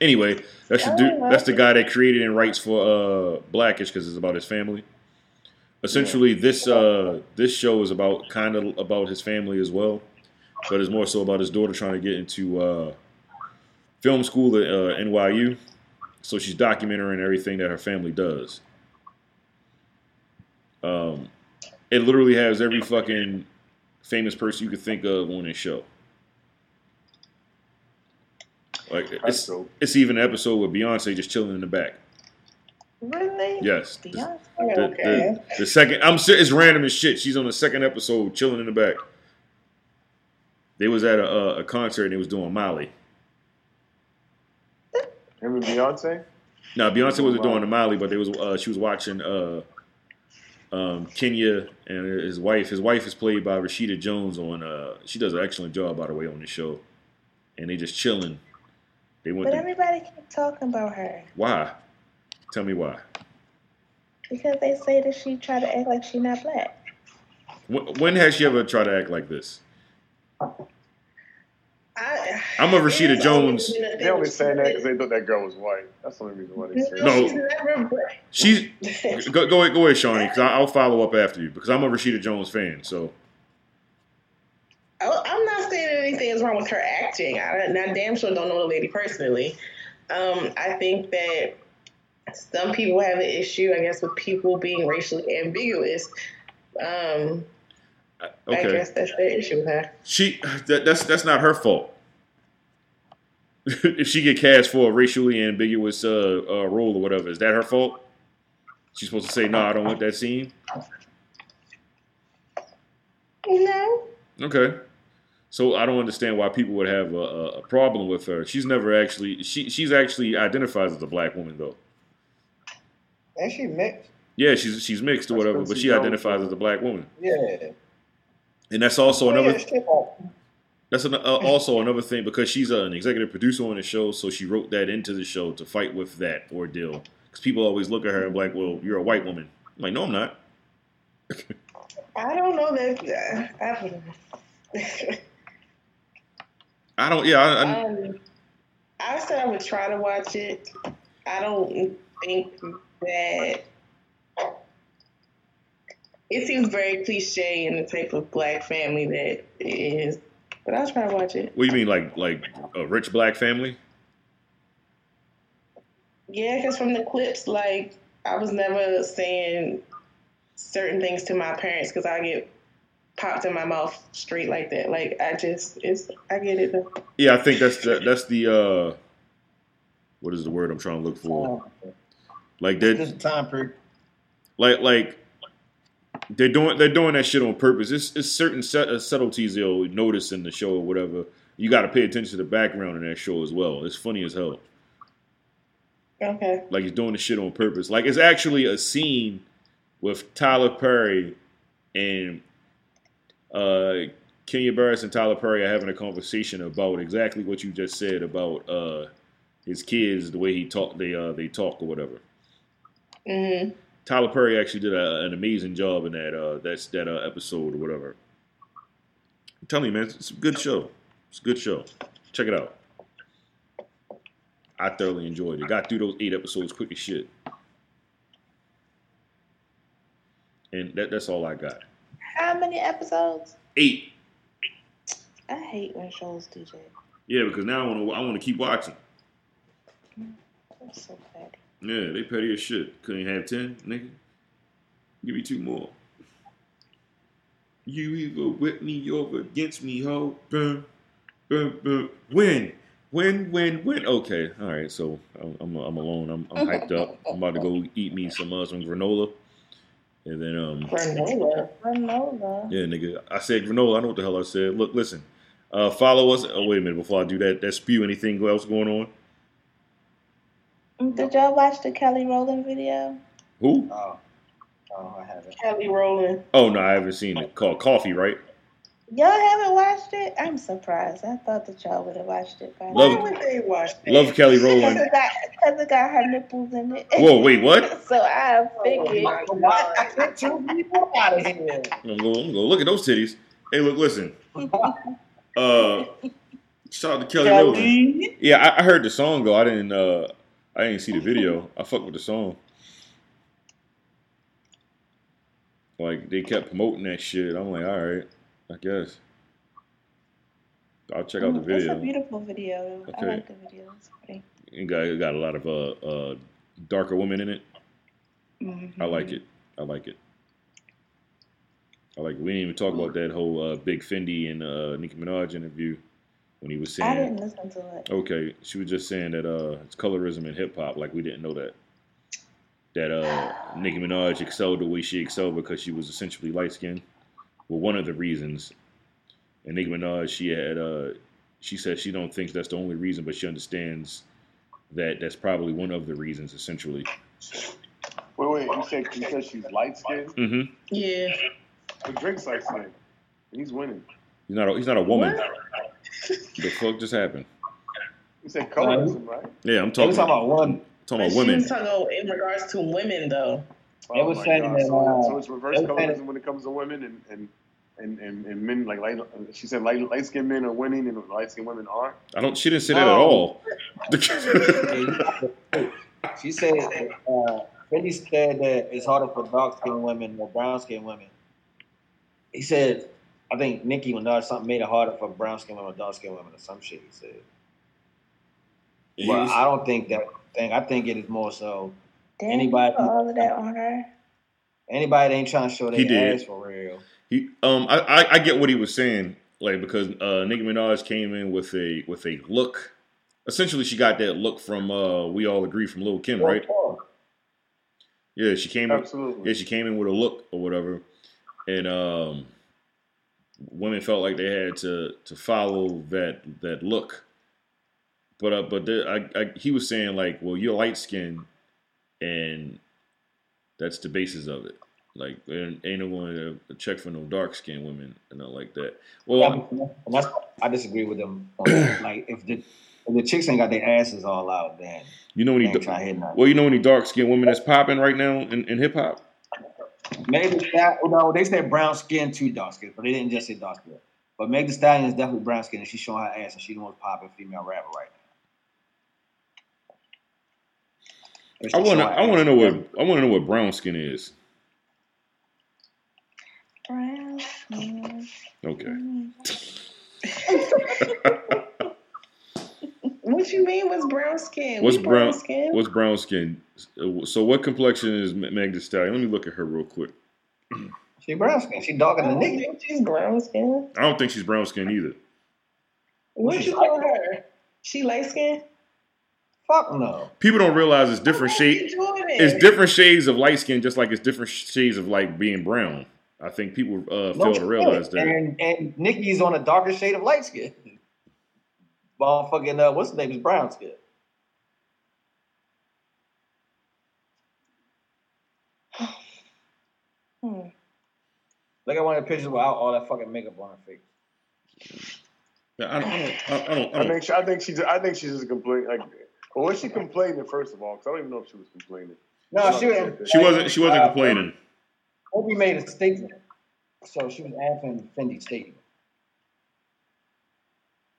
Anyway, that's the dude. That's the guy that created and writes for uh, Blackish because it's about his family. Essentially, this uh, this show is about kind of about his family as well, but it's more so about his daughter trying to get into uh, film school at uh, NYU. So she's documenting everything that her family does. Um, it literally has every fucking famous person you could think of on this show. Like it's it's even an episode with Beyonce just chilling in the back. Really? Yes, the, Beyonce. the, Okay. the, the second I'm ser- it's random as shit. She's on the second episode chilling in the back. They was at a, a, a concert and they was doing Molly. Him and Beyonce? Now Beyonce wasn't doing the Molly, but they was uh, she was watching uh, um, Kenya and his wife. His wife is played by Rashida Jones on. Uh, she does an excellent job, by the way, on the show. And they just chilling. They went. But To, everybody keep talking about her why? Tell me why. because they say that she tried to act like she not black. When, when has she ever tried to act like this? I, I'm a Rashida it's Jones. always been a thing They only with saying that because they thought that girl was white. That's the only reason why they say No. she's never black. She's go go ahead, go ahead, Shawnee, because I'll follow up after you because I'm a Rashida Jones fan. So I- I'm not saying anything is wrong with her acting. I, and I damn sure don't know the lady personally. Um, I think that some people have an issue, I guess, with people being racially ambiguous. Um, I okay, guess that's their issue with her. she that, that's that's not her fault. if she get cast for a racially ambiguous uh, uh, role or whatever, is that her fault? She's supposed to say, "No, I don't want that scene." No. Okay, so I don't understand why people would have a, a, a problem with her. She's never actually she she's actually identifies as a black woman though. And she mixed. Yeah, she's she's mixed or whatever, but she identifies as a black woman, Yeah. And that's also another. That's an, uh, also another thing because she's an executive producer on the show, so she wrote that into the show to fight with that ordeal. Because people always look at her and be like, "Well, you're a white woman." I'm like, no, I'm not. I don't know that. uh, I don't. I don't. Yeah, I, I, Um, I said I would try to watch it. I don't think that it seems very cliche in the type of black family that it is. But I'll try to watch it. what do you mean, like like a rich black family? Yeah, because from the clips, like I was never saying certain things to my parents because I get popped in my mouth straight like that. Like I just, it's I get it. Though. Yeah, I think that's the, that's the uh, what is the word I'm trying to look for? Like that This time period. like like they're doing they're doing that shit on purpose. It's, it's certain set, uh, subtleties they'll notice in the show or whatever. You got to pay attention to the background in that show as well. It's funny as hell. Okay. Like he's doing the shit on purpose. Like it's actually a scene with Tyler Perry and uh Kenya Barris and Tyler Perry are having a conversation about exactly what you just said about uh, his kids, the way he talk, they uh, they talk or whatever. hmm Tyler Perry actually did a, an amazing job in that uh, that's that uh, episode or whatever. Tell me, man, it's a good show. It's a good show. Check it out. I thoroughly enjoyed it. Got through those eight episodes quick as shit. And that, that's all I got. How many episodes? Eight. I hate when shows do that. Yeah, because now I want to I want to keep watching. I'm so petty. Yeah, they petty as shit. Couldn't have ten, nigga. Give me two more. You either with me or against me, ho. Boom, boom, boom. Win, win, win, win. Okay, all right. So I'm I'm, I'm alone. I'm, I'm hyped up. I'm about to go eat me some uh, some granola, and then um Granola. Granola. yeah, nigga. I said granola. I know what the hell I said. Look, listen. Uh, follow us. Oh wait a minute. Before I do that, that spew anything else going on? Did y'all watch the Kelly Rowland video? Who? Oh, oh, I haven't. Kelly Rowland. Oh no, I haven't seen it. Called Coffee, right? Y'all haven't watched it? I'm surprised. I thought that y'all would have watched it by Love- now. Why would they watch that? Love Kelly Because Rowland. cause it got her nipples in it. Whoa, wait, what? so I Oh figured. my God. Get two people out of here. I'm gonna, go, I'm gonna go look at those titties. Hey, look, listen. Uh, shout out to Kelly Rowland. Yeah, I, I heard the song though. I didn't. Uh, I didn't see the video. I fuck with the song. Like they kept promoting that shit. I'm like, all right, I guess. I'll check out the video. It's a beautiful video. I Okay. like the video. It's pretty. It got, it got a lot of uh, uh, darker women in it. Mhm. I like it. I like it. I like. It. We didn't even talk about that whole uh, Big Fendi and uh, Nicki Minaj interview when he was saying. I didn't listen to it. Okay, she was just saying that uh, it's colorism in hip hop. Like we didn't know that. That uh, Nicki Minaj excelled the way she excelled because she was essentially light skinned. Well, one of the reasons. And Nicki Minaj, she had uh, she said she don't think that's the only reason, but she understands that that's probably one of the reasons, essentially. Wait, wait. You said you said she's light skinned, Mm-hmm. Yeah. but Drake's light skinned. He's winning. He's not. A, he's not a woman. The fuck just happened? You said colorism, right? Yeah, I'm They talking. was talking about one. talking But about she women. was talking about in regards to women, though. They was my saying God. that, So, uh, so it's reverse they was saying- colorism when it comes to women, and and and, and, and men like light. She said light light skinned men are winning, and light skinned women aren't. I don't. She didn't say that at all. She said uh, Fendi said that it's harder for dark skinned women or brown skinned women. He said, I think Nicki Minaj something made it harder for brown skinned women or dark skinned women or some shit. He said, but I don't think that thing. I think it is more so Damn, Anybody- put all of that on her. anybody that ain't trying to show He their did. ass for real. He, um, I, I, I get what he was saying, like because uh, Nicki Minaj came in with a with a look. Essentially, she got that look from uh, we all agree from Lil Kim, right? Yeah, she came in. Absolutely. Yeah, she came in with a look or whatever, and um, women felt like they had to to follow that that look. But uh, but there, I, I, he was saying like, well, you're light skinned, and that's the basis of it. Like, ain't no one to check for no dark skinned women and not like that. Well, that's, I disagree with them. like if the if the chicks ain't got their asses all out, then you know any ain't trying to hit nothing. well, you know any dark skinned women that's popping right now in, in hip hop. Maybe that, oh, no, they said brown skin to dark skin, but they didn't just say dark skin. But Meg Thee Stallion is definitely brown skin, and she's showing her ass, and she's the most popular female rapper right now. I want to I want to know what I want to know what brown skin is. Brown skin. Okay. What you mean? What's brown skin? What's We brown? skin? What's brown skin? So what complexion is Me- Meg Thee Stallion? Let me look at her real quick. She brown skin. She darker I than nigga. she's brown skin. I don't think she's brown skin either. What you call her? She light skin? Fuck no. People don't realize it's different shades. It's different shades of light skin, just like it's different shades of like being brown. I think people uh, No fail to realize that. And and Nicki's on a darker shade of light skin. Motherfucking uh, what's the name is brown skin. Hmm. Look at one of the pictures without all that fucking makeup on her face. Yeah, I don't, I don't, I don't, I I don't, think she, I think she I think she's just complaining. Like, well, was she complaining first of all? Because I don't even know if she was complaining. No, she was. she wasn't, she wasn't complaining. Kobe made a statement, so she was answering Fendi's statement.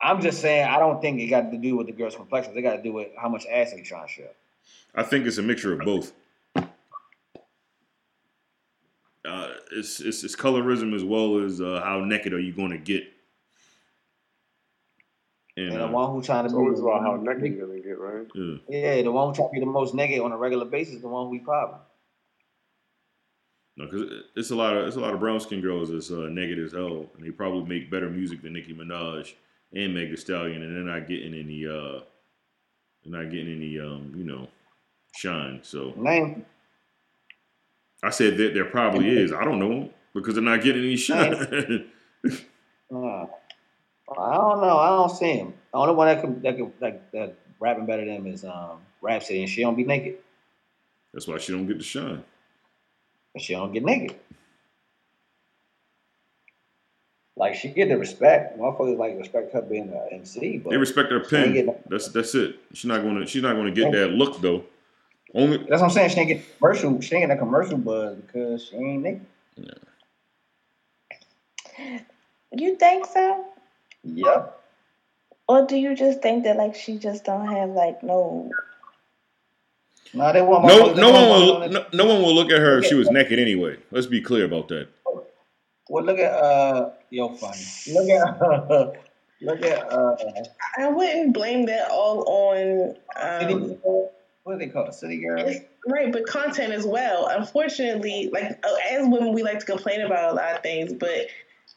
I'm just saying, I don't think it got to do with the girl's complexion. They got to do with how much ass they trying to show. I think it's a mixture of both. Uh, it's, it's it's colorism as well as uh, how naked are you going to get. And, And the uh, one who trying to So be it's about how naked you're gonna get, right? yeah. yeah, the one who trying to be the most naked on a regular basis, the one who we popping. No, because it's a lot of it's a lot of brown skin girls that's uh, naked as hell, and they probably make better music than Nicki Minaj and Meg Thee Stallion, and they're not getting any uh, they're not getting any um, you know, shine. So Name I said that there probably is. I don't know because they're not getting any shine. Uh, I don't know. I don't see him. The only one that can that can that, that rapping better than him is um Rapsody, and she don't be naked. that's why she don't get the shine. She don't get naked. Like she get the respect. Motherfuckers like respect her being an MC, but They respect her she ain't pen. That's that's it. She's not gonna she's not gonna get that look though. Only That's what I'm saying. She ain't get commercial. She ain't get a commercial buzz because she ain't naked. You think so? Yep. Or do you just think that like she just don't have like no No, they want no no one will no, no one will look at her if she was naked anyway. Let's be clear about that. Well, look at uh, yo, funny. Look at look at uh, I wouldn't blame that all on city, um, what do they call it? City girls. Right, but content as well. Unfortunately, like uh, as women, we like to complain about a lot of things, but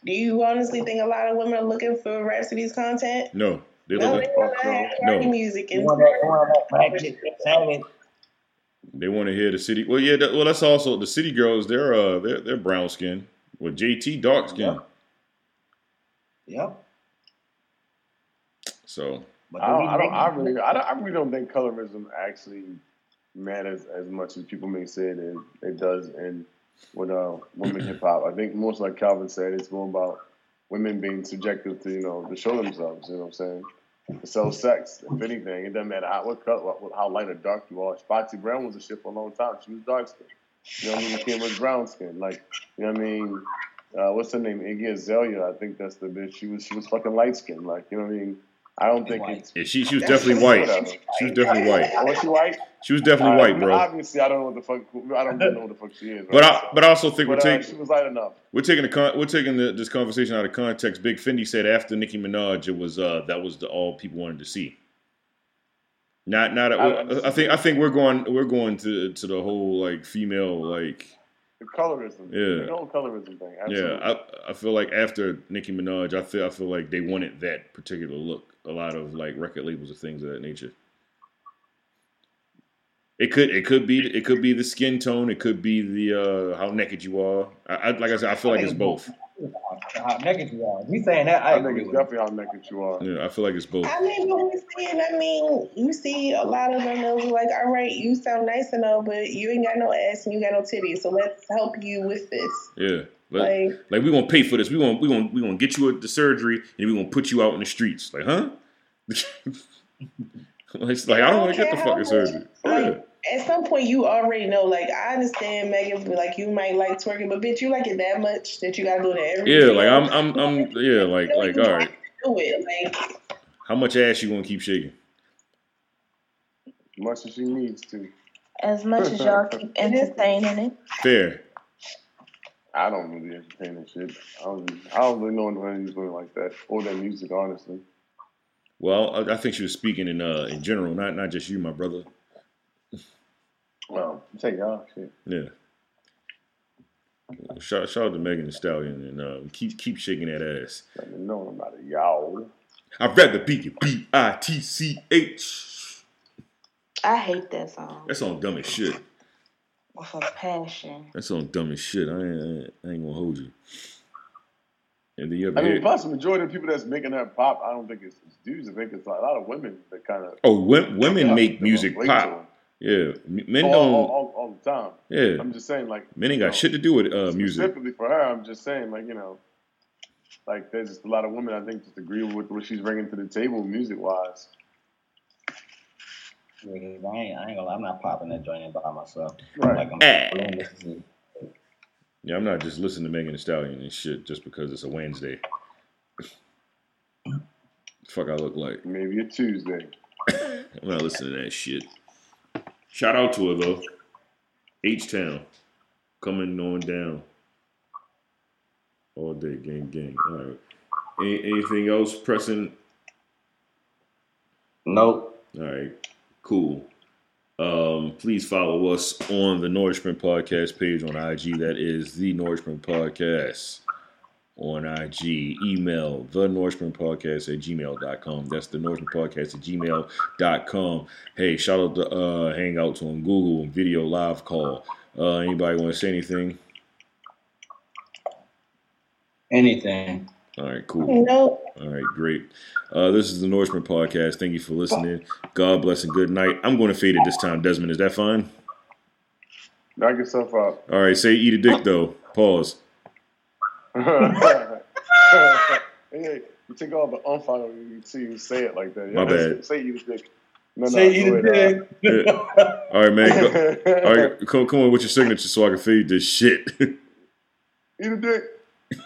do you honestly think a lot of women are looking for Rapsody's content? No. They No, look they want to No. music and want that? You want that ragged, savage? They want to hear the city. Well, yeah. That, well, that's also the city girls. They're uh, they're they're brown skin with JT dark skin. Yep. So But I don't, I, don't. I really, I, don't, I really don't think colorism actually matters as much as people may say it, is, it does in with uh, women hip hop. I think most like Calvin said, it's more about women being subjective to you know to show themselves. You know what I'm saying? To sell sex. If anything, it doesn't matter how what color, what, how light or dark you are. Spotty Brown was a shit for a long time. She was dark skin. You know what I mean? Kim was brown skin. Like you know what I mean? Uh, what's her name? Iggy Azalea. I think that's the bitch. She was she was fucking light skinned. Like you know what I mean? I don't think White. it's. yeah, she she was definitely white. She was definitely white. Was she white? She was definitely Uh, white, bro. Obviously, I don't know what the fuck. I don't even know what the fuck she is. But? I but I also think we're But, uh, taking she was light enough. we're taking the con- we're taking the, this conversation out of context. Big Fendi said after Nicki Minaj, it was uh that was the all people wanted to see. Not not I- I think I think we're going we're going to to the whole like female like The colorism. Yeah. The whole colorism thing. Yeah, I, I feel like after Nicki Minaj, I feel I feel like they wanted that particular look. A lot of like record labels and things of that nature. It could it could be it could be the skin tone. It could be the uh, how naked you are. I, I like I said, I feel like it's both. How naked you are. We saying that, I, I, agree think it's with you. definitely how naked you are. Yeah, I feel like it's both. I mean, but we see it. I mean, you see a lot of them. Those are like, all right, you sound nice and all, but you ain't got no ass and you got no titties. So let's help you with this. Yeah, like, Like, like we gonna pay for this. We gonna we gonna we gonna get you the surgery and we gonna put you out in the streets. Like, huh? like, it's like I don't want to get the fucking surgery. like, Yeah. At some point, you already know. Like, I understand, Megan. Like, you might like twerking, but bitch, you like it that much that you gotta do it every. Yeah, video. like I'm I'm I'm yeah, like You know like all right. Do it. Like, How much ass you gonna keep shaking? As much as she needs to. as much as y'all keep entertaining it. Fair. I don't really entertain that shit. I don't, I don't really know anybody's doing like that or that music, honestly. Well, I, I think she was speaking in uh in general, not not just you, my brother. Well, say y'all shit. Yeah. Shout, shout out to Megan Thee Stallion and uh, keep keep shaking that ass. Let me know about it, y'all. I'd rather be you, B I T C H. I hate that song That song dumb as shit. with a passion. That song dumb as shit. I ain't, I ain't, gonna hold you. And then you ever I mean, hear? plus the majority of people that's making that pop, I don't think it's, it's dudes. I think it's a lot of women that kind of Oh, wo- women make music pop. Yeah, men all, don't. all, all, all the time. Yeah, I'm just saying, like men ain't got know, shit to do with uh, music. Specifically for her, I'm just saying, like you know, like there's just a lot of women I think just agree with what she's bringing to the table music wise. Yeah, 'cause I ain't, I ain't gonna lie, I'm not popping that joint in by myself. Right. Like, I'm Eh. alone listening to Yeah, I'm not just listening to Megan Thee Stallion and shit just because it's a Wednesday. Fuck, I look like. Maybe a Tuesday. I'm not listening to that shit. Shout out to her though. H Town coming on down all day, gang, gang. All right. Any, anything else pressing? Nope. All right, cool. Um, please follow us on the Nourishment Podcast page on IG. That is the Nourishment Podcast on IG. Email the Nourishment Podcast at gmail.com. That's the Nourishment Podcast at gmail.com. Hey, shout out to uh, Hangouts on Google and Video Live Call. Uh, anybody want to say anything? Anything. All right, cool. No. All right, great. Uh, this is the Nourishment Podcast. Thank you for listening. God bless and good night. I'm going to fade it this time, Desmond. Is that fine? Knock yourself out. All right, say eat a dick though. Pause. hey, you take all the umph out of you see you say it like that. My bad. Say eat a dick. No, no, Say eat a dick. Yeah. All right, man. Go, all right, come, come on with your signature so I can feed this shit. Eat a dick.